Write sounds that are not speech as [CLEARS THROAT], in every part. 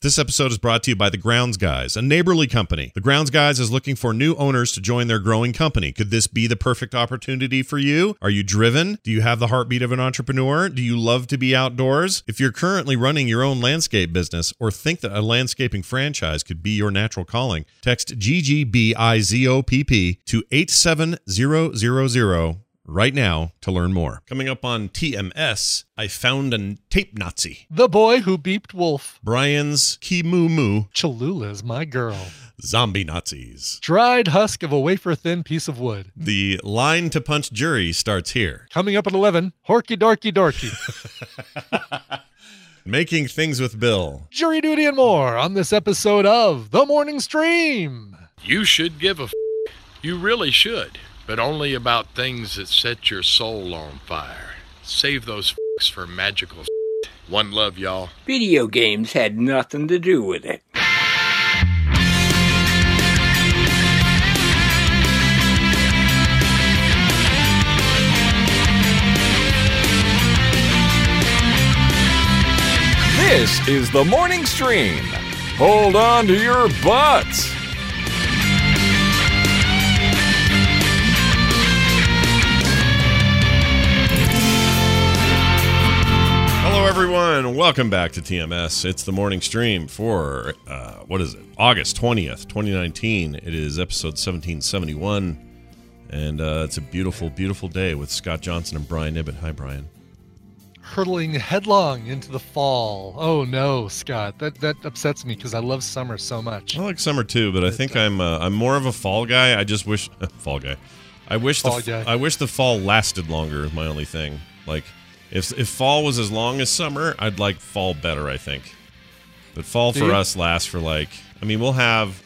This episode is brought to you by The Grounds Guys, a neighborly company. The Grounds Guys is looking for new owners to join their growing company. Could this be the perfect opportunity for you? Are you driven? Do you have the heartbeat of an entrepreneur? Do you love to be outdoors? If you're currently running your own landscape business or think that a landscaping franchise could be your natural calling, text GGBIZOPP to 87000 right now to learn more. Coming up on TMS, I found a tape Nazi. The boy who beeped wolf. Brian's KiMooMoo Cholula's my girl. zombie Nazis. Dried husk of a wafer thin piece of wood. The line to punch jury starts here. Coming up at 11, Horky Dorky Dorky. [LAUGHS] Making things with Bill. Jury duty and more on this episode of The Morning Stream. You should give a f- You really should. But only about things that set your soul on fire. Save those f- for magical s- One love, y'all. Video games had nothing to do with it. This is the morning stream. Hold on to your butts. Everyone. Welcome back to TMS. It's the morning stream for, uh, what is it? August 20th, 2019. It is episode 1771. And uh, it's a beautiful, beautiful day with Scott Johnson and Brian Ibbott. Hi, Brian. Hurtling headlong into the fall. Oh no, Scott. That that upsets me because I love summer so much. I like summer too, but I think I'm uh, I'm more of a fall guy. I just wish [LAUGHS] fall guy. I wish Fall the guy. I wish the fall lasted longer. Is my only thing. Like if if fall was as long as summer, I'd like fall better. I think, but fall Do for you? us lasts for like. I mean, we'll have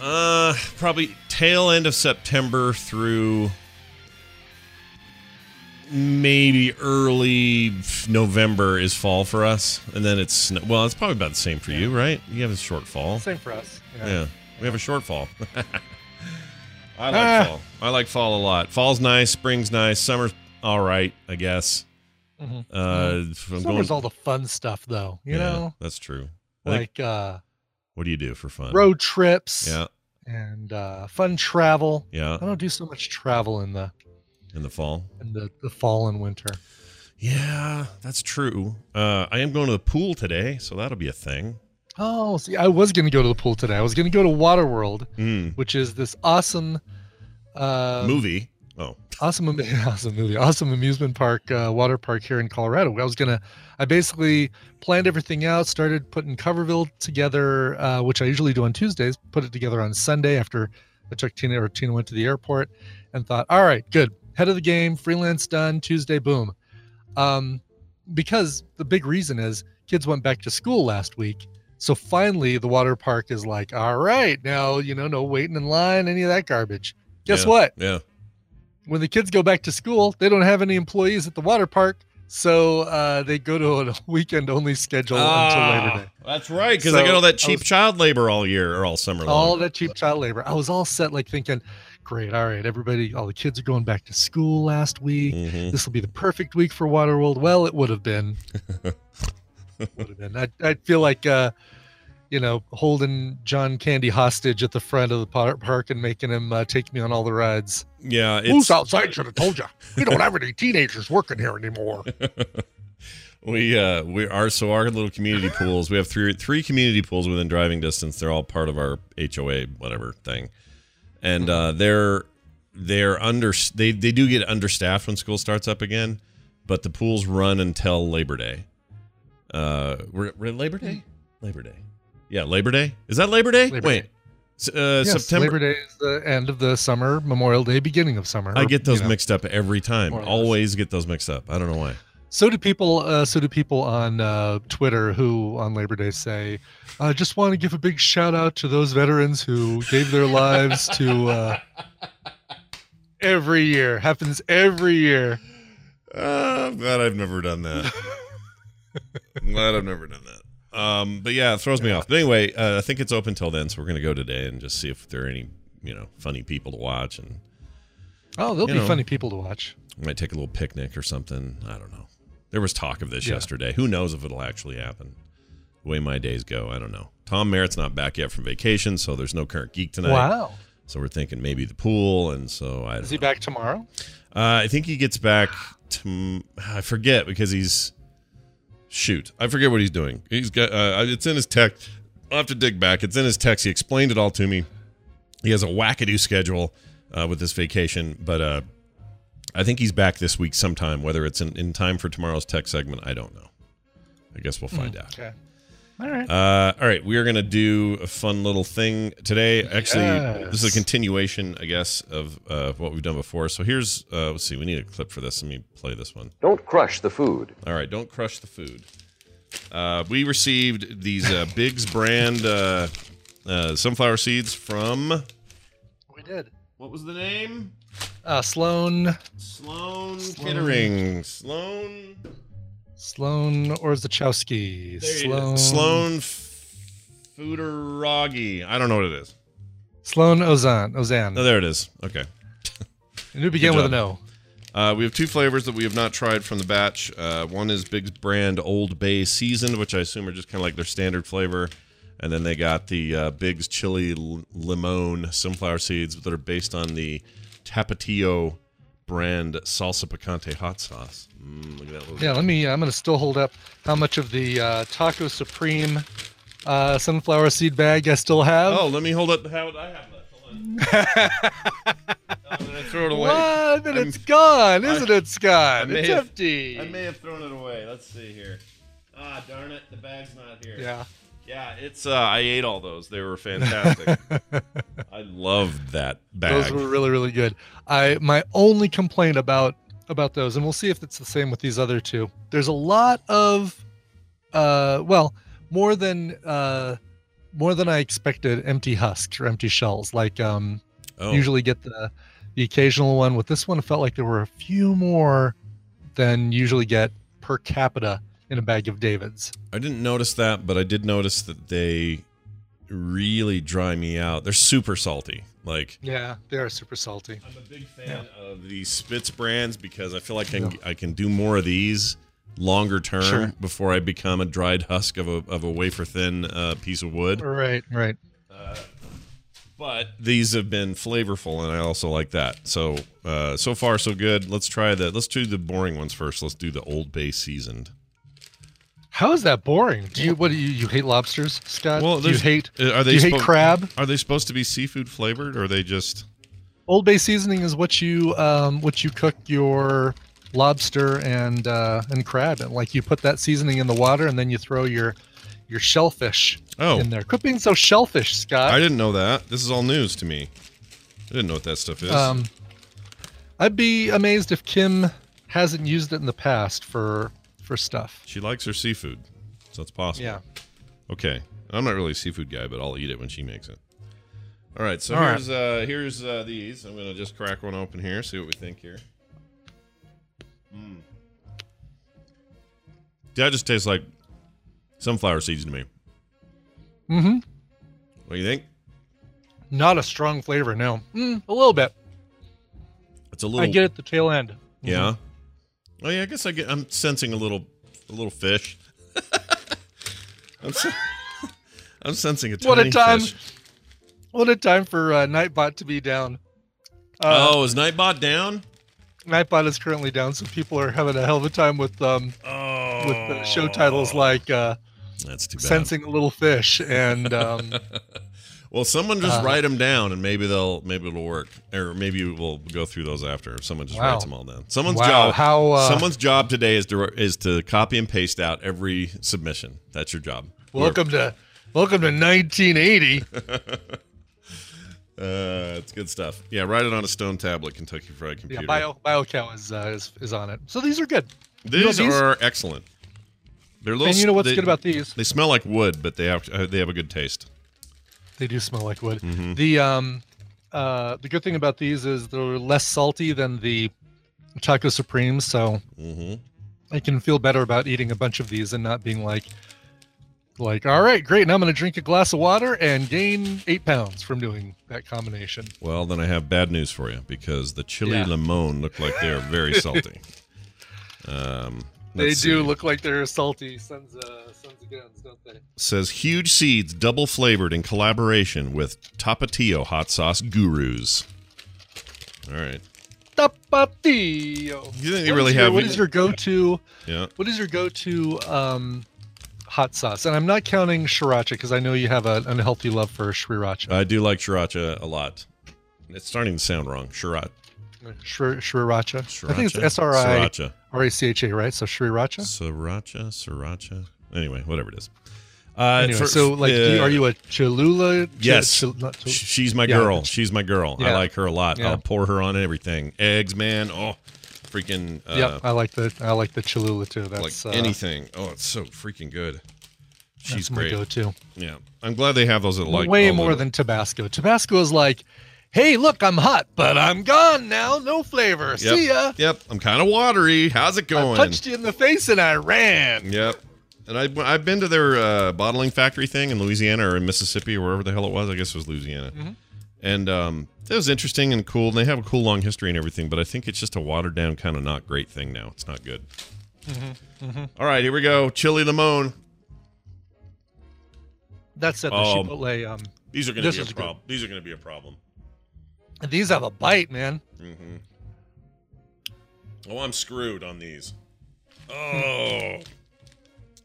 uh probably tail end of September through maybe early November is fall for us, and then it's snow- well, it's probably about the same for you, right? You have a short fall. Same for us. Yeah, we have a short fall. [LAUGHS] I like Ah. fall. I like fall a lot. Fall's nice, spring's nice, summer's all right, I guess. Mhm. Uh, Summer's going- all the fun stuff though. You Yeah, know, that's true. Like, like uh, what do you do for fun? road trips. Yeah, And uh, fun travel. yeah. I don't do so much travel in the In the fall. in the, the fall and winter. Yeah, that's true. Uh, I am going to the pool today, so that'll be a thing. Oh, see, I was going to go to the pool today. I was going to go to Waterworld, Mm. which is this awesome uh, Movie. Oh, awesome, [LAUGHS] awesome movie, awesome amusement park, uh, water park here in Colorado. I was gonna, I basically planned everything out, started putting Coverville together, uh, which I usually do on Tuesdays. Put it together on Sunday after I took Tina or Tina went to the airport, and thought, all right, good, head of the game, freelance done, Tuesday, boom. Um, because the big reason is kids went back to school last week. So finally, the water park is like, all right, now, you know, no waiting in line, any of that garbage. Guess yeah, what? Yeah. When the kids go back to school, they don't have any employees at the water park, so uh, they go to a [LAUGHS] weekend only schedule until Labor Day. Ah, That's right, because So, they get all that cheap was- child labor all year or all summer long. All that cheap child labor. I was all set, like thinking, great, all right, everybody, all the kids are going back to school last week. Mhm. This will be the perfect week for Waterworld. Well, it would have been. [LAUGHS] would have been. I, I feel like, uh, you know, holding John Candy hostage at the front of the park and making him uh, take me on all the rides. Yeah, it's Who's outside should have told you. We don't have any teenagers working here anymore. [LAUGHS] we uh we are so our little community pools. We have three three community pools within driving distance. They're all part of our HOA whatever thing, and uh, they're they're under they they do get understaffed when school starts up again, but the pools run until Labor Day. Uh, we're, we're Labor Day. Labor Day. Yeah, Labor Day. Is that Labor Day? Labor Wait, Day. Uh, Yes, September. Labor Day is the end of the summer, Memorial Day, beginning of summer. I get those you know. mixed up every time. more or less. Always get those mixed up. I don't know why. So do people. Uh, so do people on uh, Twitter who on Labor Day say, "I just want to give a big shout out to those veterans who gave their lives to." Uh, every year happens every year. Uh, I'm glad I've never done that. [LAUGHS] I'm glad I've never done that. Um, but yeah, it throws me off. But anyway, uh, I think it's open till then, so we're gonna go today and just see if there are any, you know, funny people to watch, and Oh, there'll be know. funny people to watch. we might take a little picnic or something. I don't know. There was talk of this Yeah. yesterday. Who knows if it'll actually happen? the way my days go. I don't know. Tom Merritt's not back yet from vacation, so there's no current geek tonight. Wow. So we're thinking maybe the pool, and so I. Is he know. back tomorrow? Uh, I think he gets back. To, I forget because he's. Shoot, I forget what he's doing. He's got. Uh, it's in his text. I'll have to dig back. It's in his text. He explained it all to me. He has a wackadoo schedule uh, with this vacation, but uh, I think he's back this week sometime. Whether it's in, in time for tomorrow's tech segment, I don't know. I guess we'll find out. Okay. All right. Uh, all right, we are going to do a fun little thing today. Actually, this is a continuation, I guess, of uh, what we've done before. So here's, uh, let's see, we need a clip for this. Let me play this one. Don't crush the food. All right, don't crush the food. Uh, we received these uh, Bigs brand uh, uh, sunflower seeds from, we did. what was the name? Uh, Sloan, Sloan, Sloan. Kittering. Sloan. Sloan Orzachowski. There it Sloan, is. Sloan Fooderagi. I don't know what it is. Sloan Ozan. Ozan. Oh, there it is. Okay. and it began good with an job. O. Uh, we have two flavors that we have not tried from the batch. Uh, one is Bigs brand Old Bay seasoned, which I assume are just kind of like their standard flavor, and then they got the uh, Bigs chili l- limon sunflower seeds that are based on the Tapatio brand salsa picante hot sauce. Mm, look at that. Yeah, let me. I'm going to still hold up how much of the uh, Taco Supreme uh, sunflower seed bag I still have. Oh, let me hold up how I have left. Hold on. oh, did I throw it away? What? And I'm- it's gone, isn't it, Scott? It's have- empty. I may have thrown it away. Let's see here. Ah, darn it, the bag's not here. yeah. Yeah, it's. Uh, I ate all those. They were fantastic. [LAUGHS] I loved that bag. Those were really, really good. I my only complaint about about those, and we'll see if it's the same with these other two. There's a lot of, uh, well, more than uh, more than I expected. Empty husks or empty shells. Like um, oh, usually get the the occasional one. With this one, it felt like there were a few more than usually get per capita in a bag of Davids. I didn't notice that, but I did notice that they really dry me out. They're super salty. Like Yeah, they are super salty. I'm a big fan of the Spitz brands because I feel like I can, I can do more of these longer term Sure. before I become a dried husk of a of a wafer thin uh, piece of wood. Right, right. But these have been flavorful, and I also like that. So uh, so far so good. Let's try the let's do the boring ones first. Let's do the Old Bay seasoned. How is that boring? Do you what do you you hate lobsters, Scott? Well, do you hate uh, are they do you hate crab? Are they supposed to be seafood flavored, or are they just? Old Bay seasoning is what you um what you cook your lobster and uh and crab in. Like you put that seasoning in the water and then you throw your your shellfish Oh, in there. Quit being so shellfish, Scott. I didn't know that. This is all news to me. I didn't know what that stuff is. Um, I'd be amazed if Kim hasn't used it in the past for for stuff. she likes her seafood, so it's possible. Yeah. Okay. I'm not really a seafood guy, but I'll eat it when she makes it. All right. So All right. here's uh here's uh, these. I'm gonna just crack one open here. See what we think here. Mm. That just tastes like sunflower seeds to me. Mm-hmm. What do you think? Not a strong flavor, no. Mm, a little bit. It's a little. I get it at the tail end. Yeah. Oh yeah. I guess I get. I'm sensing a little, a little fish. [LAUGHS] I'm, sen- [LAUGHS] I'm sensing a tiny What a time. fish. What a time for uh, Nightbot to be down. Uh, oh, is Nightbot down? Nightbot is currently down, so people are having a hell of a time with um Oh, with uh, show titles like uh, That's too bad. "Sensing a Little Fish" and um, [LAUGHS] Well, someone just Uh, write them down, and maybe they'll maybe it'll work, or maybe we'll go through those after. If someone just Wow. writes them all down. Someone's wow, job. how uh, someone's job today is to is to copy and paste out every submission. That's your job. welcome to welcome to 1980. [LAUGHS] Uh, it's good stuff. Yeah, write it on a stone tablet, Kentucky Fried Computer. Yeah. Bio BioCow is, uh, is is on it. So these are good. these, you know, these- are excellent. They're little. And you know what's they, good about these? They smell like wood, but they have uh, they have a good taste. They do smell like wood. Mm-hmm. The um uh the good thing about these is they're less salty than the Taco Supremes, so Mm-hmm. I can feel better about eating a bunch of these and not being like like all right, great. Now I'm going to drink a glass of water and gain 8 pounds from doing that combination. Well, then I have bad news for you because the chili Yeah. limon look like they are very [LAUGHS] salty. um, They Let's do see. look like they're salty sons, uh, sons of guns, don't they? Says huge seeds, double flavored in collaboration with Tapatio hot sauce gurus. All right. Tapatio. You think they really your- have? What is your go-to? Yeah. What is your go-to um, hot sauce? And I'm not counting sriracha because I know you have an unhealthy love for sriracha. I do like sriracha a lot. It's starting to sound wrong. Sriracha. Shri- sriracha. I think it's S R I Sriracha. R A C H A, right? So sriracha. Sriracha. Sriracha. Anyway, whatever it is. Uh, Anyway, for- so like, you, uh, are you a Cholula? Ch- Yes. chil- Sh- She's my Yeah, girl. She's my girl. I like her a lot. Yeah. I'll pour her on everything. Eggs, man. Oh, freaking. Uh, yep, I like the I like the Cholula too. like That's uh, anything. Oh, it's so freaking good. She's great. go-to. Yeah, I'm glad they have those at like Way more than Tabasco. Tabasco is like, hey, look, I'm hot, but I'm gone now. No flavor. Yep. See ya. Yep, I'm kind of watery. How's it going? I punched you in the face and I ran. Yep. And I, I've been to their uh, bottling factory thing in Louisiana or in Mississippi or wherever the hell it was. I guess it was Louisiana. Mm-hmm. And um, it was interesting and cool. And they have a cool long history and everything. But I think it's just a watered down, kind of not great thing now. It's not good. Mm-hmm. All right, here we go. Chili limon. That's at the Oh. Chipotle. Um, These are going to be a problem. These are going to be a problem. These have a bite, man. hmm Oh, I'm screwed on these. Oh,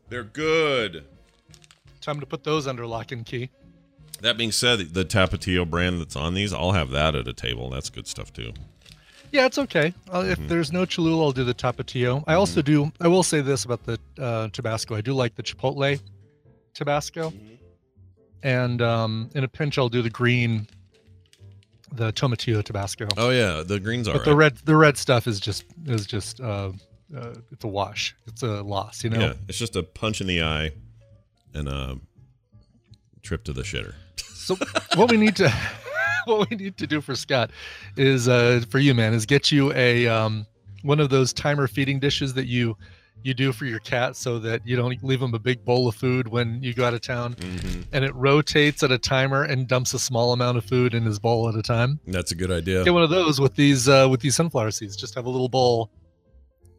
they're good. Time to put those under lock and key. That being said, the Tapatio brand that's on these, I'll have that at a table. That's good stuff too. Yeah, it's okay. Uh, Mm-hmm. if there's no Cholula, I'll do the Tapatio. I also do. I will say this about the uh, Tabasco. I do like the Chipotle Tabasco, Mm-hmm. and um, in a pinch, I'll do the green, the Tomatillo Tabasco. Oh yeah, the greens are but the red, the red stuff is just is just uh, uh, it's a wash. It's a loss. You know. Yeah, it's just a punch in the eye and a trip to the shitter. [LAUGHS] So what we need to [LAUGHS] what we need to do for Scott is uh for you man is get you a um one of those timer feeding dishes that you you do for your cat so that you don't leave him a big bowl of food when you go out of town Mm-hmm. and it rotates at a timer and dumps a small amount of food in his bowl at a time. That's a good idea. Get one of those with these uh with these sunflower seeds. Just have a little bowl.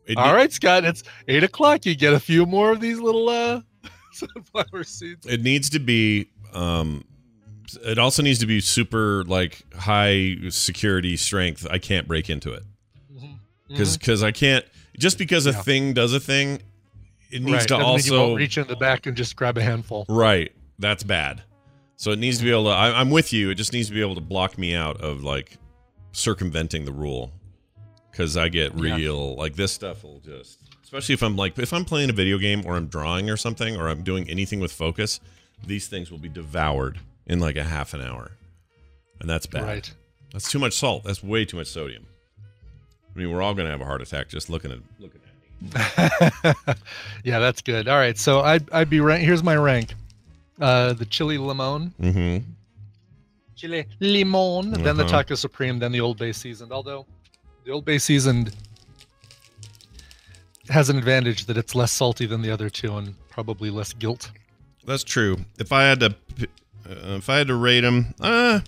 It All ne- right, Scott, it's eight o'clock. You get a few more of these little uh [LAUGHS] sunflower seeds. It needs to be. Um, it also needs to be super like high security strength. I can't break into it because because I can't just because a. Yeah. thing does a thing. It needs right. to doesn't also reach in the back and just grab a handful. Right. That's bad. So it needs to be able to. I, I'm with you. It just needs to be able to block me out of like circumventing the rule because I get Yeah. real. Like this stuff will just, especially if I'm like, if I'm playing a video game or I'm drawing or something or I'm doing anything with focus, these things will be devoured in like a half an hour. And that's bad. Right. That's too much salt. That's way too much sodium. I mean, we're all going to have a heart attack just looking at looking at me. [LAUGHS] yeah, that's good. All right, so I'd I'd be rank. Here's my rank: uh, the chili limon, Mm-hmm. chili limon, then the Uh-huh. taco supreme, then the Old Bay seasoned. Although the Old Bay seasoned has an advantage that it's less salty than the other two and probably less guilt. That's true. If I had to, uh, if I had to rate them, uh,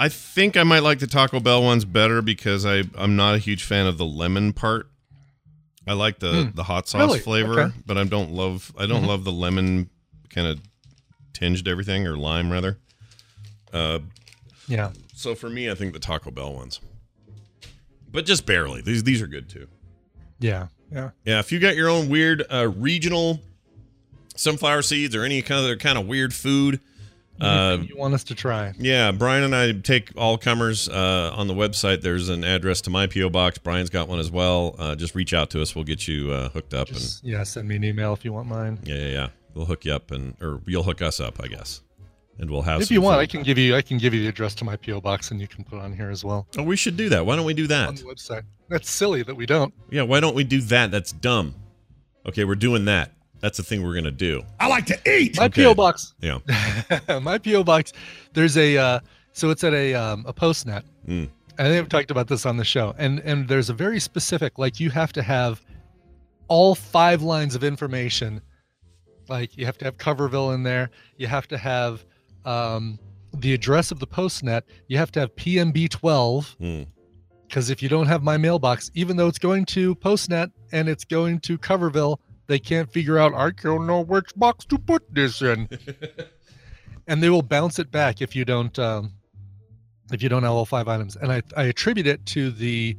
I think I might like the Taco Bell ones better because I I'm not a huge fan of the lemon part. I like the Hmm. the hot sauce Really? flavor, Okay. but I don't love I don't Mhm. love the lemon kind of tinged everything or lime rather. Uh, Yeah. so for me, I think the Taco Bell ones, but just barely. These these are good too. Yeah. Yeah. Yeah, if you got your own weird uh, regional sunflower seeds or any kind of other kind of weird food, uh, you want us to try? yeah, Brian and I take all comers uh, on the website. There's an address to my PO box. Brian's got one as well. Uh, just reach out to us. We'll get you uh, hooked up, Just, yeah, send me an email if you want mine. yeah, yeah, yeah, we'll hook you up, and or you'll hook us up, I guess, and we'll have. If you want, food. I can give you I can give you the address to my PO box and you can put it on here as well Oh, we should do that. Why don't we do that on the website. That's silly that we don't. Yeah, why don't we do that? That's dumb. Okay, we're doing that. That's the thing we're gonna do. I like to eat. My Okay. PO box. Yeah. [LAUGHS] my PO box. There's a uh, so it's at a um, a postnet. Mm. I think I've talked about this on the show, and and there's a very specific like you have to have all five lines of information. Like you have to have Coverville in there. You have to have um, the address of the postnet. You have to have PMB 12, Hmm. because if you don't have my mailbox, even though it's going to Postnet and it's going to Coverville, they can't figure out I don't know which box to put this in, [LAUGHS] and they will bounce it back if you don't um, if you don't have all five items. And I, I attribute it to the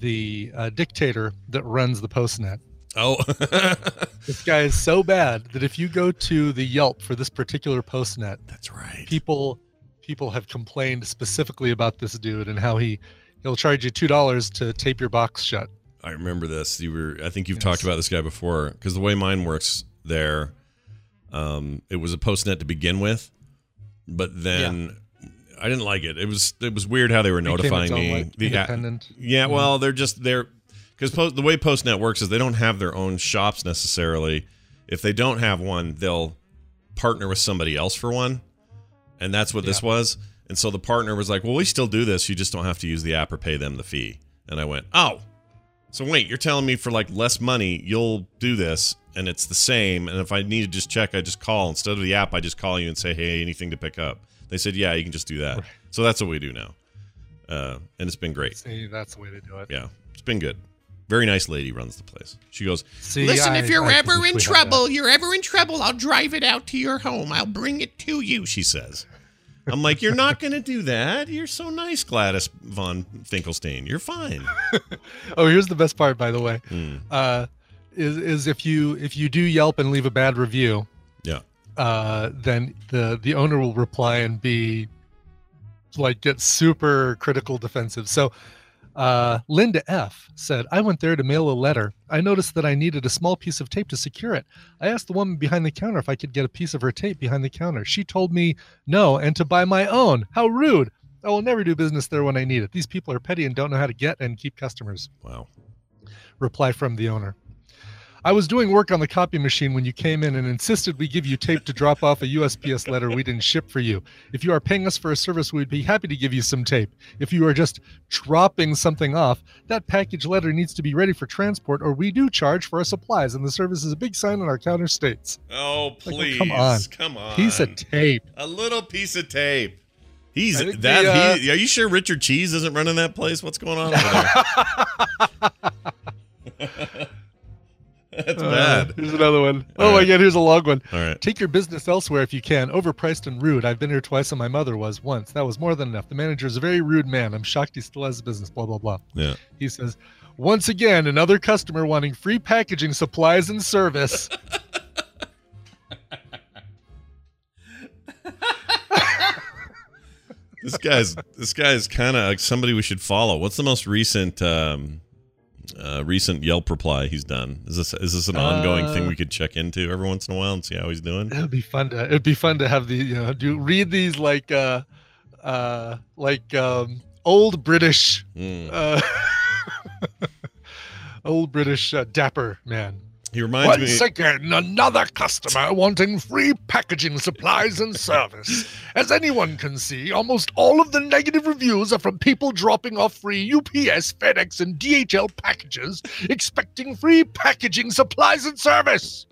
the uh, dictator that runs the Postnet. Oh, [LAUGHS] This guy is so bad that if you go to the Yelp for this particular Postnet, that's right. people people have complained specifically about this dude and how he he'll charge you two dollars to tape your box shut. I remember this. You were. I think you've Yes. talked about this guy before because the way mine works there, um, it was a postnet to begin with, but then I didn't like it. It was it was weird how they were notifying me. like, The- independent. Yeah, Mhm. well, they're just they're because po- the way Postnet works is they don't have their own shops necessarily. If they don't have one, they'll partner with somebody else for one, and that's what this was. And so the partner was like, "Well, we still do this. You just don't have to use the app or pay them the fee." And I went, "Oh, so wait, you're telling me for like less money you'll do this, and it's the same. And if I need to just check, I just call instead of the app. I just call you and say, "Hey, anything to pick up?" They said, "Yeah, you can just do that." Right. So that's what we do now, uh, and it's been great. See, that's the way to do it. Yeah, it's been good. Very nice lady runs the place. She goes, See, Listen, I- if you're I ever wish in trouble, you're ever in trouble, I'll drive it out to your home. I'll bring it to you. she says. I'm like, you're not going to do that. You're so nice, Gladys von Finkelstein. You're fine. [LAUGHS] Oh, here's the best part, by the way. Mm, Uh, is is if you if you do Yelp and leave a bad review, yeah. uh, then the the owner will reply and be like get super critical defensive. So uh, Linda F said, I went there to mail a letter. I noticed that I needed a small piece of tape to secure it. I asked the woman behind the counter if I could get a piece of her tape behind the counter. She told me no and to buy my own. How rude. I will never do business there when I need it. These people are petty and don't know how to get and keep customers Wow. reply from the owner. I was doing work on the copy machine when you came in and insisted we give you tape to drop off a USPS letter we didn't ship for you. If you are paying us for a service, we'd be happy to give you some tape. If you are just dropping something off, that package letter needs to be ready for transport or we do charge for our supplies and the service is a big sign on our counter states. Oh, well, please. come on. Come on. Piece of tape. a little piece of tape. He's that. the, uh, he, are you sure Richard Cheese isn't running that place? What's going on over there? [LAUGHS] [LAUGHS] That's Uh, bad. here's another one. All Oh my god, here's a long one. All right. Take your business elsewhere if you can. Overpriced and rude. I've been here twice and my mother was once. That was more than enough. The manager is a very rude man. I'm shocked he still has a business. Blah, blah, blah. Yeah. He says, once again, another customer wanting free packaging supplies and service. [LAUGHS] This guy's this guy's kind of like somebody we should follow. What's the most recent um, uh, recent Yelp reply he's done? Is this is this an ongoing thing Uh, we could check into every once in a while and see how he's doing? It'd be fun to it'd be fun to have the you know do read these like uh uh like um old British Mm. uh [LAUGHS] old British uh, dapper man. He reminds Once me. again, another customer wanting free packaging supplies and service. As anyone can see, almost all of the negative reviews are from people dropping off free UPS, FedEx, and DHL packages, expecting free packaging supplies and service.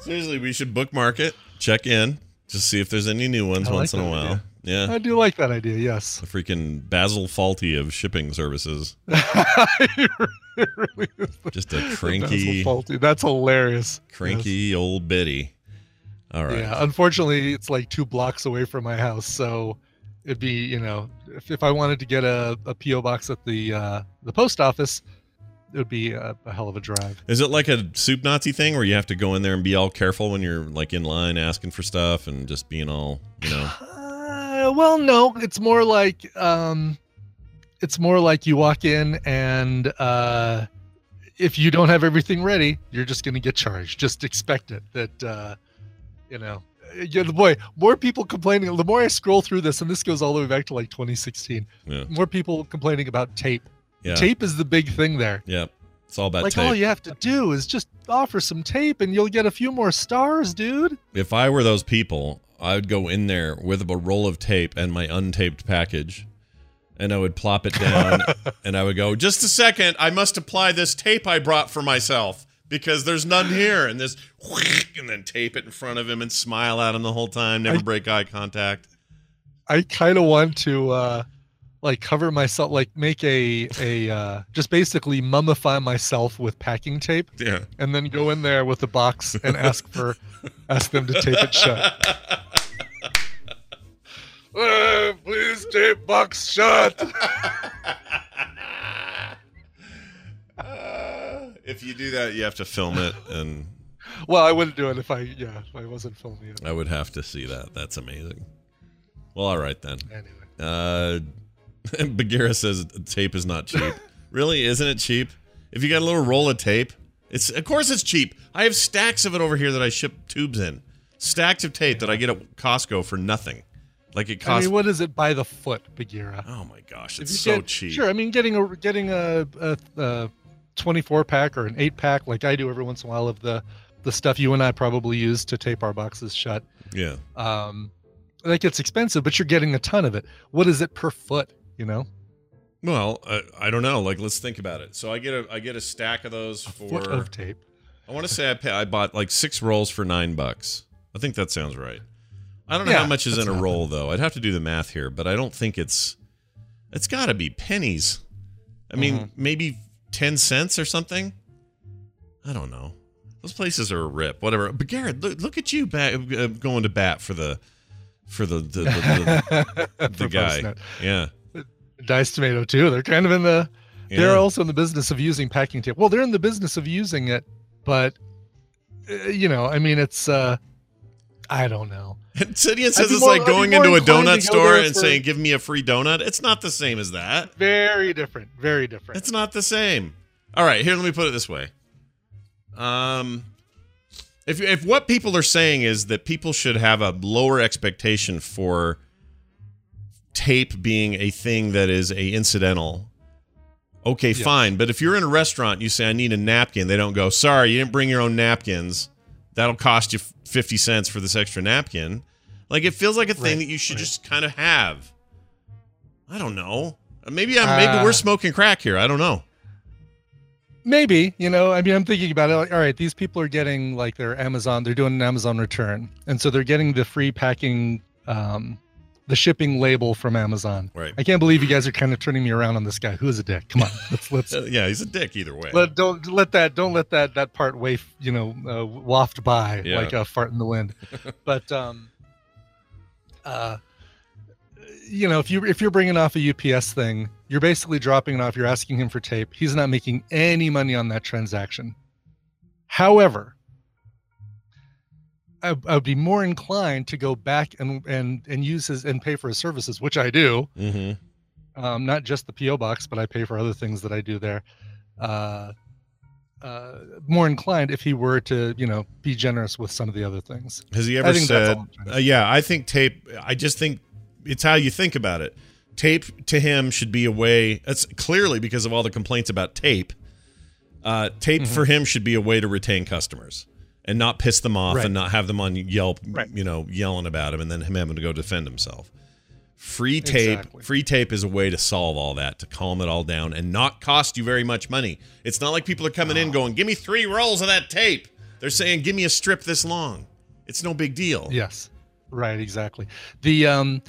Seriously, we should bookmark it, check in, just see if there's any new ones I like once in a while. idea. Yeah. I do like that idea, yes. The freaking Basil Fawlty of shipping services. [LAUGHS] Really Just a cranky, Fawlty. That's hilarious. cranky old biddy. All right. Yeah, unfortunately, it's like two blocks away from my house, so it'd be you know if, if I wanted to get a, a PO box at the uh, the post office, it would be a, a hell of a drive. Is it like a soup Nazi thing where you have to go in there and be all careful when you're like in line asking for stuff and just being all, you know? Uh, well, no, it's more like um, it's more like you walk in and uh, if you don't have everything ready, you're just going to get charged. Just expect it. That uh, you know. Yeah, the boy, more people complaining. The more I scroll through this, and this goes all the way back to like 2016, Yeah. more people complaining about tape. Yeah. Tape is the big thing there. Yeah. It's all about like tape. all you have to do is just offer some tape, and you'll get a few more stars, dude. if I were those people, I would go in there with a roll of tape and my untaped package, and I would plop it down, [LAUGHS] and I would go, "Just a second, I must apply this tape I brought for myself because there's none here." And this, [LAUGHS] and then tape it in front of him and smile at him the whole time, never I- break eye contact. I kind of want to. uh like cover myself, like make a a uh, just basically mummify myself with packing tape, Yeah. and then go in there with a box and ask for ask them to tape it shut. [LAUGHS] Uh, please tape box shut. [LAUGHS] Uh, if you do that, you have to film it, and Well, I wouldn't do it if I yeah if I wasn't filming it. I would have to see that. That's amazing. Well, all right then. Anyway, Uh, [LAUGHS] Bagheera says tape is not cheap. really, isn't it cheap? If you got a little roll of tape, it's of course it's cheap. I have stacks of it over here that I ship tubes in. Stacks of tape that I get at Costco for nothing. Like it costs. I mean, what is it by the foot, Bagheera? oh my gosh, it's so get- cheap. Sure, I mean, getting a getting a, a, a 24 pack or an eight pack, like I do every once in a while, of the the stuff you and I probably use to tape our boxes shut. Yeah. Um, that gets expensive, but you're getting a ton of it. What is it per foot? You know, Well, I, I don't know. Like, let's think about it. So I get a I get a stack of those a for. of tape. I want to say I pay, I bought like six rolls for nine bucks. I think that sounds right. I don't know Yeah, how much is in a roll though. I'd have to do the math here, but I don't think it's. It's got to be pennies. I mean, Mhm. maybe ten cents or something. I don't know. Those places are a rip. Whatever. Bagheera, look, look at you back, uh, going to bat for the for the the, the, the, [LAUGHS] the guy. Yeah. Dice tomato too. They're kind of in the. yeah. They're also in the business of using packing tape. Well, they're in the business of using it, but uh, you know, I mean, it's. uh I don't know. [LAUGHS] Sidian says it's more- like going into a donut store and for- saying, "Give me a free donut." It's not the same as that. Very different. Very different. It's not the same. All right, here let me put it this way. Um if if what people are saying is that people should have a lower expectation for tape being a thing that is a incidental. Okay, Yes. fine, but if you're in a restaurant, you say I need a napkin, they don't go, "Sorry, you didn't bring your own napkins. That'll cost you 50 cents for this extra napkin." Like it feels like a thing Right, that you should right. just kind of have. I don't know. Maybe I'm, maybe Uh, we're smoking crack here. I don't know. Maybe, you know, I mean, I'm thinking about it. Like, all right, these people are getting like their Amazon, they're doing an Amazon return. And so they're getting the free packing, um, the shipping label from Amazon. Right. I can't believe you guys are kind of turning me around on this guy. Who is a dick? Come on, [LAUGHS] let's let's Uh, yeah, he's a dick either way. let don't let that don't let that that part wave you know uh, waft by Yeah. like a fart in the wind. [LAUGHS] but um, uh, you know, if you if you're bringing off a UPS thing, you're basically dropping it off. You're asking him for tape. He's not making any money on that transaction. However, I, I would be more inclined to go back and and and use his and pay for his services, which I do. mm-hmm. Um, not just the PO box, but I pay for other things that I do there. Uh, uh, more inclined if he were to, you know, be generous with some of the other things. Has he ever said? all I'm trying to Uh, yeah, I think tape. I just think it's how you think about it. Tape to him should be a way. That's clearly because of all the complaints about tape. Uh, tape Mm-hmm. for him should be a way to retain customers and not piss them off Right. and not have them on Yelp, Right. you know, yelling about him and then him having to go defend himself. Free tape, Exactly. free tape is a way to solve all that, to calm it all down and not cost you very much money. It's not like people are coming Oh. in going, "Give me three rolls of that tape." They're saying, "Give me a strip this long." It's no big deal. Yes, right, exactly. The um,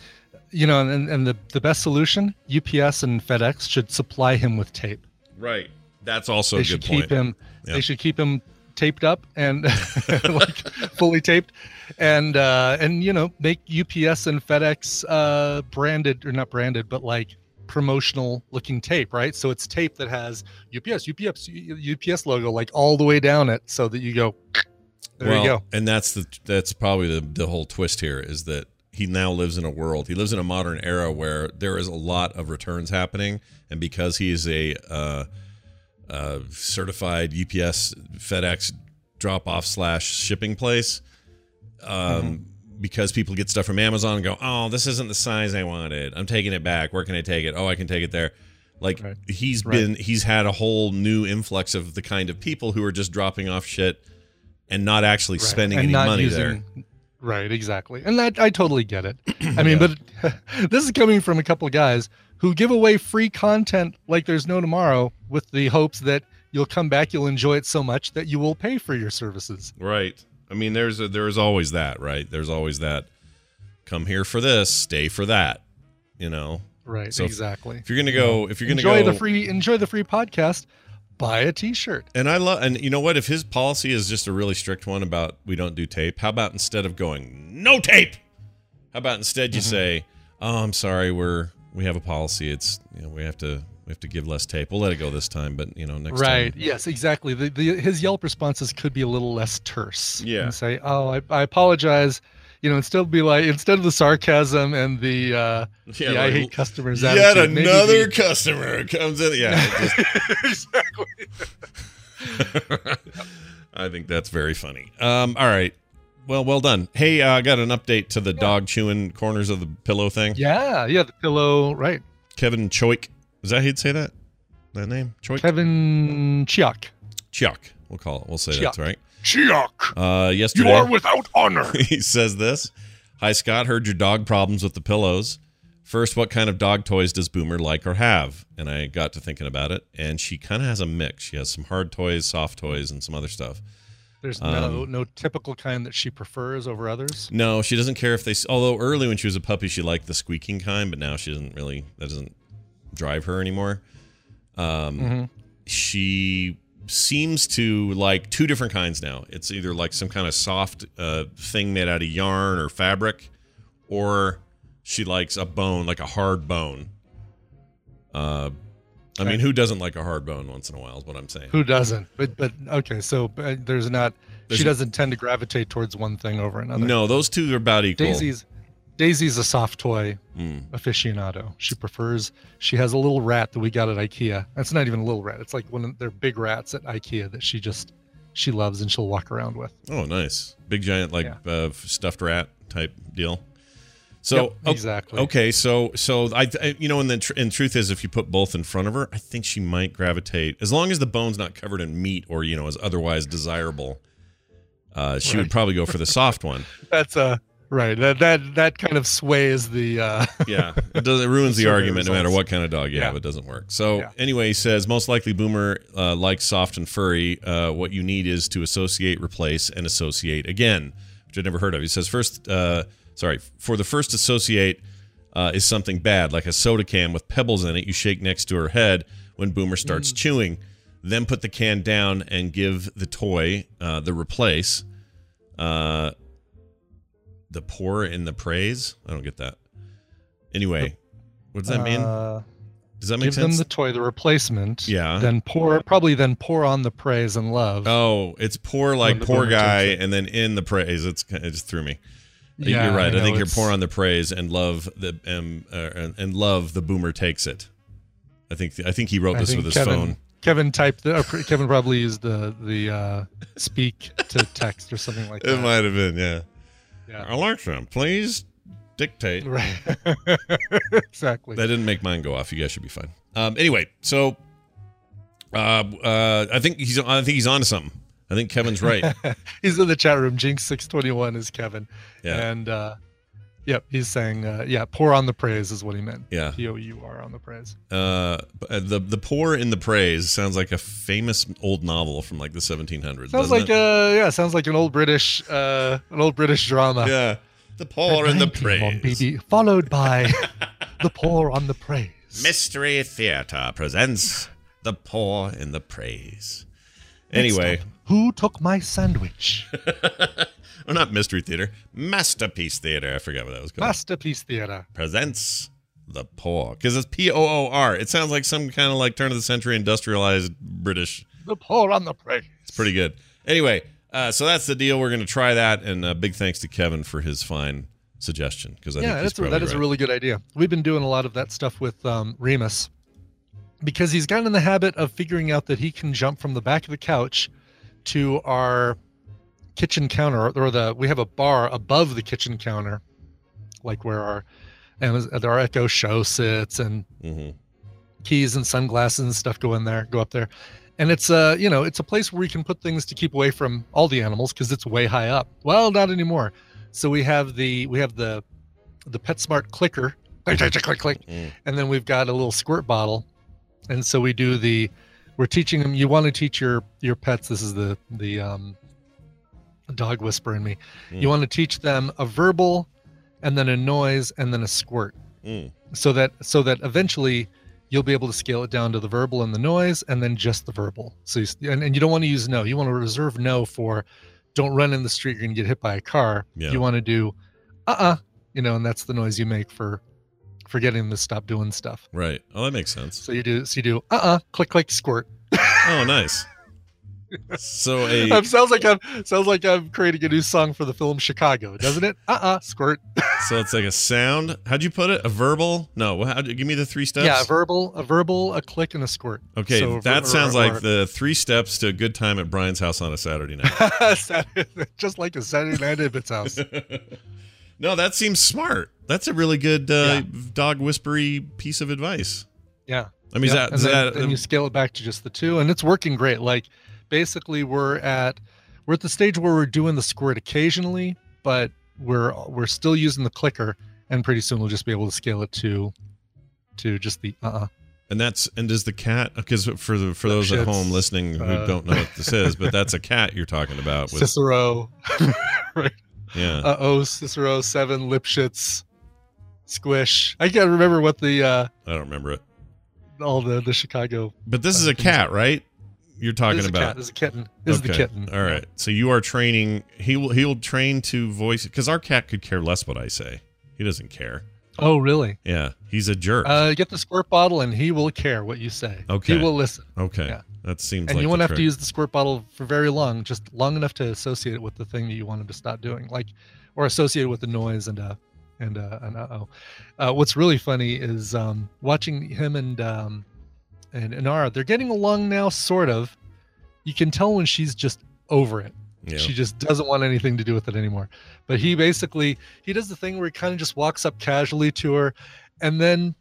you know, and and the the best solution, UPS and FedEx should supply him with tape. Right. That's also they a good should point. keep him. Yeah. They should keep him taped up and [LAUGHS] like fully taped, and uh, and you know make UPS and FedEx uh, branded or not branded, but like promotional looking tape, right? So it's tape that has UPS, UPS, UPS logo like all the way down it, so that you go. There well, you go. And that's the that's probably the the whole twist here is that he now lives in a world. He lives in a modern era where there is a lot of returns happening, and because he is a uh, uh, certified UPS, FedEx drop off slash shipping place, um, Mm-hmm. because people get stuff from Amazon and go, oh, this isn't the size I wanted. I'm taking it back. Where can I take it? Oh, I can take it there. Like Right. he's Right. been, he's had a whole new influx of the kind of people who are just dropping off shit and not actually Right. spending And any money using- there. Right, exactly. And that I totally get it. [CLEARS THROAT] I mean, but [LAUGHS] this is coming from a couple of guys who give away free content like there's no tomorrow with the hopes that you'll come back, you'll enjoy it so much that you will pay for your services. Right. I mean, there's a, there's always that, right? There's always that. Come here for this, stay for that. You know, Right. So exactly. If you're gonna go, if you're gonna enjoy go, the free enjoy the free podcast, buy a T-shirt. and I love, and you know what? If his policy is just a really strict one about we don't do tape, how about instead of going no tape, how about instead Mm-hmm. you say, oh, I'm sorry, we're we have a policy. It's you know we have to we have to give less tape. We'll let it go this time, but you know next right. time. Yes. Exactly. The, the his Yelp responses could be a little less terse. Yeah. And say, oh, I, I apologize. You know, instead be like instead of the sarcasm and the uh, [LAUGHS] Yeah, the I hate customers. Yet attitude, another the- customer comes in. Yeah, just- [LAUGHS] exactly. [LAUGHS] I think that's very funny. Um, all right. Well, well done. Hey, uh, I got an update to the dog chewing corners of the pillow thing. Yeah. Yeah. The pillow. Right. Kevin Choik. Is that how you'd say that? That name? Choik? Kevin Chiak. Chuck. We'll call it. We'll say that's right. Chiok, Uh, you are without honor. [LAUGHS] he says this. Hi, Scott. Heard your dog problems with the pillows. First, what kind of dog toys does Boomer like or have? And I got to thinking about it, and she kind of has a mix. She has some hard toys, soft toys, and some other stuff. There's Um, no no typical kind that she prefers over others. No, she doesn't care if they. Although early when she was a puppy, she liked the squeaking kind, but now she doesn't really. That doesn't drive her anymore. Um, Mhm. she seems to like two different kinds now. It's either like some kind of soft uh, thing made out of yarn or fabric, or she likes a bone, like a hard bone. Uh, I mean, who doesn't like a hard bone once in a while? Is what I'm saying. Who doesn't? But but okay, so uh, there's not. There's- she doesn't tend to gravitate towards one thing over another. No, those two are about equal. Daisy's Daisy's a soft toy Mm. aficionado. She prefers. She has a little rat that we got at IKEA. That's not even a little rat. It's like one of their big rats at IKEA that she just she loves and she'll walk around with. Oh, nice. Big giant like Yeah. uh, stuffed rat type deal. So Yep, exactly. Okay, so so I, I you know, and the tr- and truth is, if you put both in front of her, I think she might gravitate as long as the bone's not covered in meat or you know is otherwise desirable. Uh, she would probably go for the soft one. [LAUGHS] That's uh right. That that that kind of sways the. uh Yeah, it does. It ruins [LAUGHS] the argument no matter what kind of dog you Yeah. have. It doesn't work. So Yeah. anyway, he says most likely Boomer uh, likes soft and furry. Uh, what you need is to associate, replace, and associate again, which I'd never heard of. He says first, uh, sorry, for the first associate uh, is something bad, like a soda can with pebbles in it. You shake next to her head when Boomer starts Mm. chewing. Then put the can down and give the toy uh, the replace. Uh, the pour in the praise. I don't get that. Anyway, what does that mean? uh, Does that make give sense? them the toy, the replacement. Yeah. Then pour probably then pour on the praise and love. oh, it's poor like poor guy, and then in the praise. It's it just threw me. Yeah, you're right. I, I think you're poor on the praise and love the um, uh, and- and love the boomer takes it. I think I think he wrote I this with his Kevin, phone. Kevin typed the. Kevin probably used the the uh, speak to text or something like [LAUGHS] that. It might have been, yeah. Yeah. Alexa, please dictate. Right. [LAUGHS] exactly. That didn't make mine go off. You guys should be fine. Um, anyway, so uh, uh, I think he's I think he's onto something. I think Kevin's right. [LAUGHS] he's in the chat room. Jinx six twenty one is Kevin. Yeah. And uh, yep, he's saying uh, yeah, pour on the praise is what he meant. Yeah. P O U R on the praise. Uh, the the poor in the praise sounds like a famous old novel from like the 1700s. Sounds like it? uh yeah, sounds like an old British uh an old British drama. yeah, the poor in the 19 on praise. BB, followed by [LAUGHS] the pour on the praise. Mystery Theater presents the poor in the praise. Anyway, who took my sandwich? [LAUGHS] well, not Mystery Theater, Masterpiece Theater. I forgot what that was called. Masterpiece Theater. presents the poor because it's P O O R. It sounds like some kind of like turn of the century industrialized British. The pour on the praise. It's pretty good. Anyway, uh, so that's the deal. We're going to try that, and uh, big thanks to Kevin for his fine suggestion because I yeah, think that's a, that is a really good idea. We've been doing a lot of that stuff with um, Remus because he's gotten in the habit of figuring out that he can jump from the back of the couch to our kitchen counter, or the we have a bar above the kitchen counter, like where our and our Echo Show sits and Mhm. keys and sunglasses and stuff go in there, go up there. And it's a you know, it's a place where you can put things to keep away from all the animals because it's way high up. Well, not anymore. So we have the we have the the PetSmart clicker, [LAUGHS] click click click click, Mm. and then we've got a little squirt bottle. And so we do the we're teaching them you want to teach your your pets this is the the um dog whisper in me. You Mm. want to teach them a verbal and then a noise and then a squirt Mm. so that so that eventually you'll be able to scale it down to the verbal and the noise and then just the verbal so you, and, and you don't want to use no you want to reserve no for don't run in the street you're to get hit by a car Yeah. you want to do uh-uh you know and that's the noise you make for for getting to stop doing stuff Right. Oh, that makes sense. so you do so you do uh-uh click click squirt Oh, nice. So a [LAUGHS] Um, sounds like i'm sounds like i'm creating a new song for the film chicago doesn't it uh-uh squirt [LAUGHS] so it's like a sound. How'd you put it? A verbal? No. How? Give me the three steps. yeah a verbal a verbal a click and a squirt Okay, So, that or- sounds or- like the three steps to a good time at Brian's house on a Saturday night. [LAUGHS] Saturday- just like a Saturday night at its house. No, that seems smart. That's a really good uh, dog whispery piece of advice. Yeah. I mean, is Yeah, that, is and then, that then you scale it back to just the two, and it's working great. Like basically, we're at we're at the stage where we're doing the squirt occasionally, but we're we're still using the clicker, and pretty soon we'll just be able to scale it to to just the uh uh and that's and does the cat because for the for those at home listening who uh, don't know what this is, but that's a cat you're talking about with [LAUGHS] Cicero, [LAUGHS] right? Yeah. Uh oh, Cicero seven Lipschitz, Squish. I can't remember what the uh I don't remember it. all the the Chicago. But this Uh, is a cat, right? You're talking this is about cat. This is a kitten. This is the kitten. All right. So you are training. He will. He'll train to voice because our cat could care less what I say. He doesn't care. Oh really? Yeah, he's a jerk. Uh, get the squirt bottle, and he will care what you say. Okay. He will listen, okay, yeah. That seems. And like you won't have to use the squirt bottle for very long, just long enough to associate it with the thing that you want him to stop doing, like, or associate it with the noise and uh and uh and uh oh. Uh, what's really funny is um watching him and um and Inara. They're getting along now, sort of. You can tell when she's just over it. Yeah. She just doesn't want anything to do with it anymore. But he basically he does the thing where he kind of just walks up casually to her and then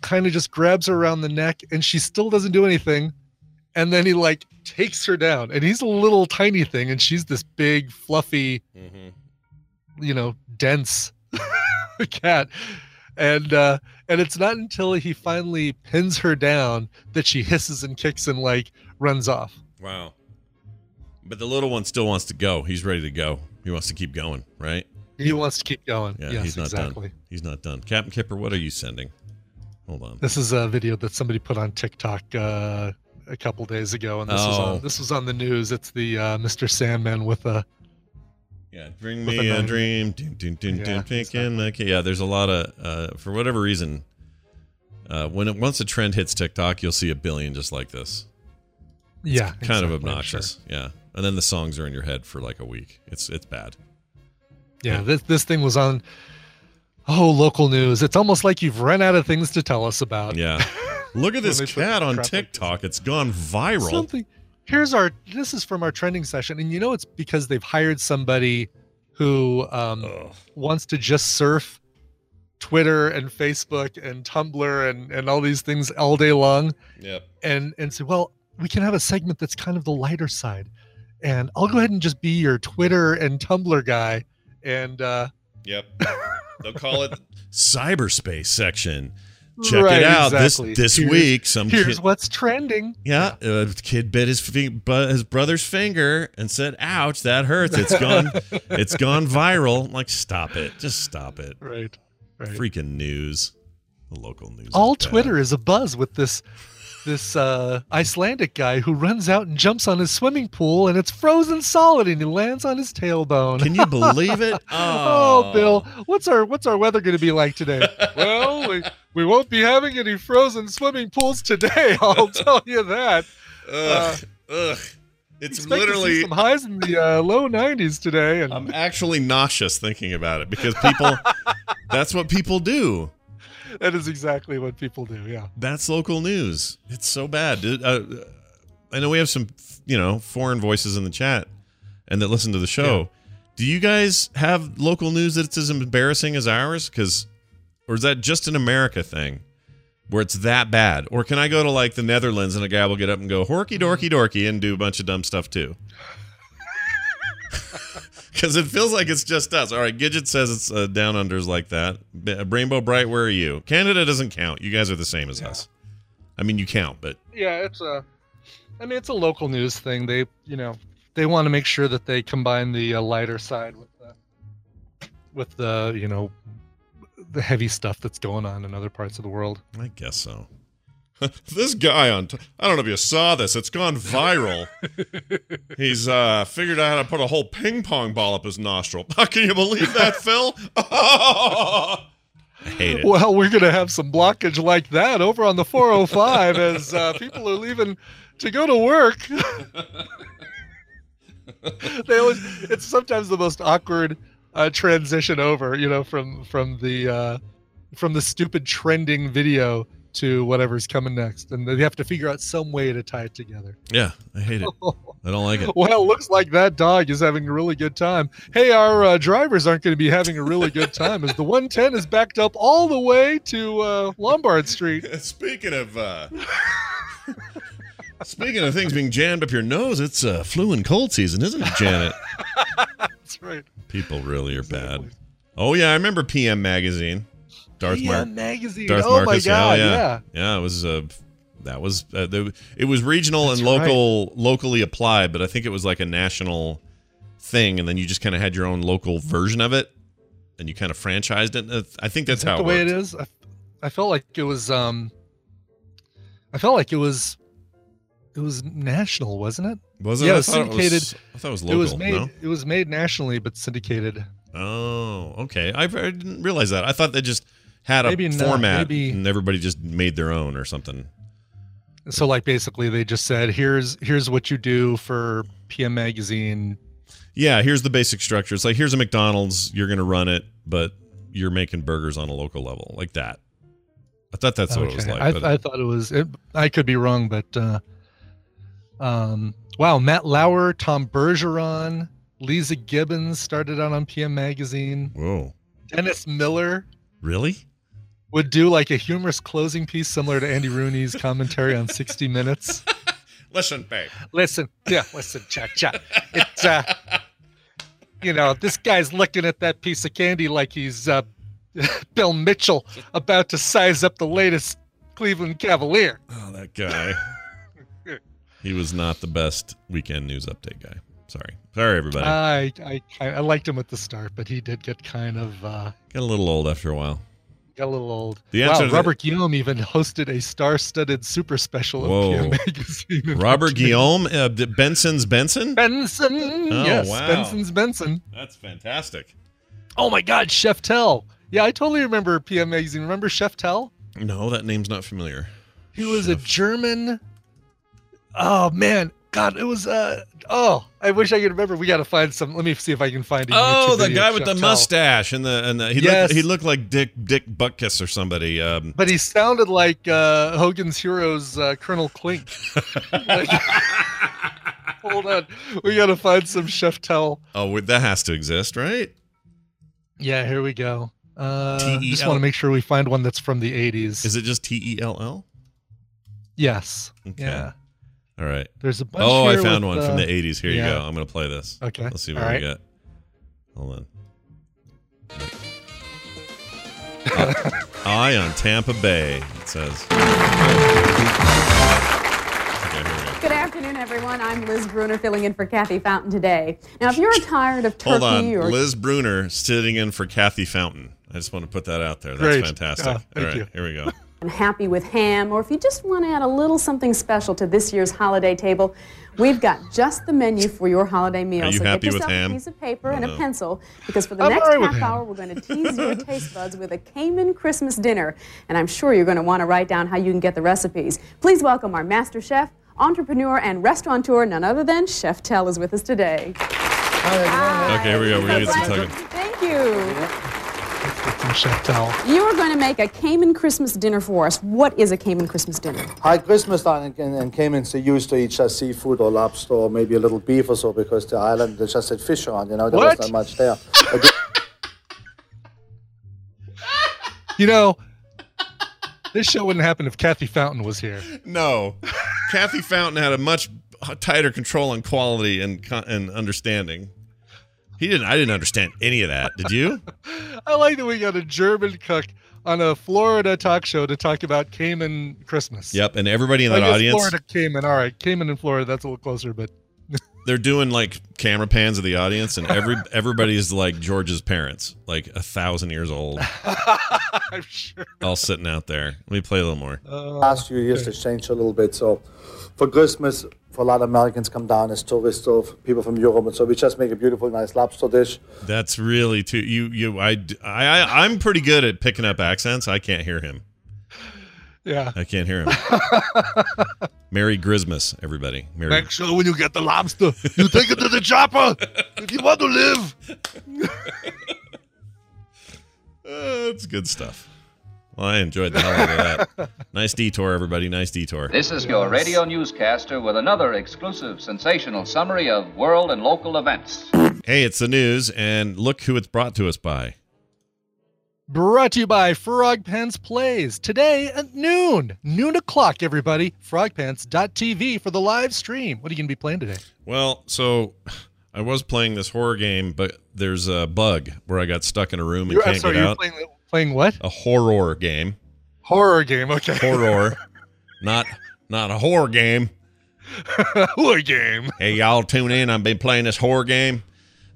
kind of just grabs her around the neck and she still doesn't do anything. And then he like takes her down and he's a little tiny thing and she's this big fluffy, Mhm. you know, dense [LAUGHS] cat. And uh and it's not until he finally pins her down that she hisses and kicks and like runs off. Wow. But the little one still wants to go. He's ready to go. He wants to keep going, right? He wants to keep going. Yeah, yes, he's not exactly. done. He's not done. Captain Kipper, what are you sending? Hold on. This is a video that somebody put on TikTok uh, a couple days ago, and this was Oh. on this was on the news. It's the uh, Mr. Sandman with a Yeah, bring me a a nine. dream. Dun, dun, dun, Yeah, dun, thinking like- yeah, there's a lot of uh, for whatever reason. Uh, when it, once a trend hits TikTok, you'll see a billion just like this. yeah, kind of exactly, I'm obnoxious. Yeah, and then the songs are in your head for like a week. It's it's bad. Yeah, Yeah. this this thing was on oh local news. It's almost like you've run out of things to tell us about. Yeah. [LAUGHS] Look at this cat on like. TikTok. It's gone viral. Something. Here's our. This is from our trending session, and you know it's because they've hired somebody who um, Ugh. wants to just surf Twitter and Facebook and Tumblr and and all these things all day long. Yep. and and say, well, we can have a segment that's kind of the lighter side, and I'll go ahead and just be your Twitter and Tumblr guy, and uh, Yep. [LAUGHS] They'll call it cyberspace section. Check Right, it out exactly. this this Here's- week. Some here's kid, what's trending. yeah, uh, kid bit his fi- bu- his brother's finger and said, "Ouch, that hurts." It's gone. [LAUGHS] it's gone viral. I'm like, stop it. Just stop it. Right, right. Freaking news. The local news. All. Twitter is a buzz with this this uh, Icelandic guy who runs out and jumps on his swimming pool, and it's frozen solid, and he lands on his tailbone. Can you believe it? [LAUGHS] Oh, Bill, what's our what's our weather going to be like today? [LAUGHS] well, we, we won't be having any frozen swimming pools today. [LAUGHS] I'll tell you that. Ugh. ugh. It's Expect to see literally. some highs in the uh, low 90s today, and I'm actually nauseous thinking about it because people. that's what people do. That is exactly what people do. Yeah. That's local news. It's so bad. Uh, I know we have some, you know, foreign voices in the chat and that listen to the show. Do you guys have local news that's as embarrassing as ours? Because, or is that just an America thing where it's that bad? Or can I go to like the Netherlands and a guy will get up and go horky dorky dorky and do a bunch of dumb stuff too? [LAUGHS] Because it feels like it's just us. All right, Gidget says it's uh, down unders like that. B- Rainbow Bright, where are you? Canada doesn't count. You guys are the same as us. I mean, you count, but Yeah, it's a. I mean, it's a local news thing. They, you know, they want to make sure that they combine the uh, lighter side with the, with the, you know, the heavy stuff that's going on in other parts of the world. I guess so. [LAUGHS] this guy on t- I don't know if you saw this. It's gone viral. [LAUGHS] He's uh figured out how to put a whole ping pong ball up his nostril. [LAUGHS] Can you believe that, Phil? I hate it. Well, we're going to have some blockage like that over on the 405 as uh, people are leaving to go to work. they always it's sometimes the most awkward uh, transition over, you know, from from the uh, from the stupid trending video to whatever's coming next, and they have to figure out some way to tie it together. Yeah, I hate it. [LAUGHS] I don't like it. Well, it looks like that dog is having a really good time. Hey, our uh, drivers aren't going to be having a really good time as the 110 is backed up all the way to uh, Lombard Street. [LAUGHS] Speaking of uh [LAUGHS] Speaking of things being jammed up your nose, it's uh, flu and cold season, isn't it, Janet? That's right. People really are bad. Oh yeah, I remember PM magazine. Darth yeah, Mark. magazine. Darth oh Marcus. my god, yeah. yeah. yeah, it was uh, that was uh, the, it was regional That's and local locally applied, but I think it was like a national thing, and then you just kind of had your own local version of it, and you kind of franchised it. I think that's Is that how the it way worked. it is. I, I felt like it was. um I felt like it was. It was national, wasn't it? Was it? Yeah, I it was thought it was, syndicated. I thought it was it was made. no? It was made nationally, but syndicated. Oh, okay. I, I didn't realize that. I thought they just had a Maybe not. format Maybe- and everybody just made their own or something. So, like, basically, they just said, "Here's here's what you do for PM Magazine." Yeah, here's the basic structure. It's like here's a McDonald's, you're going to run it, but you're making burgers on a local level, like that. I thought that's what it was like. I, but I thought it was. It, I could be wrong, but uh, um, wow, Matt Lauer, Tom Bergeron, Leeza Gibbons started out on PM Magazine. whoa, Dennis Miller really? Would do like a humorous closing piece similar to Andy Rooney's commentary on 60 Minutes. [LAUGHS] Listen, babe. Listen, yeah, listen, Chuck, Chuck. It's uh, you know, this guy's looking at that piece of candy like he's uh, [LAUGHS] Bill Mitchell about to size up the latest Cleveland Cavalier. Oh, that guy. [LAUGHS] he was not the best weekend news update guy. Sorry, sorry, everybody. I, I I liked him at the start, but he did get kind of uh, Got a little old after a while. Got a little old. The answer wow, Robert Guillaume even hosted a star-studded super special of Whoa. PM [LAUGHS] Magazine. Robert Guillaume, uh, Benson's Benson. Benson. yes, Oh, wow. Benson's Benson. That's fantastic. Oh my God, Chef Tell. Yeah, I totally remember PM Magazine. Remember Chef Tell? No, that name's not familiar. He was a German. Oh man, God, it was. uh Oh, I wish I could remember. We got to find some. Let me see if I can find. A Oh, YouTube the guy with the mustache and the and the, he Yes. looked he looked like Dick Dick Butkus or somebody. Um, But he sounded like uh, Hogan's Heroes uh, Colonel Klink. [LAUGHS] Like- hold on, we got to find some Chef Tell. oh, that has to exist, right? Yeah, here we go. Uh, T-E-L. just want to make sure we find one that's from the 80s. Is it just T E L L? yes. Okay. Yeah. All right. There's a bunch. Oh, I found with, one from uh, the '80s. Here you go. I'm gonna play this. Okay. Let's see what All we right. got. Hold on. [LAUGHS] Eye on Tampa Bay. It says. Okay, here we go. Good afternoon, everyone. I'm Liz Bruner filling in for Kathy Fountain today. Now, if you're tired of turkey Hold on, or Liz Bruner sitting in for Kathy Fountain. I just want to put that out there. That's Great. fantastic. Yeah, thank right, you. here we go. Happy with ham, or if you just want to add a little something special to this year's holiday table, we've got just the menu for your holiday meal. Are you so happy get with yourself ham? a piece of paper and no. a pencil because for the I'm next all right with half ham. hour we're going to tease your taste buds with a Cayman Christmas dinner, and I'm sure you're going to want to write down how you can get the recipes. Please welcome our master chef, entrepreneur, and restaurateur, none other than Chef Tell is with us today. Hi. Okay, here we go. We're gonna get some tugging. Thank you. From Chef Tell. You are going to make a Cayman Christmas dinner for us. What is a Cayman Christmas dinner? Hi, Christmas time in, in Caymans, they used to eat just seafood or lobster or maybe a little beef or so because the island, they just had fish on, you know, there What? was not much there. [LAUGHS] You know, this show wouldn't happen if Kathy Fountain was here. No, Kathy Fountain had a much tighter control on quality and and understanding. He didn't. I didn't understand any of that. Did you? [LAUGHS] I like that we got a German cook on a Florida talk show to talk about Cayman Christmas. Yep. And everybody in that guess audience. Florida Cayman. All right, Cayman in Florida. That's a little closer, but [LAUGHS] they're doing like camera pans of the audience, and every everybody's like George's parents, like a thousand years old, [LAUGHS] I'm sure. all sitting out there. Let me play a little more. Oh, last few years it's changed a little bit. So for Christmas, for a lot of Americans come down as tourists or people from Europe, and so we just make a beautiful, nice lobster dish. That's really too you you I I I- I'm pretty good at picking up accents. I can't hear him. Yeah. I can't hear him. [LAUGHS] Merry Christmas, everybody. Merry. Make sure when you get the lobster, you take it to the chopper if you want to live. Uh, [LAUGHS] that's good stuff. Well, I enjoyed the hell out of that. [LAUGHS] nice detour, everybody. Nice detour. This is your radio newscaster with another exclusive sensational summary of world and local events. Hey, it's the news, and look who it's brought to us by. Brought to you by Frog Pants Plays today at noon, noon o'clock. Everybody, frogpants.tv for the live stream. What are you going to be playing today? Well, so I was playing this horror game, but there's a bug where I got stuck in a room and You're, I'm can't sorry, get you're out. playing playing what? a horror game. Horror game. Okay. Horror. [LAUGHS] not not a horror game. [LAUGHS] Horror game. Hey, y'all tune in. I've been playing this horror game.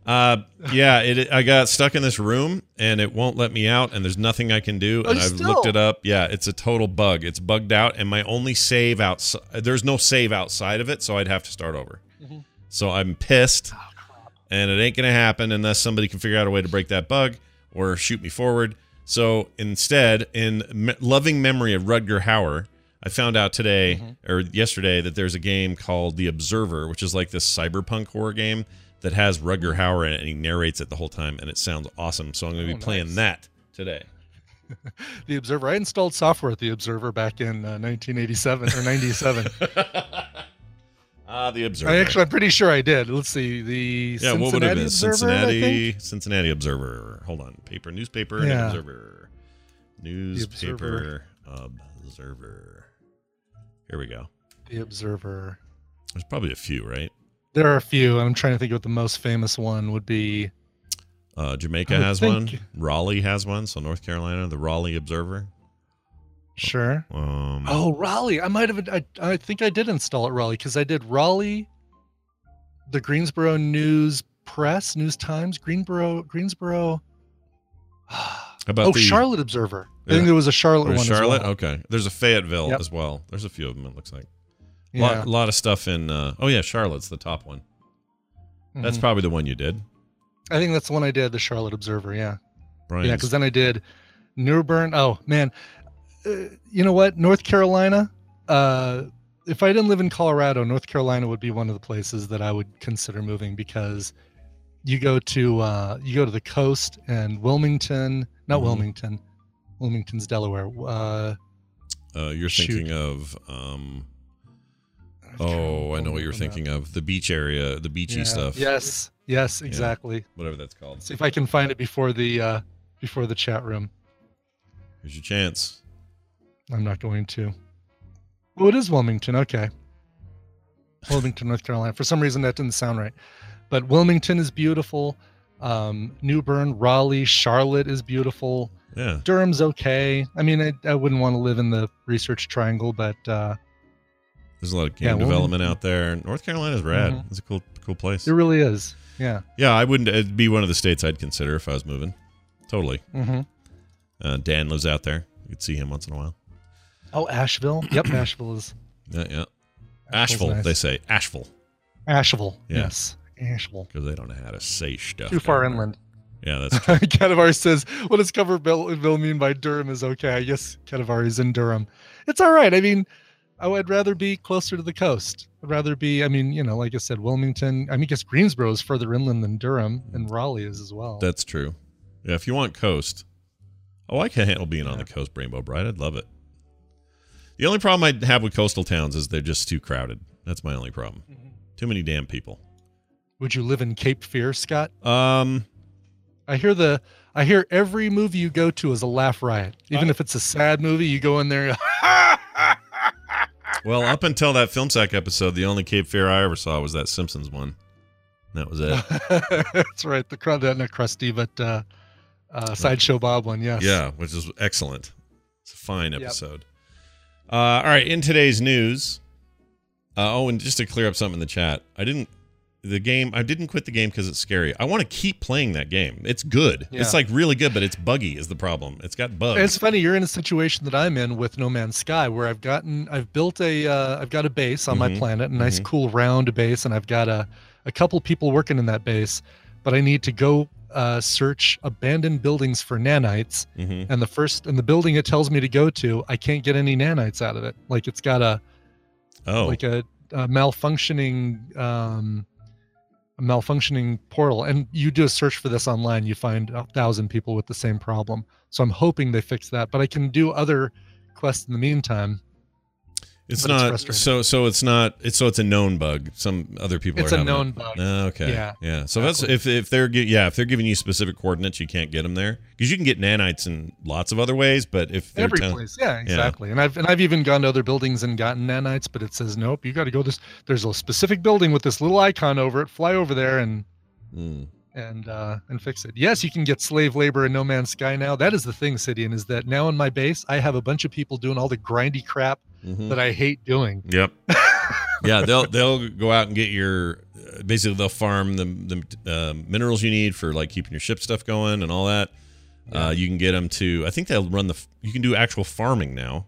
Uh, yeah, it. I got stuck in this room and it won't let me out, and there's nothing I can do. Oh, And I've still? looked it up. Yeah, it's a total bug. It's bugged out, and my only save outside. There's no save outside of it, so I'd have to start over. Mm-hmm. So I'm pissed, Oh, and it ain't gonna happen unless somebody can figure out a way to break that bug or shoot me forward. So instead, in me- loving memory of Rutger Hauer, I found out today Mm-hmm. or yesterday that there's a game called The Observer, which is like this cyberpunk horror game that has Rutger Hauer in it, and he narrates it the whole time, and it sounds awesome. So I'm going to be Oh, playing nice. that today. [LAUGHS] The Observer. I installed software at The Observer back in uh, 1987 or 97. [LAUGHS] Ah, The Observer. I actually, I'm pretty sure I did. Let's see. The yeah, Cincinnati what would it be? Observer, Cincinnati. Cincinnati Observer. Hold on, paper, newspaper, and Yeah. Observer, newspaper, Observer. Here we go. The Observer. There's probably a few, right? There are a few. I'm trying to think what the most famous one would be. Uh, Jamaica would has think- one. Raleigh has one. So North Carolina, the Raleigh Observer. Sure. Um, Oh, Raleigh. I might have. I, I think I did install it Raleigh because I did Raleigh, the Greensboro News Press, News Times, Greensboro, Greensboro. [SIGHS] about oh, the Charlotte Observer. I think Yeah. there was a Charlotte There's one Charlotte. as well. Okay, there's a Fayetteville Yep. as well. There's a few of them. It looks like. A Yeah. lot, lot of stuff in. Uh, oh yeah, Charlotte's the top one. That's Mhm. probably the one you did. I think that's the one I did. The Charlotte Observer. Yeah. Brian's, Yeah, because then I did New Bern. Oh man, you know what? North Carolina. Uh, if I didn't live in Colorado, North Carolina would be one of the places that I would consider moving because you go to uh, you go to the coast and Wilmington, not Mhm. Wilmington, Wilmington's Delaware. Uh, uh, you're shoot. thinking of. Um, I'm trying to oh, I know what you're them up. thinking of. The beach area, the beachy Yeah. stuff. Yes, yes, exactly. Whatever that's called. See if I can find it before the uh, before the chat room. Here's your chance. I'm not going to. Oh, it is Wilmington. Okay. Wilmington, North Carolina. For some reason, that didn't sound right. But Wilmington is beautiful. Um, New Bern, Raleigh, Charlotte is beautiful. Yeah. Durham's okay. I mean, I, I wouldn't want to live in the Research Triangle, but uh, There's a lot of game Wilmington- development out there. North Carolina's rad. Mhm. It's a cool, cool place. it really is. Yeah. Yeah, I wouldn't. It'd be one of the states I'd consider if I was moving. Totally. hmm Uh, Dan lives out there. You could see him once in a while. Oh, Asheville. [CLEARS THROAT] Yep, Asheville is. Yeah, yeah. Asheville's Asheville, nice. they say. Asheville, Asheville. Yeah. Yes. Asheville. because they don't know how to say stuff. Too far down there. inland. Yeah, that's true. [LAUGHS] Cadavar says, "What does Coverville mean by Durham is okay?" I guess Cadavar is in Durham. It's all right. I mean, I would rather be closer to the coast. I'd rather be. I mean, you know, like I said, Wilmington. I mean, I guess Greensboro is further inland than Durham, mm. and Raleigh is as well. that's true. Yeah, if you want coast. Oh, I can handle being on the coast, Rainbow Bright. I'd love it. The only problem I'd have with coastal towns is they're just too crowded. That's my only problem. Mm-hmm. Too many damn people. would you live in Cape Fear, Scott? Um, I hear the. I hear every movie you go to is a laugh riot. Even Uh, if it's a sad movie, you go in there. [LAUGHS] well, up until that film sack episode, the only Cape Fear I ever saw was that Simpsons one. That was it. [LAUGHS] That's right. The crowd, not Krusty, but uh, uh, sideshow Bob one. Yes. Yeah, which is excellent. It's a fine episode. Uh, all right, in today's news. Uh, oh, and just to clear up something in the chat, I didn't. the game. I didn't quit the game because it's scary. I want to keep playing that game. It's good. Yeah. It's like really good, but it's buggy. Is the problem? It's got bugs. It's funny you're in a situation that I'm in with No Man's Sky, where I've gotten, I've built a, uh, I've got a base on my Mhm. planet, a nice, Mhm. cool, round base, and I've got a, a couple people working in that base, but I need to go uh, search abandoned buildings for nanites, Mhm. and the first, and the building it tells me to go to, I can't get any nanites out of it. Like it's got a, oh, like a, a malfunctioning, um, a malfunctioning portal, and you do a search for this online, you find a thousand people with the same problem. So I'm hoping they fix that, but I can do other quests in the meantime. It's it's not. frustrating. so so it's not. It's so it's a known bug. Some other people. It's are a known it. bug. Ah, okay. Yeah, Yeah. So that's if if they're yeah if they're giving you specific coordinates, you can't get them there because you can get nanites in lots of other ways. But if Every tell- place, yeah, exactly. And I've and I've even gone to other buildings and gotten nanites, but it says nope. You got to go this. There's a specific building with this little icon over it. Fly over there and Mm. and uh and fix it. Yes, you can get slave labor in No Man's Sky now. That is the thing, Sidian, is that now in my base I have a bunch of people doing all the grindy crap Mhm. that I hate doing. Yep. [LAUGHS] yeah, they'll they'll go out and get your uh, basically they'll farm the the uh, minerals you need for like keeping your ship stuff going and all that. Uh, you can get them to. I think they'll run the. You can do actual farming now,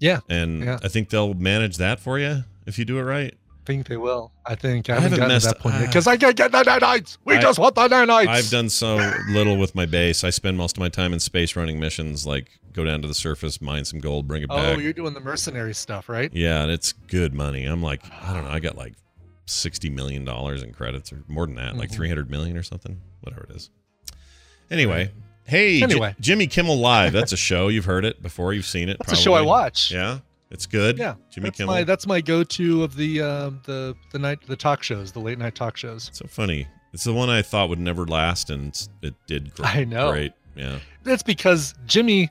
Yeah, and Yeah. I think they'll manage that for you if you do it right. Think they will. I think I I haven't, gotten to that point yet because I can't get the nanites. We I- just want the nanites. I've done so little with my base. I spend most of my time in space running missions, like go down to the surface, mine some gold, bring it Oh, back. Oh, you're doing the mercenary stuff, right? Yeah, and it's good money. I'm like, I don't know, I got like sixty million dollars in credits, or more than that, like Mhm. three hundred million or something, whatever it is. Anyway, hey, J- Jimmy Kimmel Live. That's a show. You've heard it before. You've seen it. That's a show I watch. Yeah, it's good. Yeah, Jimmy that's Kimmel. my that's my go-to of the uh, the the night the talk shows, the late night talk shows. so funny. It's the one I thought would never last, and it did. Great. I know. Great. Yeah. That's because Jimmy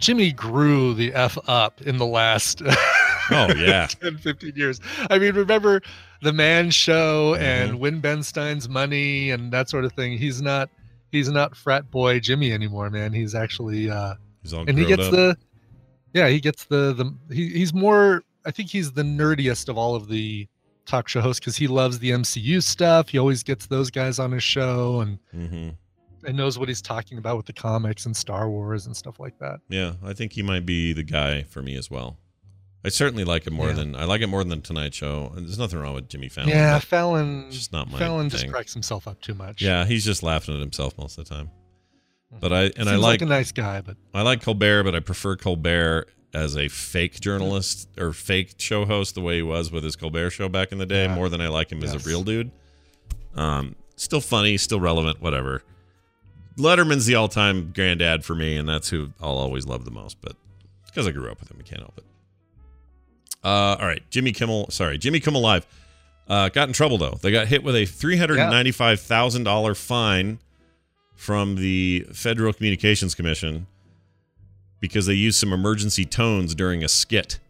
Jimmy grew the f up in the last [LAUGHS] Oh yeah. [LAUGHS] 10 15 years. I mean, remember the Man Show Mm-hmm. and Win Ben Stein's Money and that sort of thing. He's not he's not frat boy Jimmy anymore, man. He's actually uh He's all and he gets up. the yeah he gets the the he, he's more i think he's the nerdiest of all of the talk show hosts because he loves the mcu stuff he always gets those guys on his show and Mhm. and knows what he's talking about with the comics and star wars and stuff like that Yeah, I think he might be the guy for me as well. I certainly like it more Yeah. than I like it more than Tonight Show. And there's nothing wrong with Jimmy Fallon. yeah fallon just not my fallon thing. just cracks himself up too much Yeah, he's just laughing at himself most of the time. But I and Seems I like a nice guy but I like Colbert, but I prefer Colbert as a fake journalist or fake show host the way he was with his Colbert show back in the day Yeah. more than I like him as a real dude. Um, still funny, still relevant, whatever. Letterman's the all-time granddad for me, and that's who I'll always love the most. But because I grew up with him, I can't help it. Uh, all right, Jimmy Kimmel. Sorry, Jimmy Kimmel Live. Uh, got in trouble though. They got hit with a three hundred and ninety-five thousand dollar fine from the Federal Communications Commission because they used some emergency tones during a skit.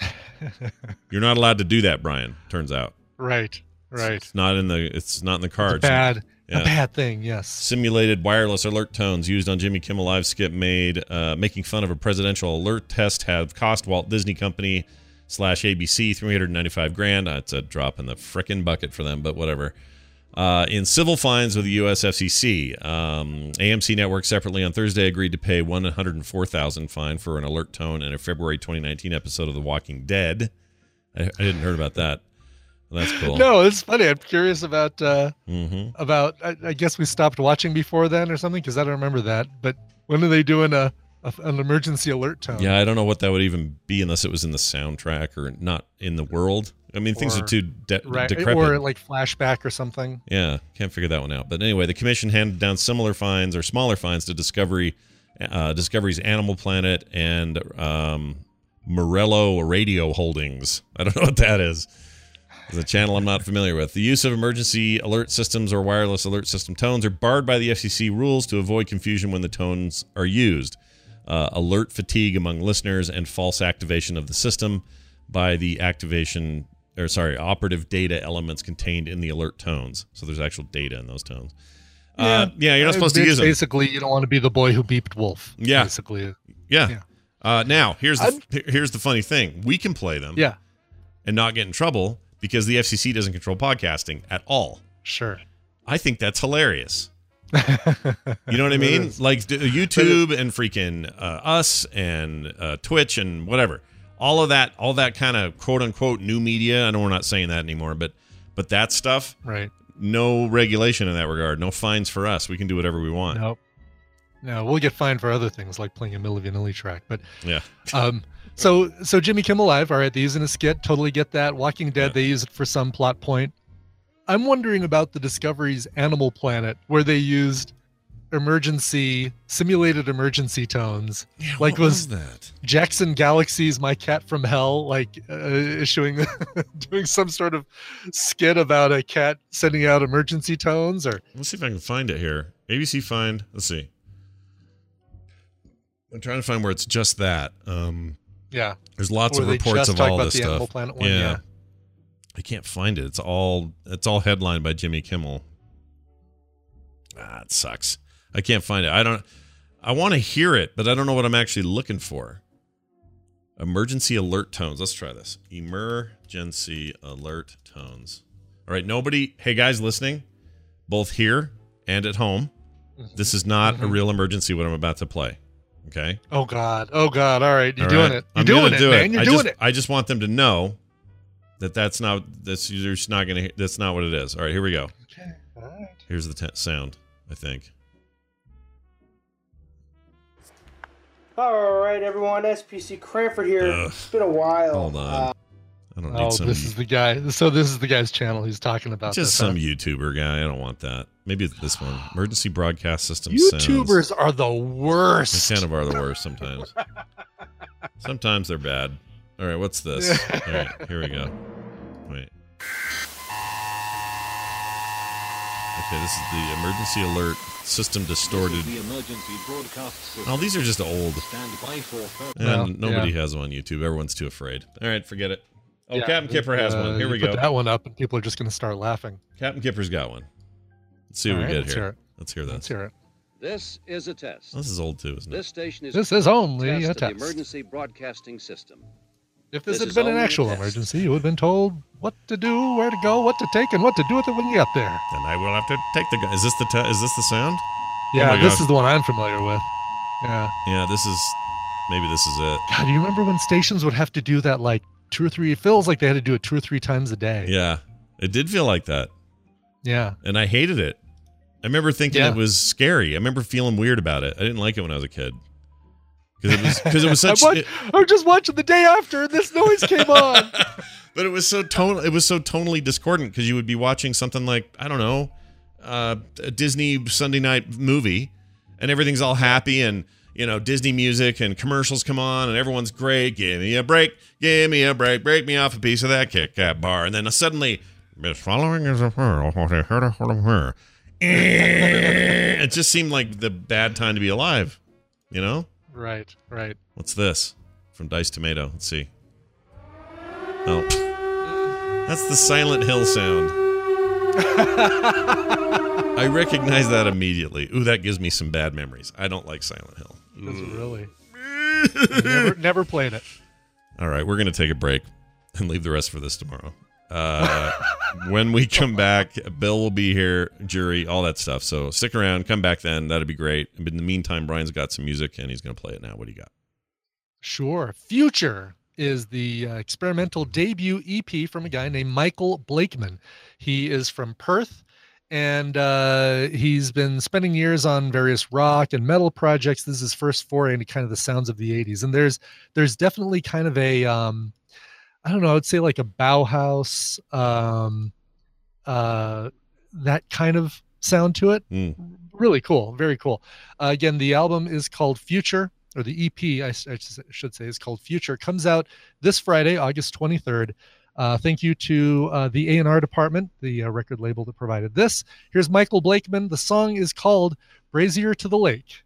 [LAUGHS] You're not allowed to do that, Brian. Turns out right right it's not in the it's not in the It's a cards. bad Yeah. a bad thing yes Simulated wireless alert tones used on Jimmy Kimmel Live skit made uh, making fun of a presidential alert test have cost Walt Disney Company slash ABC 395 grand. That's a drop in the frickin' bucket for them, but whatever. Uh, in civil fines with the U.S. FCC, um, AMC Network separately on Thursday agreed to pay 104,000 fine for an alert tone in a February 2019 episode of The Walking Dead. I, I didn't heard about that. Well, that's cool. no it's funny i'm curious about uh hmm about I, I guess we stopped watching before then or something because I don't remember that. But when are they doing a, a an emergency alert tone? Yeah, I don't know what that would even be unless it was in the soundtrack or not in the world. I mean, things are too de- right, decrepit. or like flashback or something. yeah, can't figure that one out. But anyway, the commission handed down similar fines or smaller fines to Discovery, uh, Discovery's Animal Planet and um, Meruelo Radio Holdings. I don't [LAUGHS] know what that is. It's a channel I'm not familiar with. The use of emergency alert systems or wireless alert system tones are barred by the FCC rules to avoid confusion when the tones are used. Uh, alert fatigue among listeners and false activation of the system by the activation or sorry operative data elements contained in the alert tones. So there's actual data in those tones. Uh, yeah, you're not Uh, supposed to use them. Basically, you don't want to be the boy who beeped wolf. Yeah. Basically. Yeah. Yeah. Uh, now here's the I'm- here's the funny thing: we can play them. Yeah. and not get in trouble. because the FCC doesn't control podcasting at all. Sure. I think that's hilarious. [LAUGHS] You know what I mean? Like YouTube and freaking uh, us and uh, Twitch and whatever. All of that, all that kind of quote unquote new media. I know we're not saying that anymore, but but that stuff, Right. no regulation in that regard. No fines for us. We can do whatever we want. Nope. No, we'll get fined for other things like playing a Milli Vanilli track. But Yeah. um, so so Jimmy Kimmel Live, all right, they use in a skit. Totally get that. Walking Dead, Yeah. they use it for some plot point. I'm wondering about the Discovery's Animal Planet, where they used emergency simulated emergency tones. Yeah, Like what was- that? Jackson Galaxy's My Cat from Hell, like uh, issuing [LAUGHS] doing some sort of skit about a cat sending out emergency tones, or Let's see if I can find it here. ABC find. Let's see. I'm trying to find where it's just that. Um, yeah, there's lots Or of reports of all about this the stuff. Animal Planet one, yeah. I can't find it. It's all it's all headlined by Jimmy Kimmel. Ah, it sucks. I can't find it. I don't. I want to hear it, but I don't know what I'm actually looking for. Emergency alert tones. Let's try this. Emergency alert tones. All right, nobody. Hey guys, listening, both here and at home. This is not a Mhm. real emergency. What I'm about to play. Okay. oh god, oh god, all right, you're All doing right? it, you're I'm doing it, do man, you're I doing just, it. I just want them to know that that's not that's you're just not gonna. That's not what it is. All right, here we go. Okay, all right. Here's the t- sound. I think. All right, everyone. SPC Cranford here. Ugh. It's been a while. Hold on. Uh, I don't need Oh, some. this is the guy. So this is the guy's channel he's talking about. just this, some huh? YouTuber guy. I don't want that. Maybe it's this one. Emergency broadcast system. sounds. YouTubers are the They worst. kind of are the worst sometimes. sometimes they're bad. All right, what's this? [LAUGHS] All right, here we go. Wait. Okay, this is the emergency alert system distorted. Oh, these are just old. And nobody yeah. has them on YouTube. Everyone's too afraid. All right, forget it. Oh, Yeah, Captain Kipper has uh, one. Here we go. put. That one up, and people are just going to start laughing. Captain Kipper's got one. Let's see what All we right, get let's here. hear it. Let's hear that. Let's this. hear it. This is a test. This is old too, isn't it? This station is This is only test a of the emergency broadcasting system. If this, This had been an actual test. emergency, you would have been told what to do, where to go, what to take, and what to do with it when you got there. Then I will have to take the. gun. Is this the? Te- is this the sound? Yeah, oh my this gosh. is the one I'm familiar with. Yeah. Yeah, this is. Maybe this is it. God, do you remember when stations would have to do that like two or three? It feels like they had to do it two or three times a day. Yeah, it did feel like that, Yeah. and I hated it. I remember thinking Yeah. it was scary. I remember feeling weird about it. I didn't like it when I was a kid because it was because it was [LAUGHS] such. I'm, wa- it- I'm just watching the day after, and this noise came on. [LAUGHS] but it was so tonal. It was so tonally discordant because you would be watching something like I don't know, uh, a Disney Sunday night movie, and everything's all happy and you know Disney music and commercials come on and everyone's great. Give me a break, give me a break, break me off a piece of that Kit Kat bar, and then suddenly, this following is a her, what I heard of her. [LAUGHS] It just seemed like the bad time to be alive, you know. Right, right. What's this? From Dice Tomato. Let's see. Oh. That's the Silent Hill sound. [LAUGHS] I recognize that immediately. Ooh, that gives me some bad memories. I don't like Silent Hill. Does it really? [LAUGHS] never, never played it. All right, we're going to take a break and leave the rest for this tomorrow. Uh, when we come back, Bill will be here, jury, all that stuff. So stick around, come back then. That'd be great. But in the meantime, Brian's got some music and he's going to play it now. What do you got? Sure. Future is the uh, experimental debut EP from a guy named Michael Blakeman. He is from Perth and uh, he's been spending years on various rock and metal projects. This is his first foray into kind of the sounds of the 80s. And there's there's definitely kind of a um, I don't know, I'd say like a Bauhaus um, uh, that kind of sound to it. Mm. Really cool, very cool. Uh, again, the album is called Future, or the EP, I should say, is called Future. Comes out this Friday, August 23rd. Uh, thank you to uh, the A&R department, the uh, record label that provided this. Here's Michael Blakeman. The song is called Brazier to the Lake.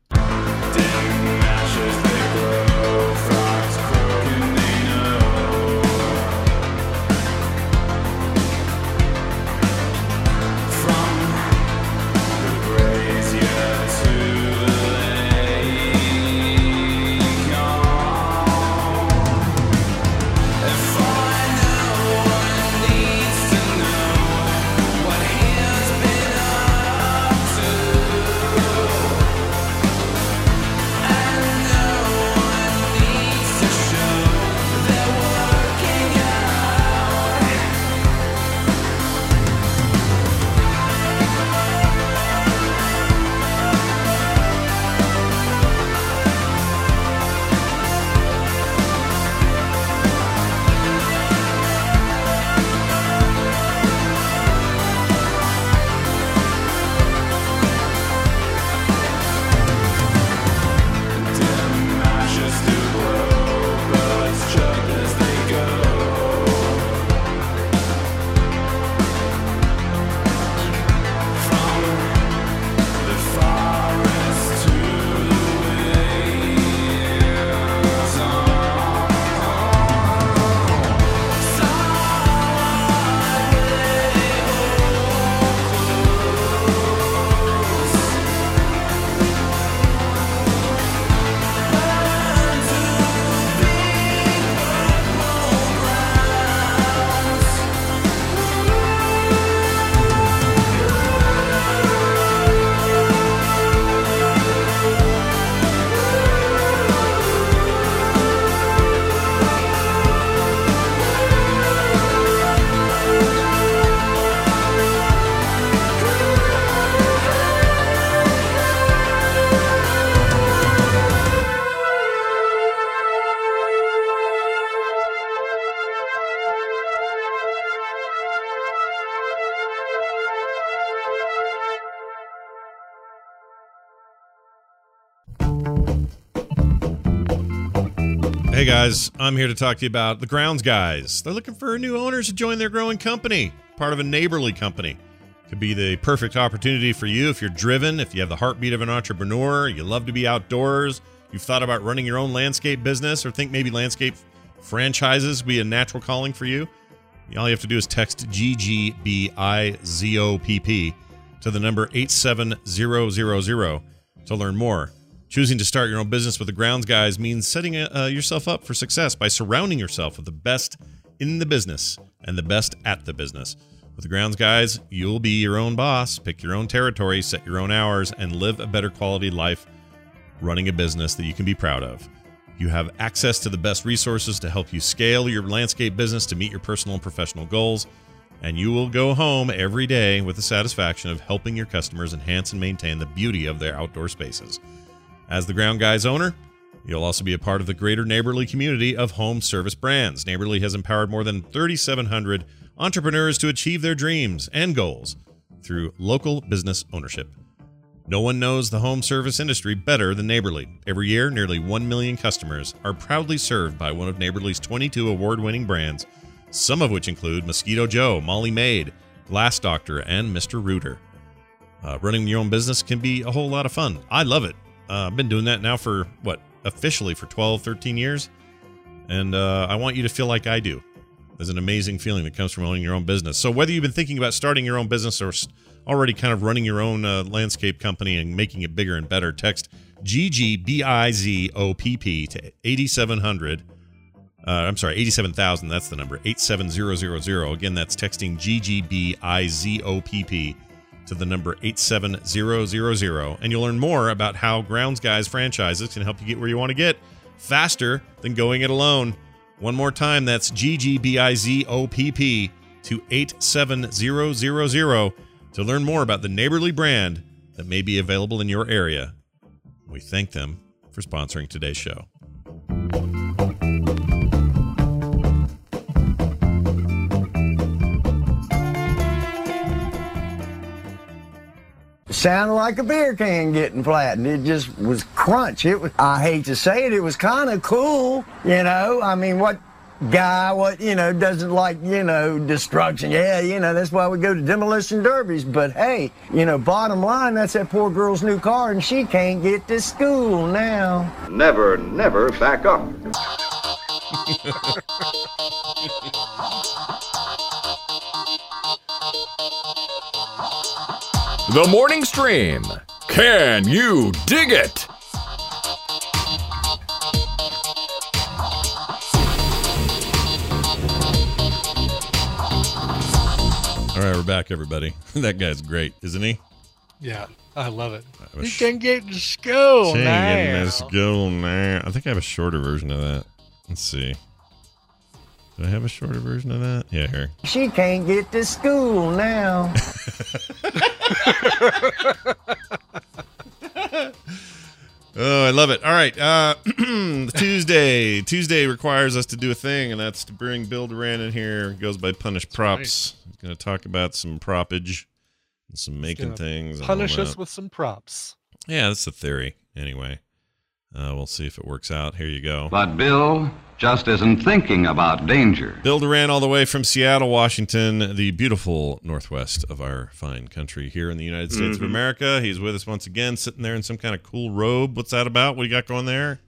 Guys, I'm here to talk to you about the Grounds Guys. They're looking for new owners to join their growing company, part of a neighborly company. Could be the perfect opportunity for you if you're driven, if you have the heartbeat of an entrepreneur, you love to be outdoors, you've thought about running your own landscape business, or think maybe landscape franchises would be a natural calling for you. All you have to do is text GGBIZOPP to the number 87000 to learn more. Choosing to start your own business with the Grounds Guys means setting uh, yourself up for success by surrounding yourself with the best in the business and the best at the business. With the Grounds Guys, you'll be your own boss, pick your own territory, set your own hours, and live a better quality life running a business that you can be proud of. You have access to the best resources to help you scale your landscape business to meet your personal and professional goals, and you will go home every day with the satisfaction of helping your customers enhance and maintain the beauty of their outdoor spaces. As the Ground Guys owner, you'll also be a part of the greater Neighborly community of home service brands. Neighborly has empowered more than 3,700 entrepreneurs to achieve their dreams and goals through local business ownership. No one knows the home service industry better than Neighborly. Every year, nearly 1 million customers are proudly served by one of Neighborly's 22 award winning brands, some of which include Mosquito Joe, Molly Maid, Glass Doctor, and Mr. Rooter. Uh, running your own business can be a whole lot of fun. I love it. Uh, I've been doing that now for what officially for 12, 13 years, and uh, I want you to feel like I do. There's an amazing feeling that comes from owning your own business. So whether you've been thinking about starting your own business or already kind of running your own uh, landscape company and making it bigger and better, text GGBIZOPP to 8700. Uh, I'm sorry, 87,000. That's the number. 87000. Again, that's texting GGBIZOPP to the number 87000 and you'll learn more about how Grounds Guys franchises can help you get where you want to get faster than going it alone. One more time, that's GGBIZOPP to 87000 to learn more about the neighborly brand that may be available in your area. We thank them for sponsoring today's show. Sounded like a beer can getting flattened. It just was crunch. It was, I hate to say it, it was kind of cool, you know. I mean, what guy, what, you know, doesn't like, you know, destruction? Yeah, you know, that's why we go to demolition derbies. But hey, you know, bottom line, that's that poor girl's new car and she can't get to school now. Never, never back up. [LAUGHS] The Morning Stream. Can you dig it? All right, we're back, everybody. [LAUGHS] that guy's great, isn't he? Yeah, I love it. I was You can get to school Sing in now. the school now. I think I have a shorter version of that. Let's see. Do I have a shorter version of that? Yeah, here. She can't get to school now. [LAUGHS] Oh, I love it. All right. Uh, [CLEARS THROAT] Tuesday. Tuesday requires us to do a thing, and that's to bring Bill Doran in here. It goes by Punish Props. He's going to talk about some propage and some making things. Punish us with some props. Yeah, that's the theory. Anyway, uh, we'll see if it works out. Here you go. But Bill just isn't thinking about danger. Bill Doran, all the way from Seattle, Washington, the beautiful northwest of our fine country here in the United States Mhm. of America. He's with us once again, sitting there in some kind of cool robe. What's that about? What do you got going there?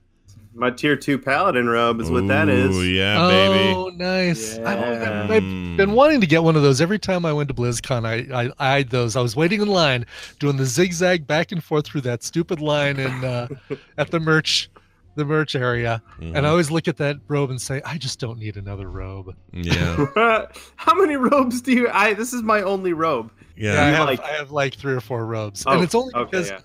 My tier two paladin robe is what that is. Ooh, yeah, baby. Oh, nice. I've, Yeah. I've been wanting to get one of those. Every time I went to BlizzCon, I, I, I eyed those. I was waiting in line, doing the zigzag back and forth through that stupid line in uh, [LAUGHS] at the merch, the merch area, and Mhm. I always look at that robe and say, I just don't need another robe. Yeah. [LAUGHS] How many robes do you? I this is my only robe. Yeah. I have, like- I have like three or four robes, Oh, and it's only okay, because yeah.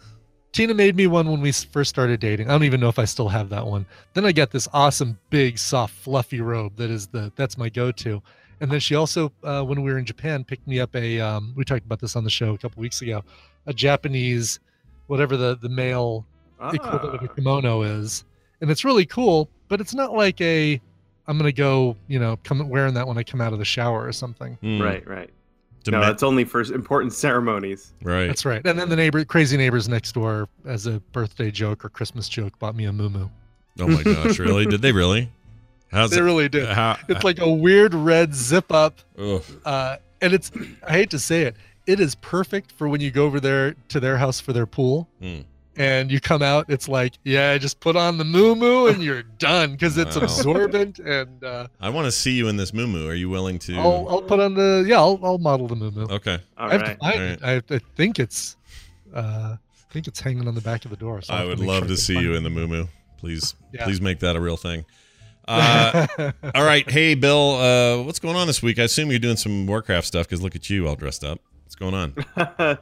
Tina made me one when we first started dating. I don't even know if I still have that one. Then I got this awesome, big, soft, fluffy robe that is the that's my go-to. And then she also, uh, when we were in Japan, picked me up a. Um, we talked about this on the show a couple weeks ago. A Japanese, whatever the the male equivalent of a Ah. kimono is, and it's really cool. But it's not like a. I'm gonna go, you know, come wearing that when I come out of the shower or something. Hmm. Right, right. To no, ma- it's only for important ceremonies. Right. That's right. And then the neighbor, crazy neighbors next door, as a birthday joke or Christmas joke, bought me a muumuu. Oh my gosh, really? Did they really? How's they it- really did. How, it's like a weird red zip up, uh, and it's. I hate to say it, it is perfect for when you go over there to their house for their pool, Hmm. And you come out. It's like, yeah, just put on the moo moo and you're [LAUGHS] done because it's Wow. absorbent. And uh, I want to see you in this moo moo Are you willing to? I'll I'll put on the yeah, I'll I'll model the moo moo. Okay. All I have to right. find I, I think it's, uh, I think it's hanging on the back of the door. So I have would love sure to see you in the moo Please, Yeah. please make that a real thing. [LAUGHS] Uh, all right, hey Bill, uh, what's going on this week? I assume you're doing some Warcraft stuff because look at you all dressed up. What's going on? [LAUGHS]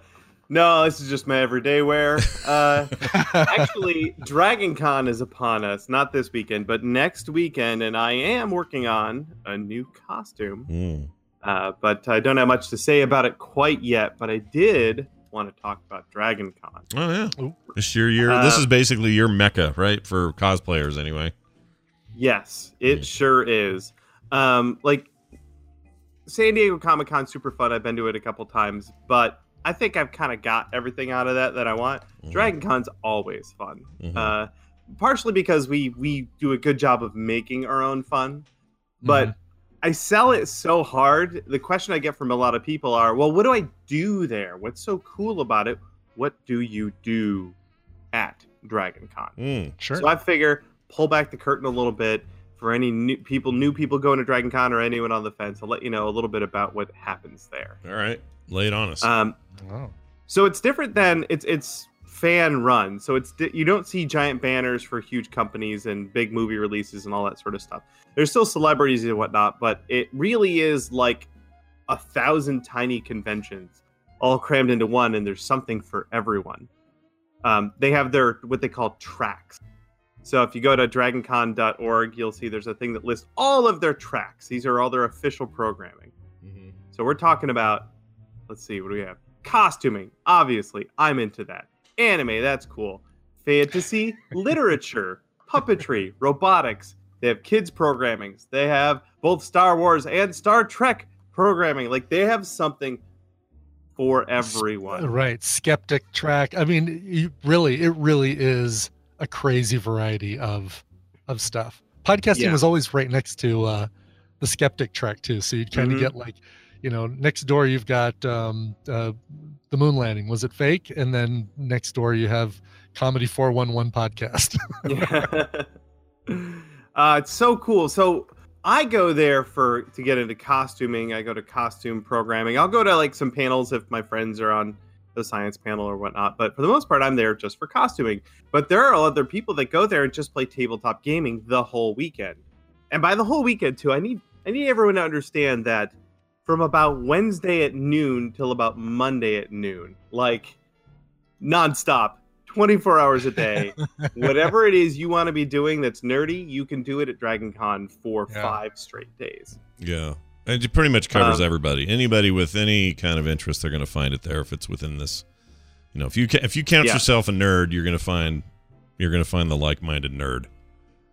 no, this is just my everyday wear. [LAUGHS] Uh, actually, Dragon Con is upon us, not this weekend, but next weekend, and I am working on a new costume. Mm. Uh, but I don't have much to say about it quite yet. But I did want to talk about Dragon Con. Oh yeah, this your year. this Uh, is basically your mecca, right, for cosplayers anyway. Yes, it sure is. Um, like San Diego Comic Con, super fun. I've been to it a couple times, but I think I've kind of got everything out of that that I want. Dragon Con's always fun, Mhm. uh, partially because we we do a good job of making our own fun, but. I sell it so hard. The question I get from a lot of people are, "Well, what do I do there? What's so cool about it? What do you do at Dragon Con?" Mm. Sure. So I figure pull back the curtain a little bit for any new people, new people going to Dragon Con or anyone on the fence. I'll let you know a little bit about what happens there. All right, lay it on us. Um, Wow. so it's different than it's it's fan run. So it's you don't see giant banners for huge companies and big movie releases and all that sort of stuff. There's still celebrities and whatnot, but it really is like a thousand tiny conventions all crammed into one, and there's something for everyone. Um, they have their what they call tracks. So if you go to dragoncon.org, you'll see there's a thing that lists all of their tracks. These are all their official programming. So we're talking about, let's see, what do we have? Costuming, obviously. I'm into that. Anime, that's cool. Fantasy, [LAUGHS] literature, puppetry, robotics. They have kids programming. They have both Star Wars and Star Trek programming. Like they have something for everyone. Right, skeptic track. I mean, you, really, it really is a crazy variety of of stuff. Podcasting Yeah. was always right next to uh, the skeptic track too, so you'd kind of Mhm. get like, you know, next door you've got um, uh, the moon landing. Was it fake? And then next door you have comedy four one one podcast. [LAUGHS] yeah. uh, it's so cool. So I go there for to get into costuming. I go to costume programming. I'll go to like some panels if my friends are on the science panel or whatnot. But for the most part, I'm there just for costuming. But there are other people that go there and just play tabletop gaming the whole weekend. And by the whole weekend too, I need I need everyone to understand that from about Wednesday at noon till about Monday at noon, like nonstop, 24 hours a day. [LAUGHS] Whatever it is you want to be doing that's nerdy, you can do it at Dragon Con for Yeah. five straight days. Yeah. And it pretty much covers Um, everybody. Anybody with any kind of interest, they're going to find it there if it's within this. You know, if you ca- if you count Yeah. yourself a nerd, you're going to find you're going to find the like-minded nerd.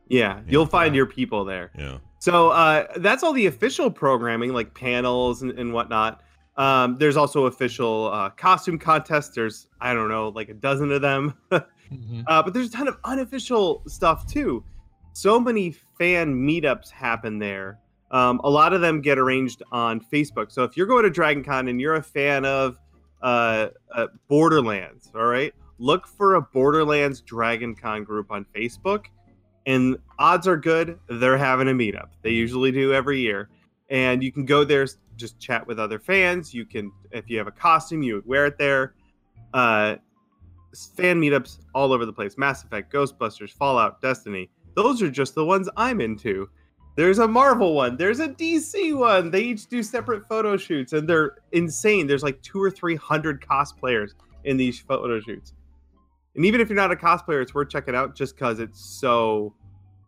Yeah, you'll find your people there. Yeah. So uh, that's all the official programming, like panels and, and whatnot. Um, there's also official uh, costume contests. There's I don't know, like a dozen of them. [LAUGHS] Mhm. Uh, but there's a ton of unofficial stuff too. So many fan meetups happen there. Um, a lot of them get arranged on Facebook. So if you're going to Dragon Con and you're a fan of uh, uh, Borderlands, all right, look for a Borderlands Dragon Con group on Facebook. And odds are good they're having a meetup. They usually do every year. And you can go there, just chat with other fans. You can, if you have a costume, you would wear it there. Uh, fan meetups all over the place. Mass Effect, Ghostbusters, Fallout, Destiny. Those are just the ones I'm into. There's a Marvel one. There's a DC one. They each do separate photo shoots, and they're insane. There's like two or three hundred cosplayers in these photo shoots. And even if you're not a cosplayer, it's worth checking out just because it's so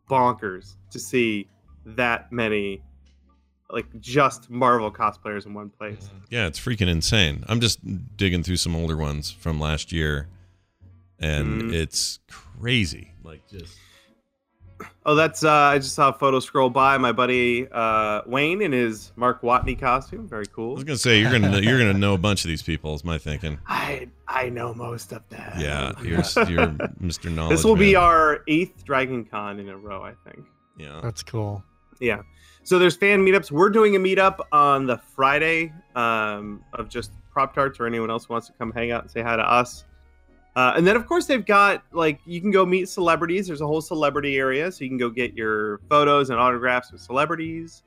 bonkers to see that many, like just Marvel cosplayers in one place. Yeah, it's freaking insane. I'm just digging through some older ones from last year, and Mhm. it's crazy. Like just Oh, that's uh, I just saw a photo scroll by my buddy uh, Wayne in his Mark Watney costume. Very cool. I was gonna say you're gonna you're gonna know a bunch of these people. Is my thinking. I I know most of them. Yeah, you're [LAUGHS] you're Mr. Knowledge. this will be our eighth Dragon Con in a row, I think. yeah. That's cool. Yeah. So there's fan meetups. We're doing a meetup on the Friday um, of just prop tarts or anyone else who wants to come hang out and say hi to us. Uh, and then of course they've got like you can go meet celebrities. There's a whole celebrity area, so you can go get your photos and autographs with celebrities.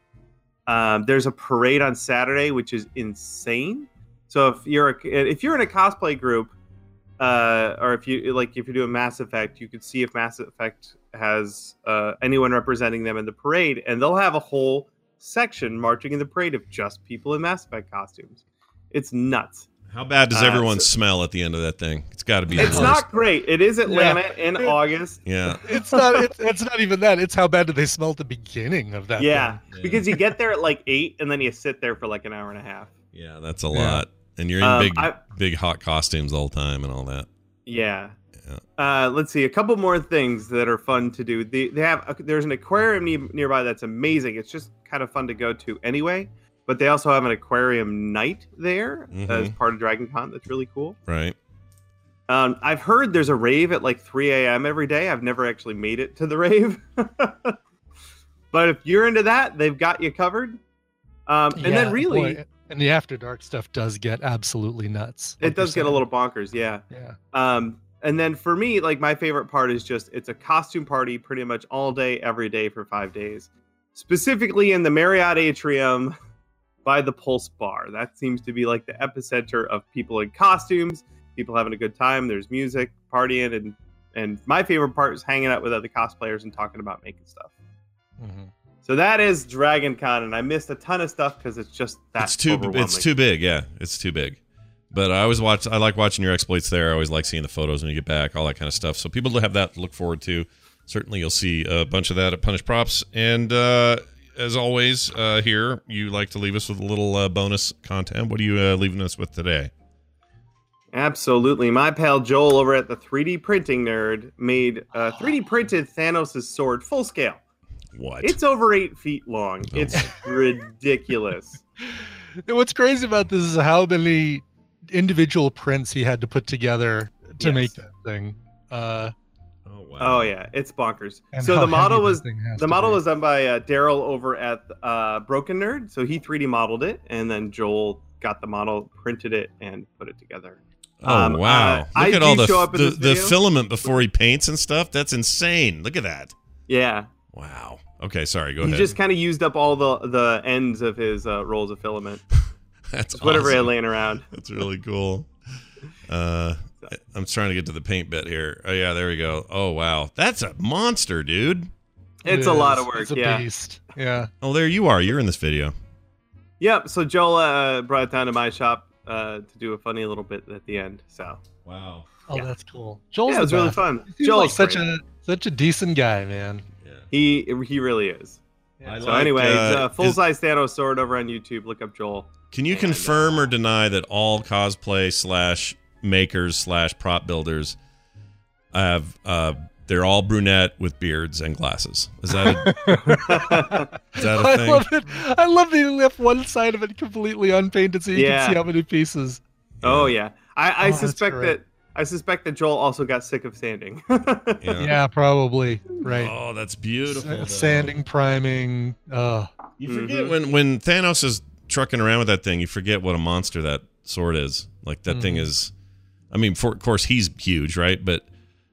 Um, there's a parade on Saturday, which is insane. So if you're a, if you're in a cosplay group, uh, or if you like if you're doing Mass Effect, you could see if Mass Effect has uh, anyone representing them in the parade, and they'll have a whole section marching in the parade of just people in Mass Effect costumes. It's nuts. How bad does Uh, everyone so- smell at the end of that thing? It's got to be. the It's worst. not great. It is Atlanta in It- August. Yeah. It's not. It's, it's not even that. It's how bad do they smell at the beginning of that? Yeah, thing. because you get there at like eight, and then you sit there for like an hour and a half. Yeah, that's a Yeah. lot. And you're in Um, big I- big hot costumes all the time and all that. Yeah. Yeah. Uh, let's see a couple more things that are fun to do. They, they have a, there's an aquarium ne- nearby that's amazing. It's just kind of fun to go to anyway. But they also have an aquarium night there as Mhm. part of Dragon Con. That's really cool. Right. Um, I've heard there's a rave at like 3 a.m. every day. I've never actually made it to the [LAUGHS] rave. but if you're into that, they've got you covered. Um, and Yeah, then really, boy, and the after dark stuff does get absolutely nuts. it does get a little bonkers. Yeah. Yeah. Um, and then for me, like my favorite part is just it's a costume party pretty much all day, every day for five days. Specifically in the Marriott Atrium [LAUGHS] by the Pulse Bar. That seems to be like the epicenter of people in costumes, people having a good time. There's music, partying, and and my favorite part is hanging out with other cosplayers and talking about making stuff. Mhm. So that is Dragon Con, and I missed a ton of stuff because it's just that it's too it's too big. Yeah, it's too big. But I always watch. I like watching your exploits there. I always like seeing the photos when you get back, all that kind of stuff. So people have that to look forward to. Certainly, you'll see a bunch of that at Punished Props. And uh, as always, uh, here you like to leave us with a little uh, bonus content. What are you uh, leaving us with today? Absolutely. My pal Joel over at the 3D Printing Nerd made uh, 3D printed Thanos' sword full scale. What? It's over eight feet long. Oh It's [LAUGHS] ridiculous. What's crazy about this is how many individual prints he had to put together to Yes. make that thing. Wow! Oh yeah, it's bonkers. And so the model was this thing has the model be. was done by uh, Daryl over at uh, Broken Nerd. So he 3D modeled it, and then Joel got the model, printed it, and put it together. Oh Um, wow! uh, Look I at all the show up the, the filament before he paints and stuff. That's insane. Look at that. Yeah, Wow. Okay, sorry. Go he ahead. He just kind of used up all the the ends of his uh, rolls of filament. [LAUGHS] That's Just whatever he had laying around. That's really cool. Uh, I'm trying to get to the paint bit here. Oh yeah, there we go. Oh wow, that's a monster, dude. It's it a lot of work. It's a yeah. beast. Yeah. Oh, there you are. You're in this video. Yep. So Joel uh, brought it down to my shop uh, to do a funny little bit at the end. So Wow. Oh, that's cool. Joel's yeah, was really fun. He Joel's like such great. a such a decent guy, man. Yeah. he he really is. I so like, anyway, uh, uh, full size Thanos sword over on YouTube. Look up Joel. Can you And, confirm or deny that all cosplay slash makers slash prop builders have uh, they're all brunette with beards and glasses? Is that a, [LAUGHS] is that a I thing? love it. I love that he left one side of it completely unpainted so you Yeah. can see how many pieces. Oh yeah, I, I Oh, suspect that I suspect that Joel also got sick of sanding. [LAUGHS] Yeah, probably. Right. Oh, that's beautiful. Sa- though. Sanding, priming. Uh, You Mm-hmm. forget when when Thanos is trucking around with that thing, you forget what a monster that sword is. Like that thing Mhm. is. I mean, for, of course he's huge, right? But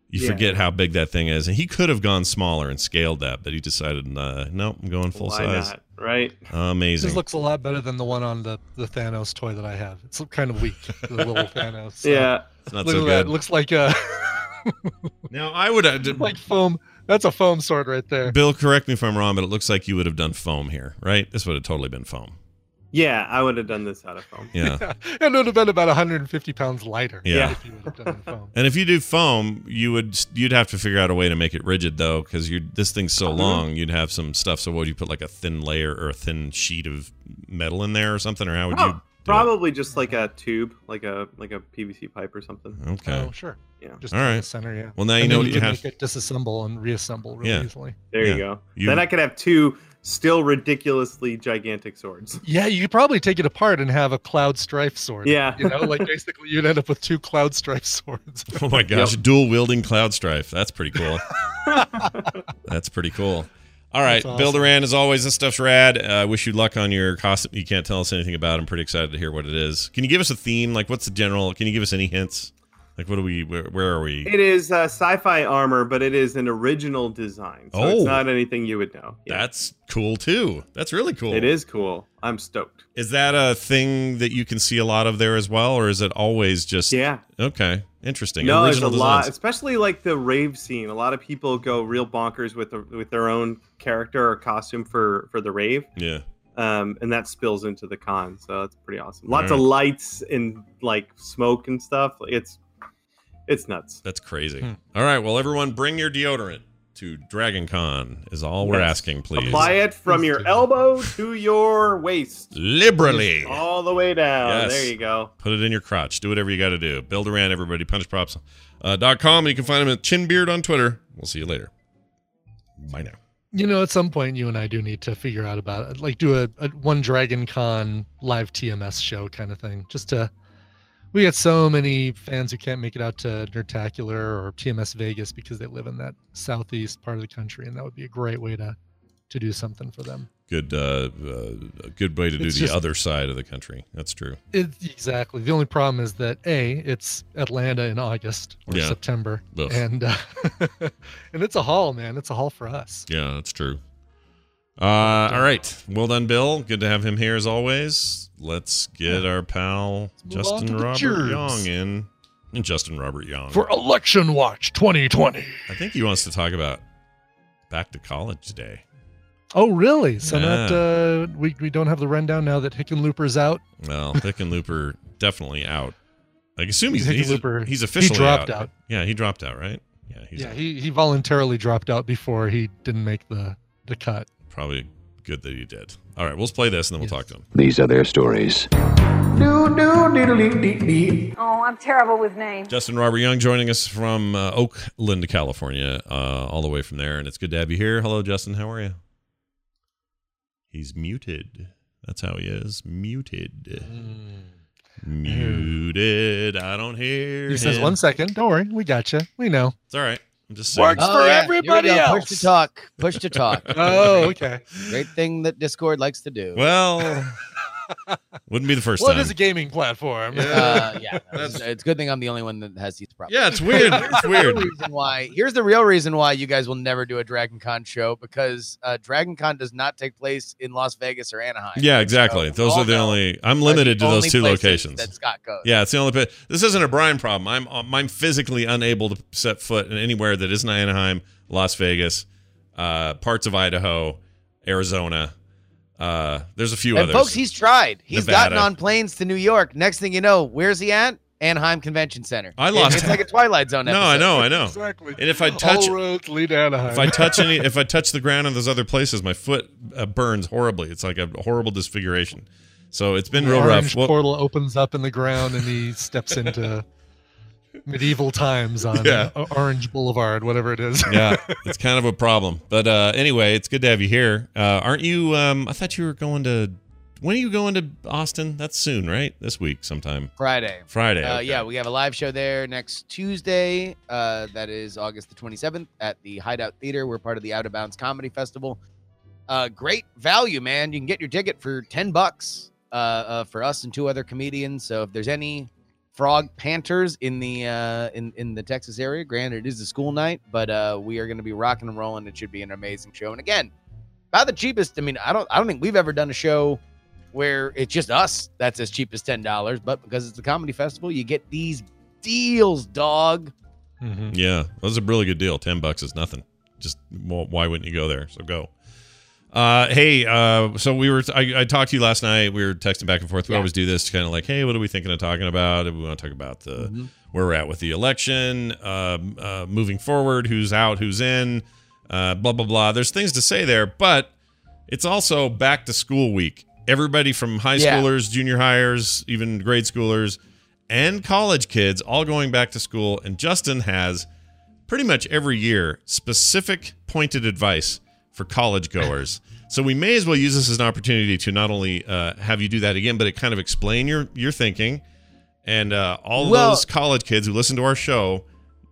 you Yeah. forget how big that thing is, and he could have gone smaller and scaled that, but he decided, uh, no, I'm going full Why size. not? Right? Amazing. this looks a lot better than the one on the, the Thanos toy that I have. It's kind of weak, the little [LAUGHS] Thanos. so- Yeah. It's not Look so at that. good. It looks like a [LAUGHS] Now I would uh, like foam. That's a foam sword right there. Bill, correct me if I'm wrong, but it looks like you would have done foam here, right? This would have totally been foam. Yeah, I would have done this out of foam. Yeah. And [LAUGHS] it would have been about 150 pounds lighter. Yeah. If you would have done foam. And if you do foam, you would you'd have to figure out a way to make it rigid though, because you this thing's so uh-huh. long. You'd have some stuff. So what would you put like a thin layer or a thin sheet of metal in there or something, or how would you? Oh, Probably just like a tube, like a like a PVC pipe or something. Okay. Oh, sure. Yeah. Just All in the center, yeah. Well, now you And know then what you can have. make it disassemble and reassemble really Yeah. easily. There Yeah. you go. You- Then I could have two still ridiculously gigantic swords. Yeah, you could probably take it apart and have a cloud strife sword. Yeah. You know, like basically you'd end up with two cloud strife swords. [LAUGHS] Oh my gosh, dual wielding cloud strife. That's pretty cool. [LAUGHS] That's pretty cool. All right, That's Bill. Doran, as always, this stuff's rad. Uh, I wish you luck on your costume. You can't tell us anything about. it. I'm pretty excited to hear what it is. Can you give us a theme? Like, what's the general? Can you give us any hints? Like, what do we? Where, where are we? It is uh, sci-fi armor, but it is an original design, so Oh. it's not anything you would know. Yeah. That's cool too. That's really cool. It is cool. I'm stoked. Is that a thing that you can see a lot of there as well, or is it always just? Yeah. Okay. Interesting. No, there's a Original lot, especially like the rave scene. A lot of people go real bonkers with the, with their own character or costume for for the rave. Yeah. Um, and that spills into the con, so that's pretty awesome. Lots All of lights and like smoke and stuff. It's it's nuts. That's crazy. Hmm. All right. Well, everyone, bring your deodorant to Dragon Con. Is all we're Yes. asking, please. Apply it from your elbow to your waist, liberally. all the way down. Yes. There you go. Put it in your crotch. Do whatever you got to do. Bill Doran, everybody. Punchprops. Uh, com. And you can find him at Chinbeard on Twitter. We'll see you later. Bye now. You know, at some point, you and I do need to figure out about it, like do a, a one Dragon Con live TMS show kind of thing, just to. We get so many fans who can't make it out to Nerdtacular or TMS Vegas because they live in that southeast part of the country, and that would be a great way to to do something for them. Good, uh, uh, good way to do It's the just- other side of the country. That's true. It, exactly. The only problem is that a it's Atlanta in August or Yeah. September, Ugh. and uh, [LAUGHS] and it's a haul, man. It's a haul for us. Yeah, that's true. Uh, all right. Well done, Bill. Good to have him here as always. Let's get our pal on Justin Robert. Young in. And Justin Robert Young. For Election Watch 2020. I think he wants to talk about back to college today. Oh, really? So not Yeah. uh, we we don't have the rundown now that Hickenlooper's out. Well, [LAUGHS] Hickenlooper definitely out. I assume he's he's, he's he officially dropped out. out. Yeah, he dropped out, right? Yeah, yeah, he he voluntarily dropped out before he didn't make the the cut. Probably good that he did. All right, we'll play this and then we'll talk to him. These are their stories. Oh, I'm terrible with names. Justin Robert Young joining us from uh, Oakland, California, uh, all the way from there, and it's good to have you here. Hello, Justin. How are you? He's muted. That's how he is. Muted. Muted. I don't hear. He says, him. "One second, don't worry, we got you. We know." It's all right. I'm just saying. Works Oh, for yeah. everybody Here else. Push to talk. Push to talk. [LAUGHS] Oh, okay. Great thing that Discord likes to do. Well, wouldn't be the first Well, it time. is a gaming platform. Uh, [LAUGHS] yeah, it's, it's a good thing I'm the only one that has these problems. Yeah, it's weird. [LAUGHS] It's weird. The reason why. Here's the real reason why you guys will never do a Dragon Con show because uh, Dragon Con does not take place in Las Vegas or Anaheim. Yeah, exactly. So, Those are the only. I'm limited to those two locations. That Scott goes. Yeah, it's the only. pa- This isn't a Brian problem. I'm um, I'm physically unable to set foot in anywhere that isn't Anaheim, Las Vegas, uh, parts of Idaho, Arizona. Uh, there's a few And others. folks, he's tried. He's Nevada. gotten on planes to New York. Next thing you know, where's he at? Anaheim Convention Center. I lost- It's like a [LAUGHS] Twilight Zone. no, I know, I know. Exactly. And if I touch, All roads lead Anaheim. if I touch any, [LAUGHS] if I touch the ground in those other places, my foot uh, burns horribly. It's like a horrible disfiguration. So it's been The real orange rough. Well- portal opens up in the ground, and he steps into medieval times on Yeah. uh, Orange Boulevard, whatever it is. yeah, [LAUGHS] it's kind of a problem. But uh, anyway, it's good to have you here. Uh, aren't you? Um, I thought you were going to. When are you going to Austin? That's soon, right? This week sometime. Friday. Friday. Uh, okay. yeah, we have a live show there next Tuesday. Uh, that is August the 27th at the Hideout Theater. We're part of the Out of Bounds Comedy Festival. Uh, great value, man. You can get your ticket for 10 bucks uh, uh, for us and two other comedians. So if there's any frog panters in the uh, in in the Texas area, granted it is a school night, but uh, we are going to be rocking and rolling. It should be an amazing show. And again, about the cheapest. I mean, I don't I don't think we've ever done a show where it's just us that's as cheap as ten dollars, but because it's a comedy festival, you get these deals, dog. Yeah, that was a really good deal. Ten bucks is nothing. Just well, why wouldn't you go there? So go. Uh, hey, uh, so we were. I, I talked to you last night. We were texting back and forth. We Yeah. always do this, kind of like, hey, what are we thinking of talking about? We want to talk about the Mhm. where we're at with the election, um, uh, moving forward, who's out, who's in, uh, blah blah blah. There's things to say there, but it's also back to school week, everybody from high Yeah. schoolers, junior hires, even grade schoolers, and college kids all going back to school. And Justin has pretty much every year specific pointed advice for college goers. so we may as well use this as an opportunity to not only uh, have you do that again, but it kind of explain your your thinking. And uh, all Well- those college kids who listen to our show,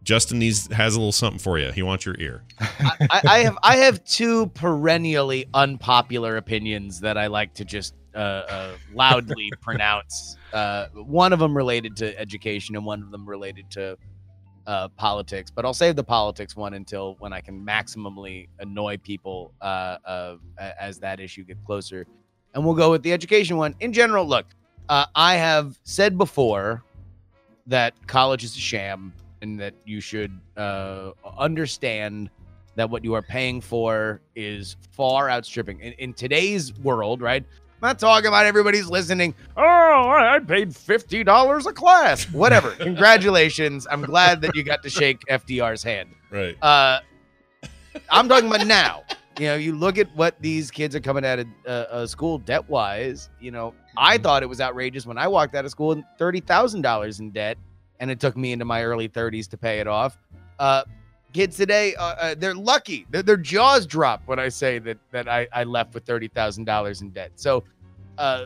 Justin needs has a little something for you. He wants your ear. [LAUGHS] I, I have I have two perennially unpopular opinions that I like to just uh, uh, loudly [LAUGHS] pronounce. Uh, one of them related to education, and one of them related to uh, politics. But I'll save the politics one until when I can maximally annoy people uh, uh, as that issue gets closer. And we'll go with the education one. In general, look, uh, I have said before that college is a sham and that you should uh, understand that what you are paying for is far outstripping. In, in today's world, right? I'm not talking about everybody's listening. Oh, I paid fifty dollars a class. Whatever. [LAUGHS] Congratulations. I'm glad that you got to shake FDR's hand. Right. Uh, I'm talking about now. You know, you look at what these kids are coming out of uh, uh, school debt wise. You know, I thought it was outrageous when I walked out of school in thirty thousand dollars in debt, and it took me into my early 30s to pay it off. Kids today, uh, uh, they're lucky. Their, their jaws drop when I say that that I, I left with thirty thousand dollars in debt. So, uh,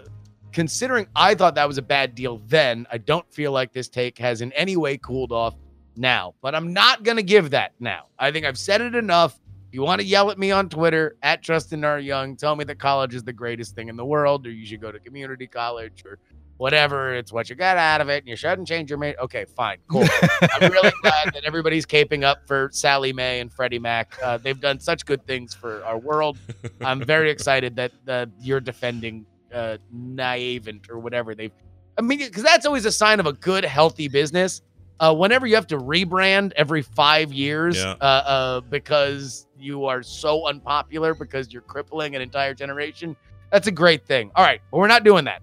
considering I thought that was a bad deal then, I don't feel like this take has in any way cooled off now. But I'm not gonna give that now. I think I've said it enough. You want to yell at me on Twitter at Justin R. Young, tell me that college is the greatest thing in the world, or you should go to community college, or whatever. It's what you got out of it, and you shouldn't change your mate. Okay, fine, [LAUGHS] cool. I'm really glad that everybody's caping up for Sallie Mae and Freddie Mac. Uh, they've done such good things for our world. I'm very [LAUGHS] excited that uh, you're defending uh, Navient or whatever they've. I mean, because that's always a sign of a good, healthy business. Uh, whenever you have to rebrand every five years Yeah. uh, uh, because you are so unpopular because you're crippling an entire generation, that's a great thing. All right, but we're not doing that.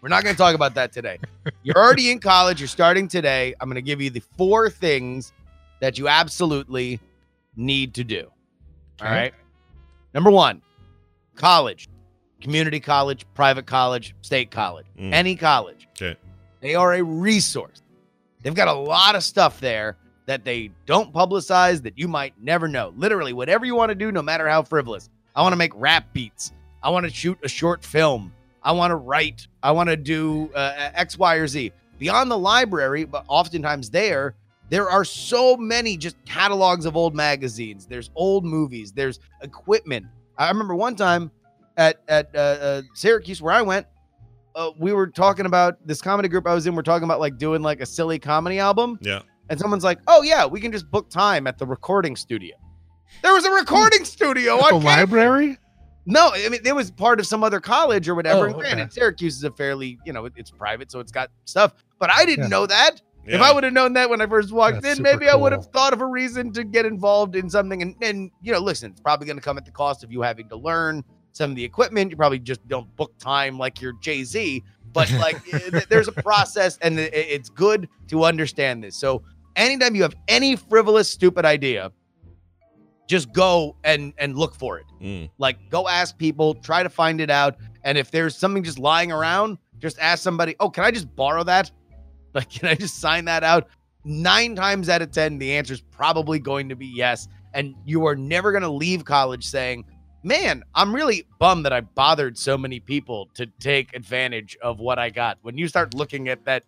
We're not going to talk about that today. You're already in college. You're starting today. I'm going to give you the four things that you absolutely need to do. All Okay. right. Number one, college, community college, private college, state college, Mm. any college. Okay. They are a resource. They've got a lot of stuff there that they don't publicize that you might never know. Literally, whatever you want to do, no matter how frivolous. I want to make rap beats. I want to shoot a short film. I want to write. I want to do uh, X, Y, or Z. Beyond the library, but oftentimes there, there are so many just catalogs of old magazines. There's old movies. There's equipment. I remember one time at at uh, uh, Syracuse where I went, uh, we were talking about this comedy group I was in. We're talking about like doing like a silly comedy album, Yeah. and someone's like, "Oh yeah, we can just book time at the recording studio." There was a recording studio At on the campus. library? No, I mean it was part of some other college or whatever. Oh, and granted, okay. Syracuse is a fairly, you know, it's private, so it's got stuff. But I didn't Yeah. know that. If I would have known that when I first walked That's in, super maybe I would have thought of a reason to get involved in something. And, and you know, listen, it's probably going to come at the cost of you having to learn some of the equipment. You probably just don't book time like you're Jay Z. But [LAUGHS] like, eh, there's a process, and it's good to understand this. So anytime you have any frivolous, stupid idea, just go and and look for it. Mm. Like, go ask people, try to find it out. And if there's something just lying around, just ask somebody, oh, can I just borrow that? [LAUGHS] Like, can I just sign that out? Nine times out of 10, the answer is probably going to be yes. And you are never going to leave college saying, man, I'm really bummed that I bothered so many people to take advantage of what I got. When you start looking at that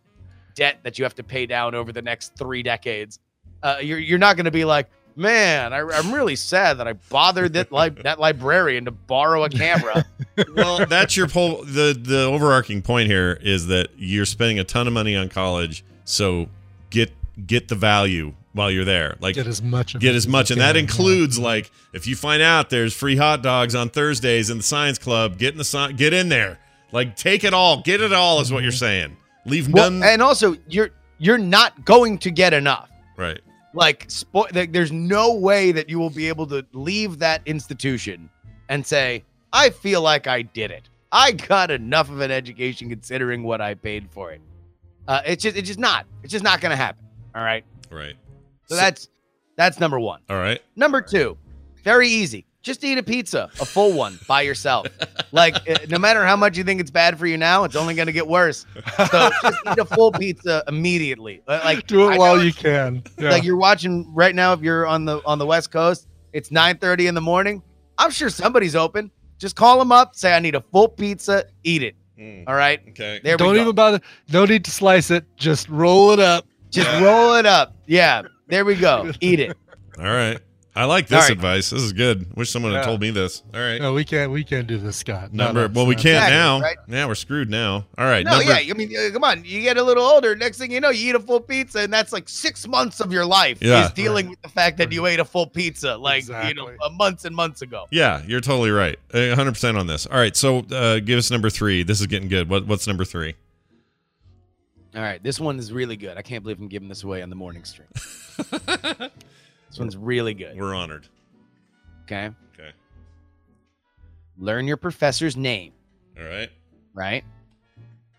debt that you have to pay down over the next three decades, uh, you're, you're not going to be like, man, I, I'm really sad that I bothered that, li- that librarian to borrow a camera. [LAUGHS] well, that's your whole the the overarching point here is that you're spending a ton of money on college, so get get the value while you're there. Like Get as much of get it as as much, you and that can, includes like if you find out there's free hot dogs on Thursdays in the science club, get in the sci- get in there. Like take it all, get it all is what you're mm-hmm. saying. Leave Well, none. and also, you're you're not going to get enough. right. Like, spo- like, there's no way that you will be able to leave that institution and say, "I feel like I did it. I got enough of an education considering what I paid for it." Uh, it's just, it's just not. It's just not going to happen. All right. Right. So that's that's number one. All right. Number two, Very easy. Just eat a pizza, a full one by yourself. Like, uh, no matter how much you think it's bad for you now, it's only going to get worse. So just eat a full pizza immediately. Like, Do it know while you can. Yeah. like you're watching right now if you're on the on the west coast it's 9:30 in the morning i'm sure somebody's open just call them up say i need a full pizza eat it all right okay there Don't we go even bother. No need to slice it. Just roll it up. just roll it up yeah there we go [LAUGHS] eat it All right. I like this All right. advice. This is good. Wish someone had Yeah. told me this. All right. No, we can't. We can't do this, Scott. Number. us, Well, we can't Exactly, now. right? Yeah, we're screwed now. All right. no number, yeah i mean uh, come on you get a little older next thing you know you eat a full pizza and that's like six months of your life Yeah. is dealing with the fact that you ate a full pizza like you know uh, months and months ago Yeah, you're totally right. 100% on this. All right. So uh, give us number three. This is getting good. What, what's number three? All right, this one is really good. I can't believe I'm giving this away on the morning stream. [LAUGHS] this one's really good. We're honored. Okay. Okay. Learn your professor's name, All right. right?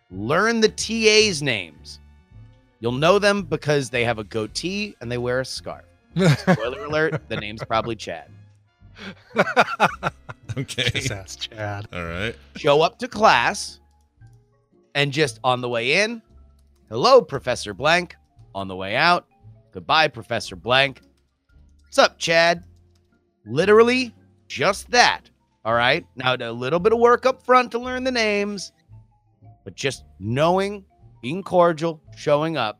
Learn the TA's names. You'll know them because they have a goatee and they wear a scarf. [LAUGHS] Spoiler alert, the name's probably Chad. [LAUGHS] Okay. Just ask Chad. All right. Show up to class and just on the way in, hello, Professor Blank. On the way out, goodbye, Professor Blank. What's up, Chad? Literally just that. All right. Now, a little bit of work up front to learn the names, but just knowing, being cordial, showing up.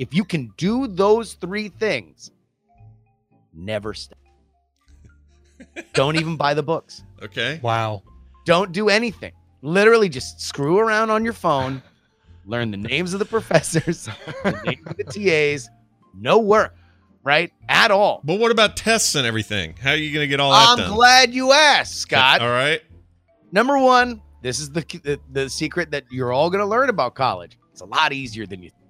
If you can do those three things, never stop. [LAUGHS] Don't even buy the books. Okay. Wow. Don't do anything. Literally just screw around on your phone, learn the names of the professors, the names of the TAs. No work, right? At all. But what about tests and everything? How are you going to get all that I'm done? glad you asked, Scott. All right. Number one, this is the, the the secret that you're all going to learn about college. It's a lot easier than you. think.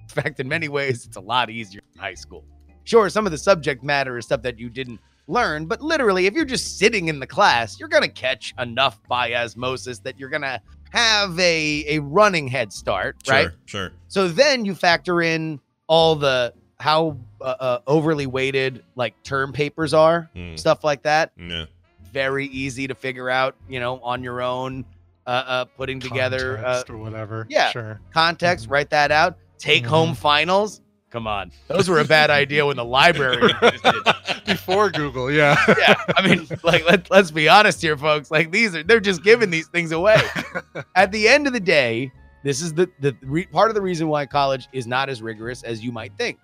In fact, in many ways, it's a lot easier than high school. Sure, some of the subject matter is stuff that you didn't learn, but literally, if you're just sitting in the class, you're going to catch enough by osmosis that you're going to have a a running head start, right? Sure. Sure. So then you factor in all the how uh, uh, overly weighted like term papers are, Mm. stuff like that. Yeah. Very easy to figure out, you know, on your own, uh, uh, putting together uh, Context or whatever. yeah. Sure. context, write that out. Take home finals. Come on, those were a bad idea when the library [LAUGHS] existed. Before Google, yeah. yeah, I mean, like let, let's be honest here, folks. Like these are they're just giving these things away. [LAUGHS] At the end of the day, this is the the re- part of the reason why college is not as rigorous as you might think.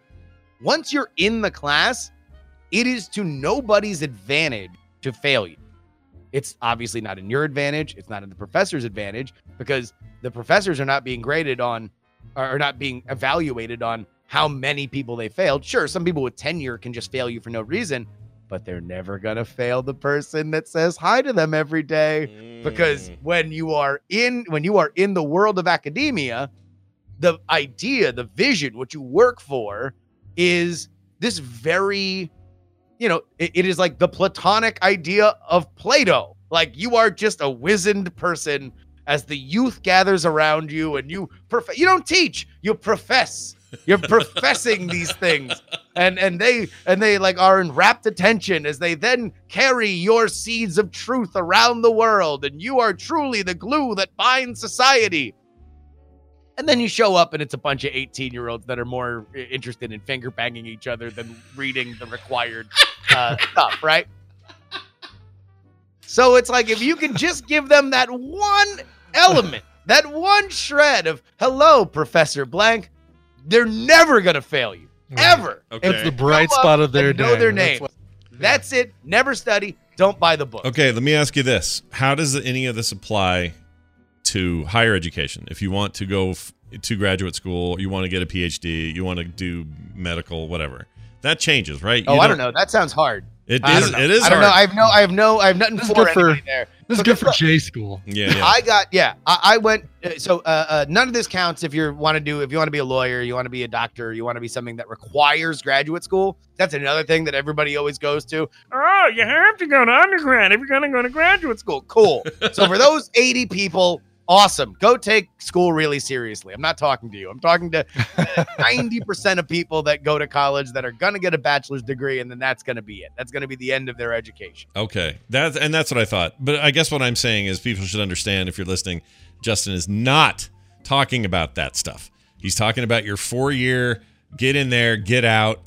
Once you're in the class, it is to nobody's advantage to fail you. It's obviously not in your advantage. It's not in the professor's advantage because the professors are not being graded on, are not being evaluated on how many people they failed. Sure, some people with tenure can just fail you for no reason, but they're never going to fail the person that says hi to them every day because mm. when you are in when you are in the world of academia, the idea, the vision, what you work for is this very you know, it- it is like the platonic idea of Plato. Like you are just a wizened person as the youth gathers around you and you prof- you don't teach, you profess. You're [LAUGHS] professing these things. And and they and they like are in rapt attention as they then carry your seeds of truth around the world and you are truly the glue that binds society. And then you show up and it's a bunch of 18 year olds that are more interested in finger banging each other than reading the required uh, stuff, right? So it's like if you can just give them that one element, that one shred of hello, Professor Blank, they're never gonna fail you. Ever. Okay. It's the bright Show spot of their day. know day. their That's name. what- That's it. Never study. Don't buy the book. Okay, let me ask you this: How does any of this apply to higher education? If you want to go f- to graduate school, you want to get a PhD, you want to do medical, whatever, that changes, right? Oh, You I don't know. That sounds hard. It I is. It is. I don't know. hard. I have no. I have no. I have nothing This for for there. this is good for J school. Yeah, yeah. I got yeah. I, I went uh, so uh, uh, none of this counts if you want to do if you want to be a lawyer, you want to be a doctor, you want to be something that requires graduate school. That's another thing that everybody always goes to. Oh, you have to go to undergrad if you're going to go to graduate school. Cool. [LAUGHS] so for those 80 people, awesome. Go take school really seriously. I'm not talking to you. I'm talking to [LAUGHS] 90% of people that go to college that are going to get a bachelor's degree, and then that's going to be it. That's going to be the end of their education. Okay, that's and that's what I thought. But I guess what I'm saying is people should understand if you're listening, Justin is not talking about that stuff. He's talking about your four year get in there, get out.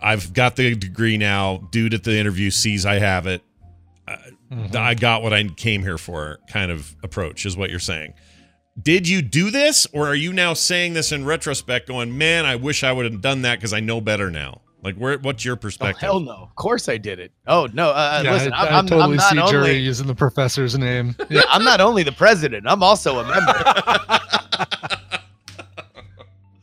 I've got the degree now. Dude at the interview sees I have it. Uh, I got what I came here for. Kind of approach is what you're saying. Did you do this, or are you now saying this in retrospect, going, "Man, I wish I would have done that because I know better now"? Like, where? What's your Oh, perspective? hell no. Of course I did it. Oh, no. Uh, yeah, listen, I, I'm, I I'm, totally I'm not see only. Jury using the professor's name. Yeah, I'm not only the president, I'm also a member. [LAUGHS]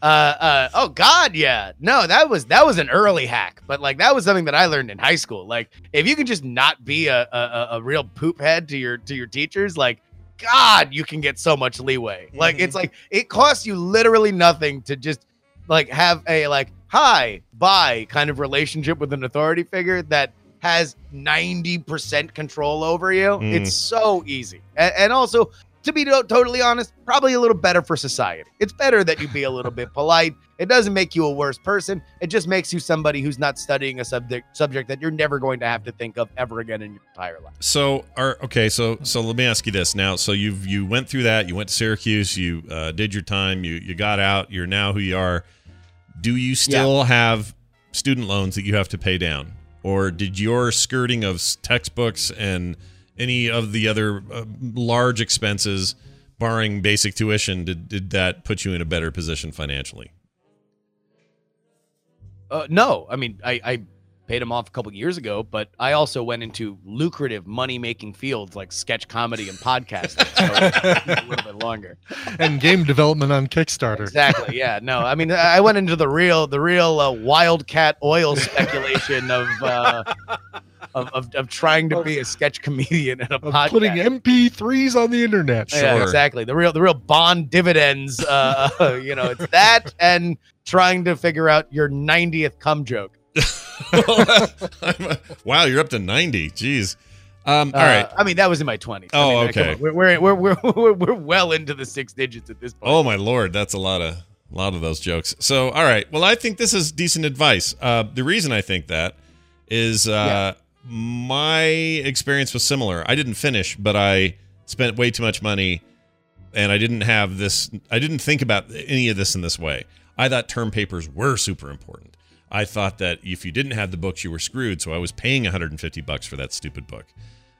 uh, uh, oh God, yeah. No, that was that was an early hack, but like that was something that I learned in high school. Like, if you can just not be a a, a- real poop head to your to your teachers, like. God, you can get so much leeway. Like it's like it costs you literally nothing to just like have a like hi bye kind of relationship with an authority figure that has 90% control over you. Mm. It's so easy. And, and also, to be totally honest, probably a little better for society. It's better that you be a little bit [LAUGHS] polite. It doesn't make you a worse person. It just makes you somebody who's not studying a subject subject that you're never going to have to think of ever again in your entire life. So, are okay. So, so let me ask you this now. So you've you went through that. You went to Syracuse. You uh, did your time. You you got out. You're now who you are. Do you still have student loans that you have to pay down, or did your skirting of textbooks and any of the other uh, large expenses, barring basic tuition, did did that put you in a better position financially? Uh, no, I mean, I, I paid him off a couple years ago, but I also went into lucrative money making fields like sketch comedy and podcasting. So a little bit longer. [LAUGHS] and game development on Kickstarter. Exactly. Yeah. No. I mean, I went into the real, the real uh, wildcat oil speculation of, uh, of, of of trying to be a sketch comedian and a podcast. putting MP3s on the internet. Yeah, exactly. The real, the real bond dividends. Uh, [LAUGHS] you know, it's that and trying to figure out your 90th cum joke. [LAUGHS] wow, you're up to ninety. Jeez. Um, all Uh, right. I mean, that was in my 20s. I Oh, mean, uh, okay. We're, we're, we're, we're, [LAUGHS] we're, we're well into the six digits at this point. Oh my lord, that's a lot of a lot of those jokes. So, all right. Well, I think this is decent advice. Uh, the reason I think that is uh, my experience was similar. I didn't finish, but I spent way too much money, and I didn't have this. I didn't think about any of this in this way. I thought term papers were super important. I thought that if you didn't have the books, you were screwed. So I was paying 150 bucks for that stupid book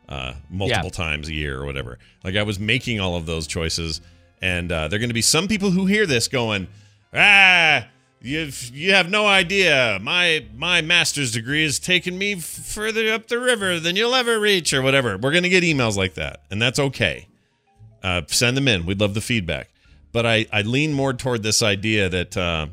uh, multiple times a year or whatever. Like I was making all of those choices, and uh, there are going to be some people who hear this going, "Ah, you you have no idea. My my master's degree has taken me f- further up the river than you'll ever reach, or whatever." We're going to get emails like that, and that's okay. Uh, send them in. We'd love the feedback. But I I lean more toward this idea that uh,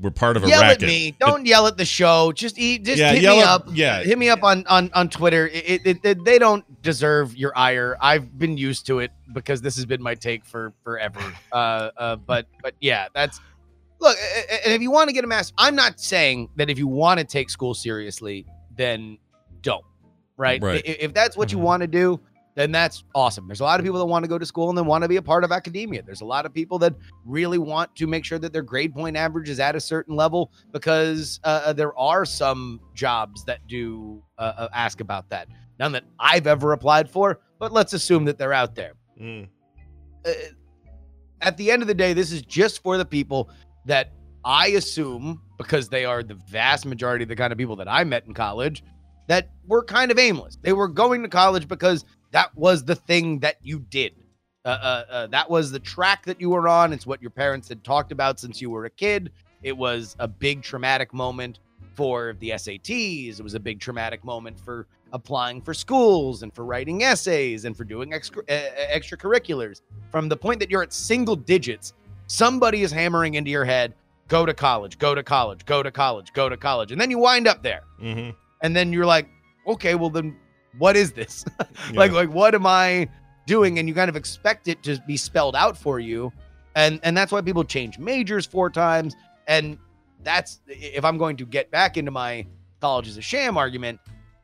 we're part of a yell racket. at me. Don't yell at the show. Just eat. Just Yeah, hit yell me at- up. yeah. hit me up on on on Twitter. It, it, it- they don't deserve your ire. I've been used to it because this has been my take for forever. Uh, uh, but but yeah, that's look. a- a- And if you want to get a master, I'm not saying that if you want to take school seriously, then don't. Right. Right. If that's what you want to do, then that's awesome. There's a lot of people that want to go to school and then want to be a part of academia. There's a lot of people that really want to make sure that their grade point average is at a certain level because uh, uh, there are some jobs that do uh, uh, ask about that. None that I've ever applied for, but let's assume that they're out there. Mm. Uh, at the end of the day, this is just for the people that I assume, because they are the vast majority of the kind of people that I met in college, that were kind of aimless. They were going to college because that was the thing that you did. Uh, uh, uh, that was the track that you were on. It's what your parents had talked about since you were a kid. It was a big traumatic moment for the SATs. It was a big traumatic moment for applying for schools and for writing essays and for doing extra, extracurriculars. From the point that you're at single digits, somebody is hammering into your head go to college, go to college, go to college, go to college. And then you wind up there. Mm-hmm. And then you're like, okay, well, then what is this? [LAUGHS] like, like, what am I doing? And you kind of expect it to be spelled out for you. And and that's why people change majors four times. And that's if I'm going to get back into my college is a sham argument,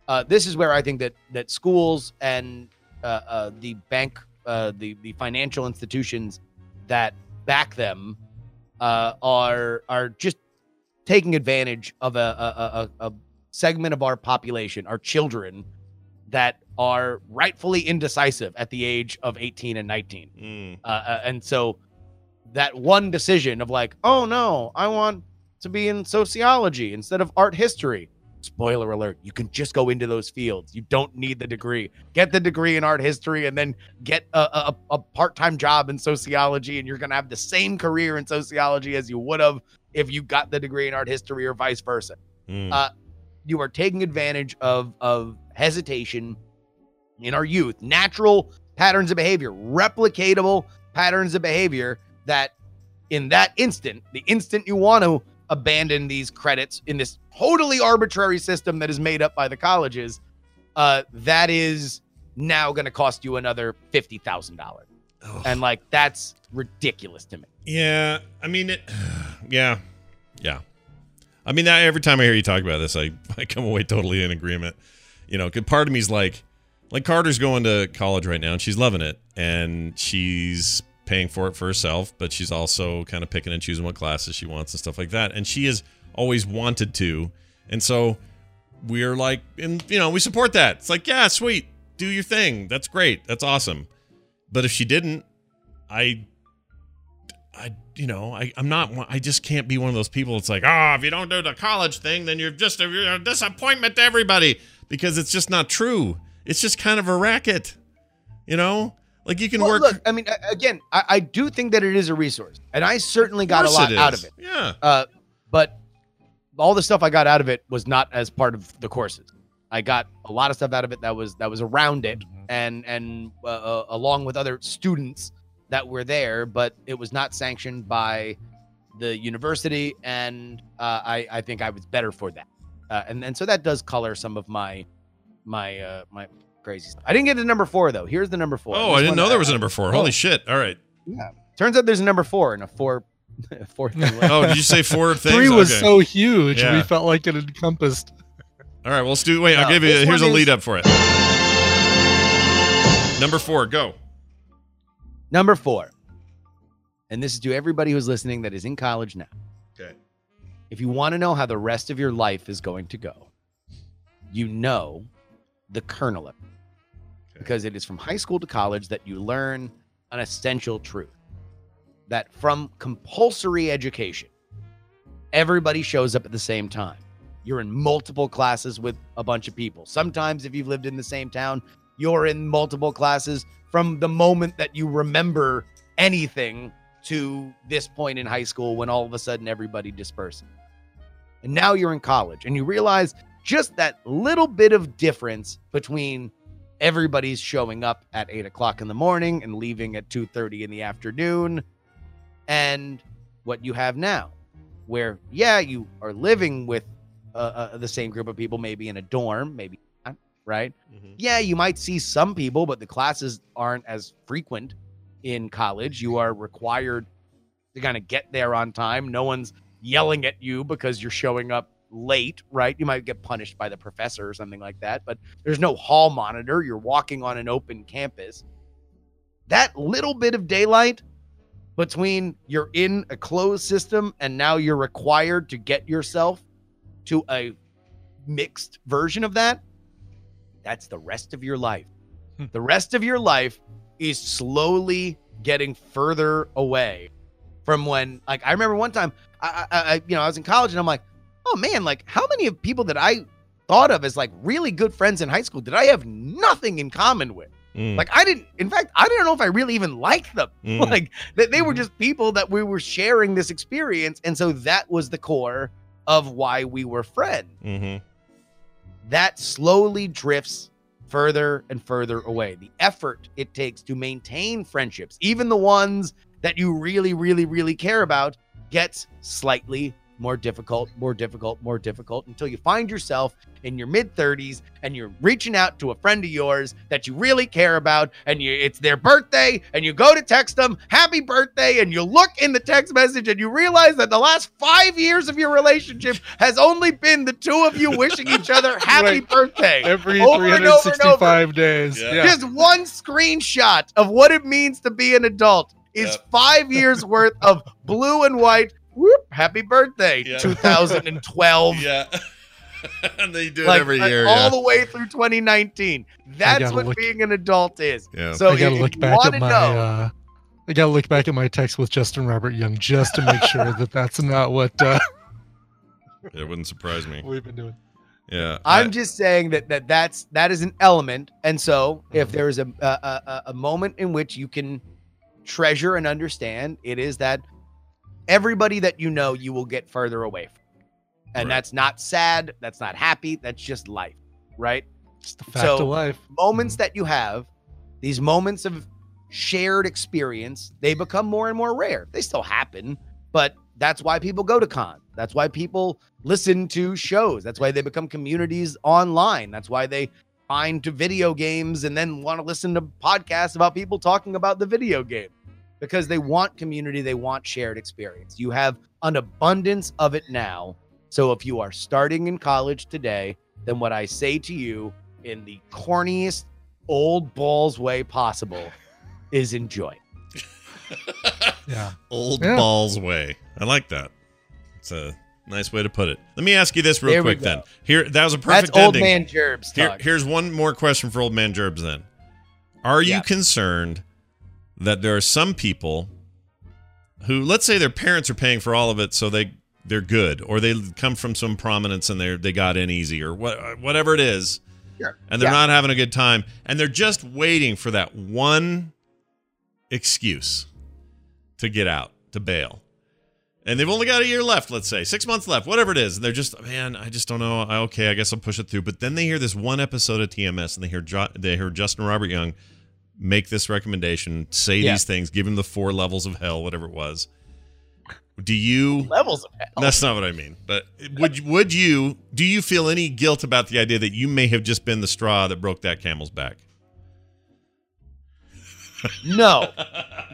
uh, this is where I think that that schools and uh, uh, the bank uh, the the financial institutions that back them uh, are are just taking advantage of a, a, a, a segment of our population, our children, that are rightfully indecisive at the age of 18 and 19. Mm. Uh, uh, and so that one decision of like, oh no, I want to be in sociology instead of art history. Spoiler alert, you can just go into those fields. You don't need the degree. Get the degree in art history and then get a, a, a part time job in sociology, and you're going to have the same career in sociology as you would have if you got the degree in art history or vice versa. Mm. Uh, you are taking advantage of, of hesitation in our youth, natural patterns of behavior, replicatable patterns of behavior that in that instant, the instant you want to abandon these credits in this totally arbitrary system that is made up by the colleges, uh, that is now going to cost you another fifty thousand dollars, and like that's ridiculous to me. Yeah, I mean, it, [SIGHS] yeah, yeah. I mean, that every time I hear you talk about this, I [LAUGHS] I come away totally in agreement. You know, 'cause part of me's like, like Carter's going to college right now, and she's loving it, and she's paying for it for herself, but she's also kind of picking and choosing what classes she wants and stuff like that, and she has always wanted to, and so we're like, and you know, we support that. It's like, yeah, sweet, do your thing, that's great, that's awesome. But if she didn't, I I, you know, I, I'm not, I just can't be one of those people. It's like, oh, if you don't do the college thing, then you're just a, you're a disappointment to everybody because it's just not true. It's just kind of a racket, you know? Like you can Well, work. Look, I mean, again, I, I do think that it is a resource, and I certainly got a lot out of it. Yeah. Uh, but all the stuff I got out of it was not as part of the courses. I got a lot of stuff out of it that was that was around it, and and uh, uh, along with other students that were there, but it was not sanctioned by the university, and uh, I I think I was better for that, uh, and and so that does color some of my my uh, my crazy stuff. I didn't get to number four though. Here's the number four. oh, This I didn't know there was a number four. Oh. Holy shit. All right. Yeah. Turns out there's a number four and a four, [LAUGHS] four thing. [LAUGHS] Oh, did you say four things? Three was Okay. so huge, Yeah. we felt like it encompassed. All right, well, let's do, wait, I'll give you, this here's a one is- lead up for it. Number four, go. Number four. And this is to everybody who's listening that is in college now. Okay. If you want to know how the rest of your life is going to go, you know the kernel of it. Because it is from high school to college that you learn an essential truth that from compulsory education, everybody shows up at the same time. You're in multiple classes with a bunch of people. Sometimes, if you've lived in the same town, you're in multiple classes from the moment that you remember anything to this point in high school when all of a sudden everybody disperses. And now you're in college and you realize just that little bit of difference between everybody's showing up at eight o'clock in the morning and leaving at 2.30 in the afternoon. And what you have now where yeah you are living with uh, uh, the same group of people maybe in a dorm maybe not, right? Yeah you might see some people but the classes aren't as frequent in college. You are required to kind of get there on time. No one's yelling at you because you're showing up late right? You might get punished by the professor or something like that but there's no hall monitor. You're walking on an open campus. That little bit of daylight between you're in a closed system and now you're required to get yourself to a mixed version of that that's the rest of your life. Hmm. The rest of your life is slowly getting further away from when like i remember one time I, I, I you know i was in college and i'm like oh man like how many of people that i thought of as like really good friends in high school did i have nothing in common with Mm. like I didn't. In fact, I didn't know if I really even liked them. [LAUGHS] Mm. Like they, they were just people that we were sharing this experience, and so that was the core of why we were friends. Mm-hmm. That slowly drifts further and further away. The effort it takes to maintain friendships, even the ones that you really, really, really care about, gets slightly more difficult, more difficult, more difficult until you find yourself in your mid 30s and you're reaching out to a friend of yours that you really care about and you it's their birthday and you go to text them happy birthday and you look in the text message and you realize that the last 5 years of your relationship has only been the two of you wishing each other [LAUGHS] happy Right. birthday Every over and over and over. 365 days. Yeah. Just one screenshot of what it means to be an adult is five years worth of blue and white. Whoop, happy birthday, 2012. Yeah. [LAUGHS] [LAUGHS] and they do it Like, every like, year. all yeah. the way through 2019. That's what look- being an adult is. Yeah. So I gotta if look you back at my. know, Uh, I gotta look back at my text with Justin Robert Young just to make sure that that's not what uh, It wouldn't surprise me. we've been doing. Yeah. I'm just saying that that that's that is an element, and so if there is a a, a a moment in which you can treasure and understand, it is that everybody that you know you will get further away from, and Right. that's not sad, that's not happy, that's just life, right? Just the fact of life. Moments mm-hmm. that you have, these moments of shared experience, they become more and more rare. They still happen, but that's why people go to cons. That's why people listen to shows. That's why they become communities online. That's why they find to video games and then want to listen to podcasts about people talking about the video game because they want community, they want shared experience. You have an abundance of it now. So if you are starting in college today, then what I say to you in the corniest old balls way possible [LAUGHS] is enjoy. [LAUGHS] Yeah. Old Yeah. balls way. I like that. It's a nice way to put it. Let me ask you this real There quick then. Here that was a perfect That's old man gerbs Here, here's one more question for old man Gerbs then. Are you Yeah. concerned that there are some people who let's say their parents are paying for all of it so they they're good or they come from some prominence and they they got in easy or what uh, whatever it is Sure. and they're Yeah. not having a good time and they're just waiting for that one excuse to get out to bail and they've only got a year left let's say six months left whatever it is and they're just man i just don't know I, okay i guess i'll push it through but then they hear this one episode of tms and they hear jo- they hear justin robert young make this recommendation say Yeah. these things give him the four levels of hell whatever it was do you levels of hell. that's not what I mean. But would would you do you feel any guilt about the idea that you may have just been the straw that broke that camel's back? No,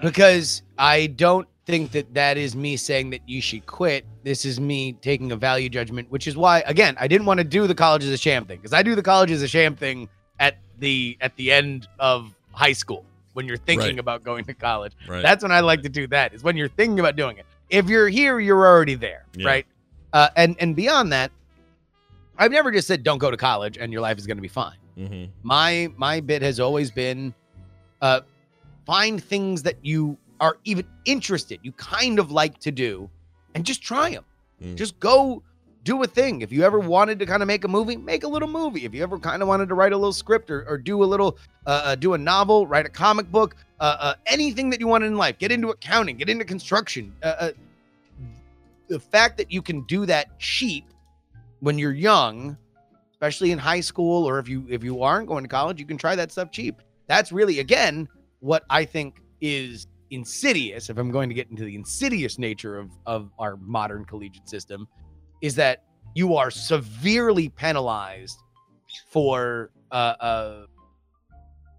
because I don't think that that is me saying that you should quit. This is me taking a value judgment, which is why, again, I didn't want to do the college as a sham thing because I do the college as a sham thing at the at the end of high school when you're thinking Right. about going to college. Right. That's when I like to do that. Is when you're thinking about doing it. If you're here, you're already there, Yeah. right? Uh, and and beyond that, I've never just said don't go to college and your life is going to be fine Mm-hmm. my my bit has always been uh find things that you are even interested you kind of like to do and just try them Mm. just go do a thing. If you ever wanted to kind of make a movie make a little movie. If you ever kind of wanted to write a little script or, or do a little uh, uh do a novel write a comic book uh, uh anything that you wanted in life. Get into accounting get into construction. Uh, uh, the fact that you can do that cheap when you're young especially in high school or if you if you aren't going to college you can try that stuff cheap. That's really again what i think is insidious if i'm going to get into the insidious nature of of our modern collegiate system is that you are severely penalized for uh uh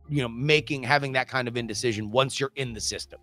you know making having that kind of indecision once you're in the system.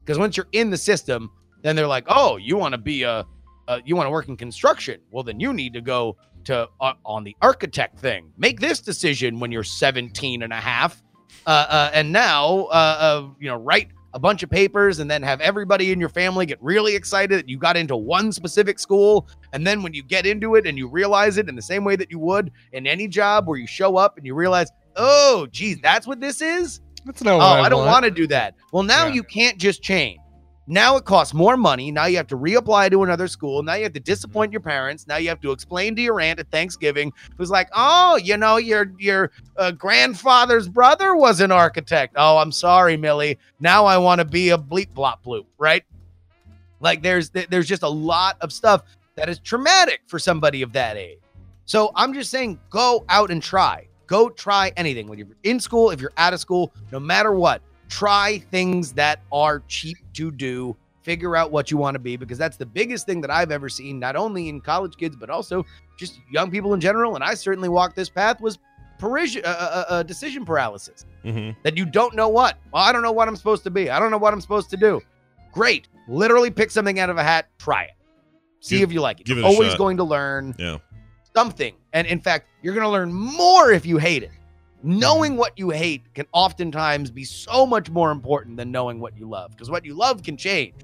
Because once you're in the system then they're like oh you want to be a uh, you want to work in construction? Well then you need to go to uh, on the architect thing. Make this decision when you're 17 and a half uh, uh, and now uh, uh, you know write a bunch of papers and then have everybody in your family get really excited that you got into one specific school and then when you get into it and you realize it in the same way that you would in any job where you show up and you realize oh geez that's what this is That's not oh I, i don't want. want to do that well now Yeah. you can't just change now it costs more money. Now you have to reapply to another school. Now you have to disappoint your parents. Now you have to explain to your aunt at Thanksgiving, who's like, "Oh, you know, your your uh, grandfather's brother was an architect." Oh, I'm sorry, Millie. Now I want to be a bleep blop bloop, right? Like there's there's just a lot of stuff that is traumatic for somebody of that age. So I'm just saying, go out and try. Go try anything. When you're in school, if you're out of school, no matter what, try things that are cheap to do figure out what you want to be because that's the biggest thing that I've ever seen, not only in college kids but also just young people in general. And I certainly walked this path was parisi- uh, uh, uh, decision paralysis Mhm. that you don't know what. Well, I don't know what I'm supposed to be. I don't know what I'm supposed to do. Great. Literally pick something out of a hat, try it. See Give- if you like it. You're it always shot. going to learn Yeah. something. And in fact, you're going to learn more if you hate it. Knowing what you hate can oftentimes be so much more important than knowing what you love because what you love can change.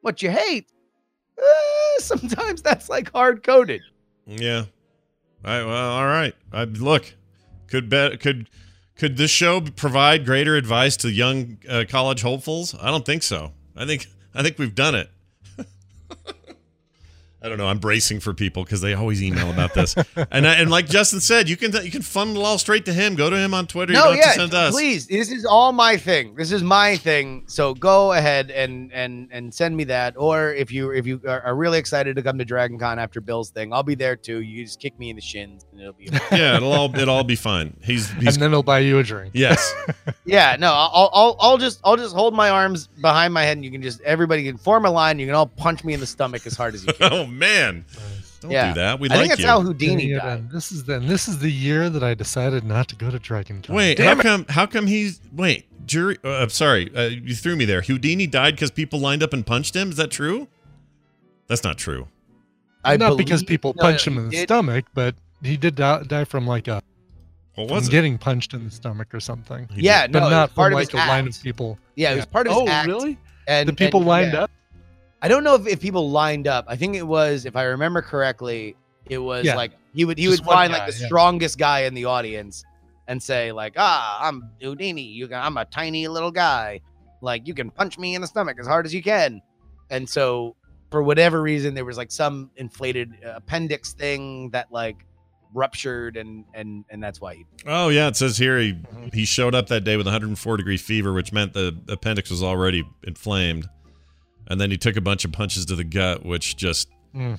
What you hate, eh, [LAUGHS] sometimes that's like hard coded. Yeah. All right. Well, all right. I, look, could bet could could this show provide greater advice to young uh, college hopefuls? I don't think so. I think I think we've done it. [LAUGHS] I don't know. I'm bracing for people because they always email about this, [LAUGHS] and I, and like Justin said, you can you can funnel it all straight to him. Go to him on Twitter. you No, don't have yeah, to send us. please. This is all my thing. This is my thing. So go ahead and and and send me that. Or if you if you are, are really excited to come to Dragon Con after Bill's thing, I'll be there too. You just kick me in the shins and it'll be. [LAUGHS] Yeah, it'll all it'll all be fine. He's and then he'll buy you a drink. yes. [LAUGHS] yeah, no, I'll, I'll I'll just I'll just hold my arms behind my head and you can just everybody can form a line. You can all punch me in the stomach as hard as you can. oh man, don't Yeah. do that. We I like think that's you. how Houdini Yeah, died. then This is then. This is the year that I decided not to go to Dragon Wait, Damn how it. come? How come he's wait? Jury. Uh, I'm sorry, uh, you threw me there. Houdini died because people lined up and punched him. Is that true? That's not true. I not because people no, punched no, him in the did- stomach, but he did die, die from like a What from was it? getting punched in the stomach or something. He Yeah, did. but no, it not was part from of his like a line of people. Yeah, it was part of his oh, act. really? And the people and- lined yeah. up. I don't know if, if people lined up. I think it was, if I remember correctly, it was Yeah. like he would he Just would find guy, like the yeah. strongest guy in the audience and say like, ah, I'm Houdini. You can, I'm a tiny little guy. Like you can punch me in the stomach as hard as you can. And so for whatever reason, there was like some inflated uh, appendix thing that like ruptured and and and that's why he Oh yeah, it says here he Mm-hmm. he showed up that day with 104 degree fever, which meant the appendix was already inflamed, and then he took a bunch of punches to the gut, which just Mm.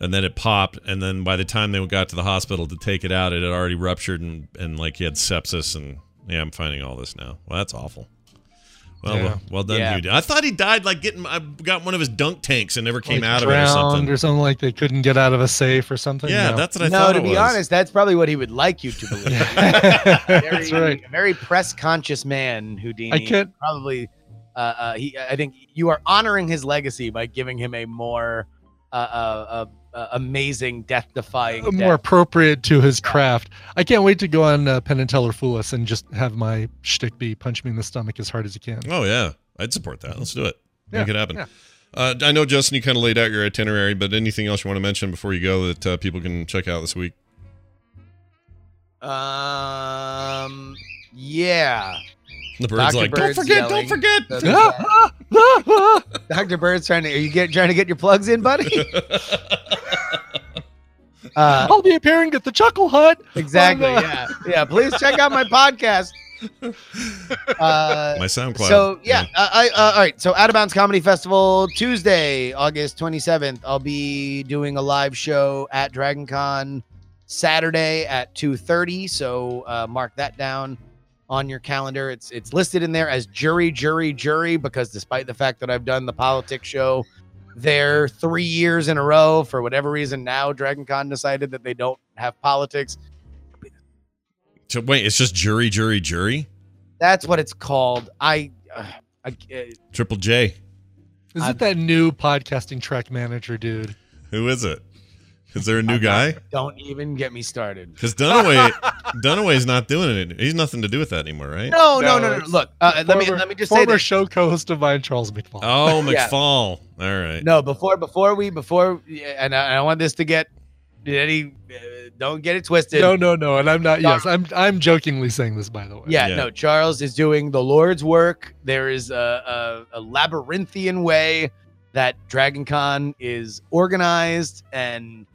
and then it popped, and then by the time they got to the hospital to take it out, it had already ruptured and and like he had sepsis, and yeah, I'm finding all this now. Well, that's awful. Well, Yeah. well, well done, Yeah. Houdini. I thought he died like getting I got one of his dunk tanks and never came like out of it or something. or something like they couldn't get out of a safe or something. Yeah, No. that's what I no, thought. No, to it be was. honest, that's probably what he would like you to [LAUGHS] believe. That's right. a very press conscious man, Houdini. I can't- probably. Uh, uh, he, I think you are honoring his legacy by giving him a more uh, uh, uh, uh, amazing, death defying, more appropriate to his craft. I can't wait to go on uh, Penn and Teller Fool Us and just have my shtick be punch me in the stomach as hard as you can. Oh yeah, I'd support that. Let's do it. Yeah, Make it happen. yeah. Uh, I know Justin, you kind of laid out your itinerary, but anything else you want to mention before you go that uh, people can check out this week? Um, yeah. The bird's Dr. like, don't Bird's forget, don't yelling. forget. That- [LAUGHS] Dr. Bird's trying to. Are you get trying to get your plugs in, buddy? [LAUGHS] Uh, I'll be appearing at the Chuckle Hut. exactly. on, uh, Yeah. Yeah. Please check out my podcast. [LAUGHS] Uh, My SoundCloud. So yeah, I, I uh, all right. So Out of Bounds Comedy Festival Tuesday, August 27th. I'll be doing a live show at Dragon Con Saturday at 2:30. So uh, mark that down on your calendar. It's it's listed in there as jury, jury, jury because despite the fact that I've done the politics show there three years in a row for whatever reason, now Dragon Con decided that they don't have politics. So wait, it's just jury, jury, jury. That's what it's called. I. Uh, I uh, Triple J. Is I'm- it that new podcasting track manager dude? Who is it? Is there a new guy? don't even get me started. Because Dunaway, [LAUGHS] Dunaway's not doing it. He's nothing to do with that anymore, right? No, no, no, no. it's Look, uh, let me let me just say former this. show co-host of mine, Charles McFall. Oh, [LAUGHS] Yeah. McFall. All right. No, before before we before and I, I want this to get any uh, don't get it twisted. No, no, no, and I'm not. Yes, I'm. I'm jokingly saying this, by the way. Yeah, Yeah. no. Charles is doing the Lord's work. There is a, a, a labyrinthian way that Dragon Con is organized, and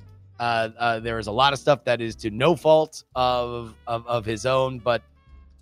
uh, uh, there is a lot of stuff that is to no fault of of, of his own. But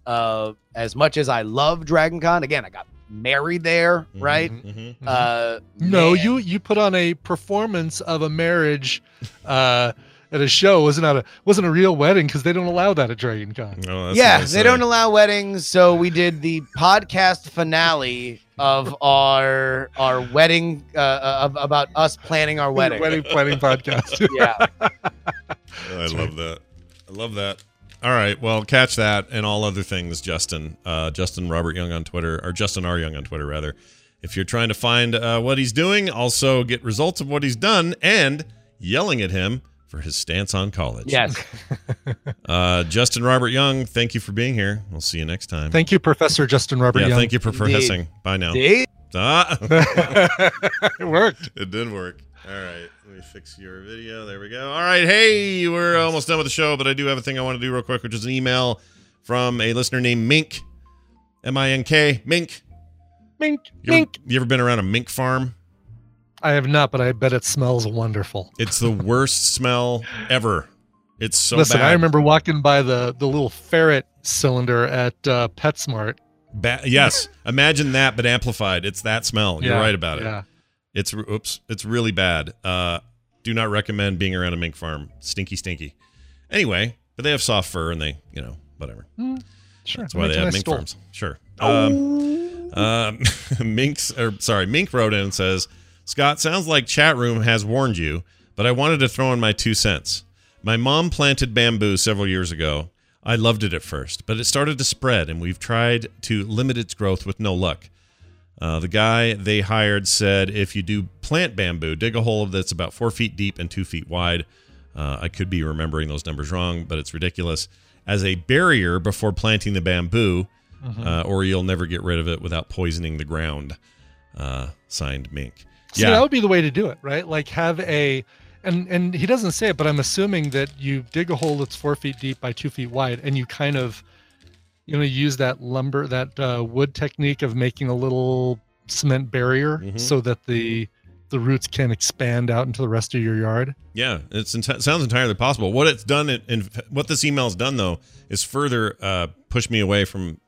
uh, as much as I love Dragon Con, again, I got married there, Mhm, right? mhm. Uh, No, man. you you put on a performance of a marriage uh, at a show. wasn't a wasn't a real wedding because they don't allow that at Dragon Con. Oh, yeah, they don't allow weddings, so we did the [LAUGHS] podcast finale of our our wedding uh, uh, about us planning our wedding. Wedding planning podcast. [LAUGHS] yeah. I love that. I love that. All right. Well, catch that and all other things, Justin. Uh, Justin Robert Young on Twitter, or Justin R. Young on Twitter, rather. If you're trying to find uh, what he's doing, also get results of what he's done and yelling at him for his stance on college. Yes. [LAUGHS] Uh, Justin Robert Young, thank you for being here. We'll see you next time. Thank you, Professor Justin Robert yeah, Young. thank you for, for Indeed. Bye now. Ah. [LAUGHS] it worked. It did work. All right. Let me fix your video. There we go. All right. Hey, we're almost done with the show, but I do have a thing I want to do real quick, which is an email from a listener named Mink. M I N K. Mink. Mink. You ever, Mink. you ever been around a mink farm? I have not, but I bet it smells wonderful. It's the worst smell ever. It's so Listen, bad. I remember walking by the the little ferret cylinder at uh, PetSmart. Ba- yes. Imagine that, but amplified. It's that smell. You're right about it. yeah. It's oops. It's really bad. Uh, do not recommend being around a mink farm. Stinky, stinky. Anyway, but they have soft fur and they, you know, whatever. Mm, sure. That's why they have mink farms. Sure. Um, um, [LAUGHS] Minks, or sorry, Mink wrote in and says, Scott, sounds like chat room has warned you, but I wanted to throw in my two cents. My mom planted bamboo several years ago. I loved it at first, but it started to spread, and we've tried to limit its growth with no luck. Uh, the guy they hired said if you do plant bamboo, dig a hole that's about four feet deep and two feet wide. Uh, I could be remembering those numbers wrong, but it's ridiculous. As a barrier before planting the bamboo, Mhm. uh, or you'll never get rid of it without poisoning the ground. Uh, signed Mink. So that would be the way to do it, right? Like have a, and and he doesn't say it, but I'm assuming that you dig a hole that's four feet deep by two feet wide, and you kind of, you know, use that lumber, that uh, wood technique of making a little cement barrier Mhm. so that the the roots can expand out into the rest of your yard. Yeah, it enti- sounds entirely possible. What it's done, in what this email has done though, is further uh, push me away from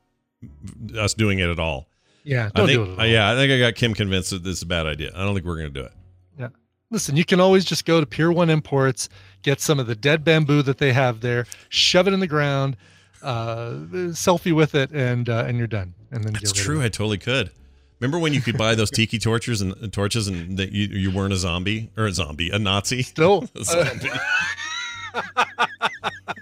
us doing it at all. Yeah, I don't think, do it uh, yeah, I think I got Kim convinced that this is a bad idea. I don't think we're going to do it. Yeah. Listen, you can always just go to Pier One Imports, get some of the dead bamboo that they have there, shove it in the ground, uh, selfie with it, and uh, and you're done. And then That's get rid of true. I totally could. Remember when you could buy those tiki torches and and torches, and that you you weren't a zombie or a zombie, a Nazi? Still, [LAUGHS] a zombie. [LAUGHS] [LAUGHS]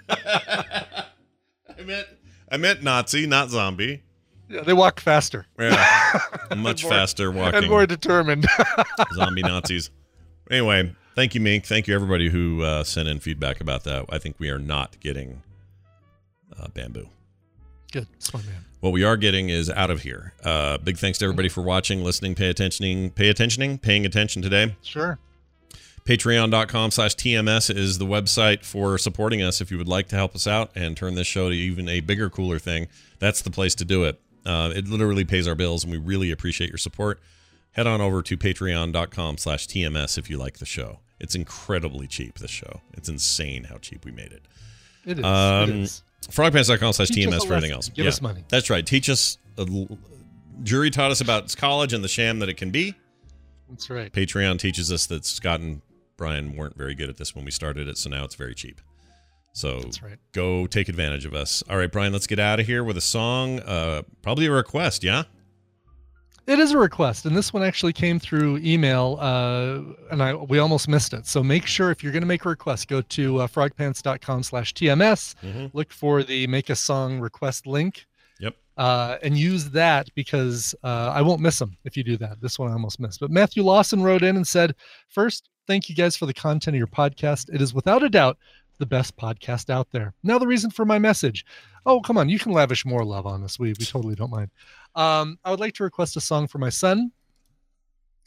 I meant I meant Nazi, not zombie. Yeah, they walk faster. Yeah, [LAUGHS] much More- faster walking. and more determined. [LAUGHS] zombie Nazis. Anyway, thank you, Mink. Thank you, everybody who uh, sent in feedback about that. I think we are not getting uh, bamboo. Good, smart man. What we are getting is out of here. Uh, big thanks to everybody for watching, listening, pay attentioning, pay attentioning, paying attention today. Sure. Patreon.com slash TMS is the website for supporting us. If you would like to help us out and turn this show to even a bigger, cooler thing, that's the place to do it. Uh, it literally pays our bills, and we really appreciate your support. Head on over to patreon.com slash TMS if you like the show. It's incredibly cheap, this show. It's insane how cheap we made it. It is, Um, is. Frogpants.com slash TMS for anything lesson. else. Give us money. That's right. Teach us. A, l- jury taught us about college and the sham that it can be. That's right. Patreon teaches us that Scott and Brian weren't very good at this when we started it, so now it's very cheap. So right. go take advantage of us. All right, Brian, let's get out of here with a song. Uh, probably a request, yeah? It is a request, and this one actually came through email, uh, and I we almost missed it. So make sure if you're going to make a request, go to uh, frogpants.com/tms. Mhm. Look for the make a song request link. Yep. Uh, and use that because uh, I won't miss them if you do that. This one I almost missed. But Matthew Lawson wrote in and said, First, thank you guys for the content of your podcast. It is without a doubt the best podcast out there. Now, the reason for my message. Oh, come on. You can lavish more love on us. We, we totally don't mind. Um, I would like to request a song for my son.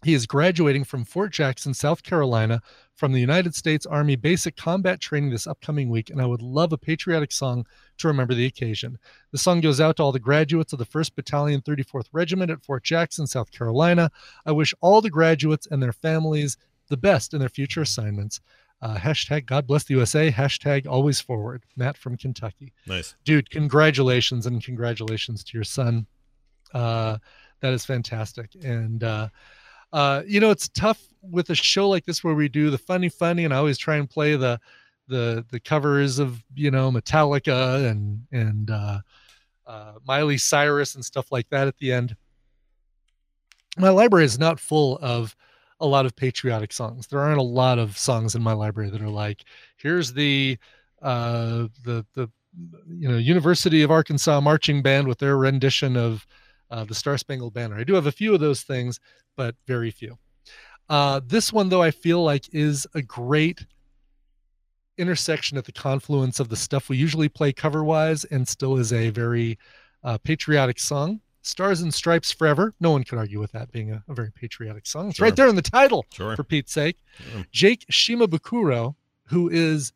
He is graduating from Fort Jackson, South Carolina, from the United States Army Basic Combat Training this upcoming week, and I would love a patriotic song to remember the occasion. The song goes out to all the graduates of the 1st Battalion, 34th Regiment at Fort Jackson, South Carolina. I wish all the graduates and their families the best in their future assignments. Uh, hashtag God bless the USA. Hashtag always forward. Matt from Kentucky. Nice. Dude, congratulations and congratulations to your son. Uh, that is fantastic. And, uh, uh, you know, it's tough with a show like this where we do the funny, funny, and I always try and play the, the, the covers of, you know, Metallica and, and, uh, uh, Miley Cyrus and stuff like that at the end. my library is not full of a lot of patriotic songs. There aren't a lot of songs in my library that are like, here's the uh, the the you know University of Arkansas marching band with their rendition of uh, the Star Spangled Banner. I do have a few of those things, but very few. Uh, this one, though, I feel like is a great intersection at the confluence of the stuff we usually play cover wise and still is a very uh, patriotic song. Stars and Stripes Forever. No one could argue with that being a, a very patriotic song. It's Sure. right there in the title, Sure. for Pete's sake. Yeah. Jake Shimabukuro, who is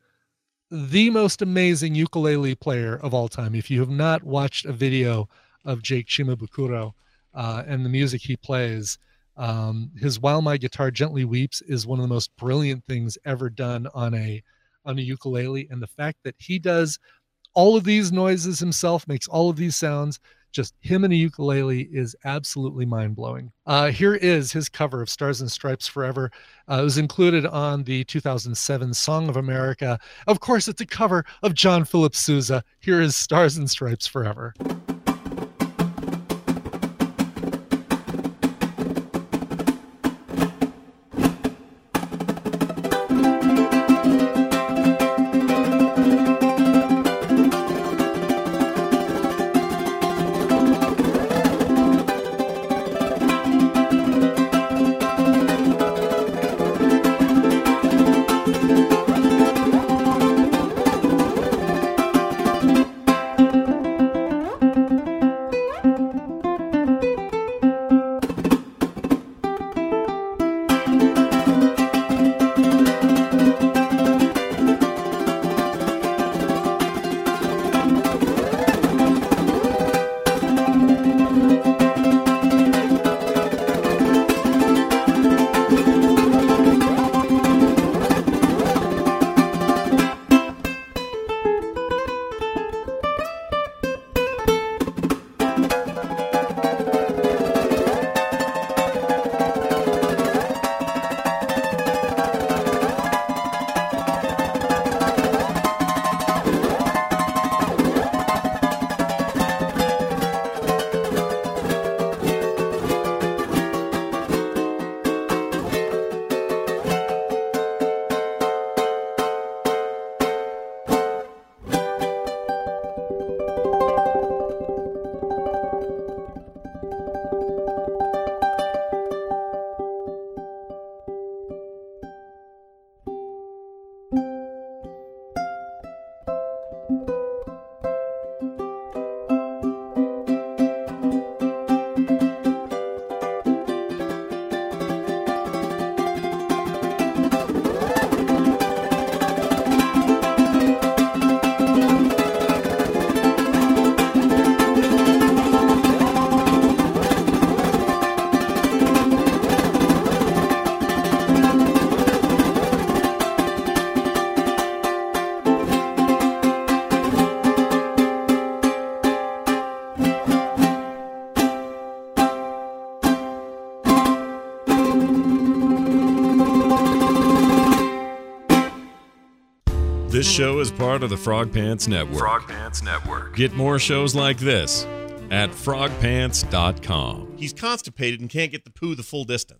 the most amazing ukulele player of all time. If you have not watched a video of Jake Shimabukuro uh, and the music he plays, um, his "While My Guitar Gently Weeps" is one of the most brilliant things ever done on a on a ukulele. And the fact that he does all of these noises himself, makes all of these sounds, just him and a ukulele is absolutely mind blowing. Uh, here is his cover of Stars and Stripes Forever. Uh, it was included on the 2007 Song of America. Of course, it's a cover of John Philip Sousa. Here is Stars and Stripes Forever. Part of the Frog Pants Network. Frog Pants Network. Get more shows like this at frogpants.com. He's constipated and can't get the poo the full distance.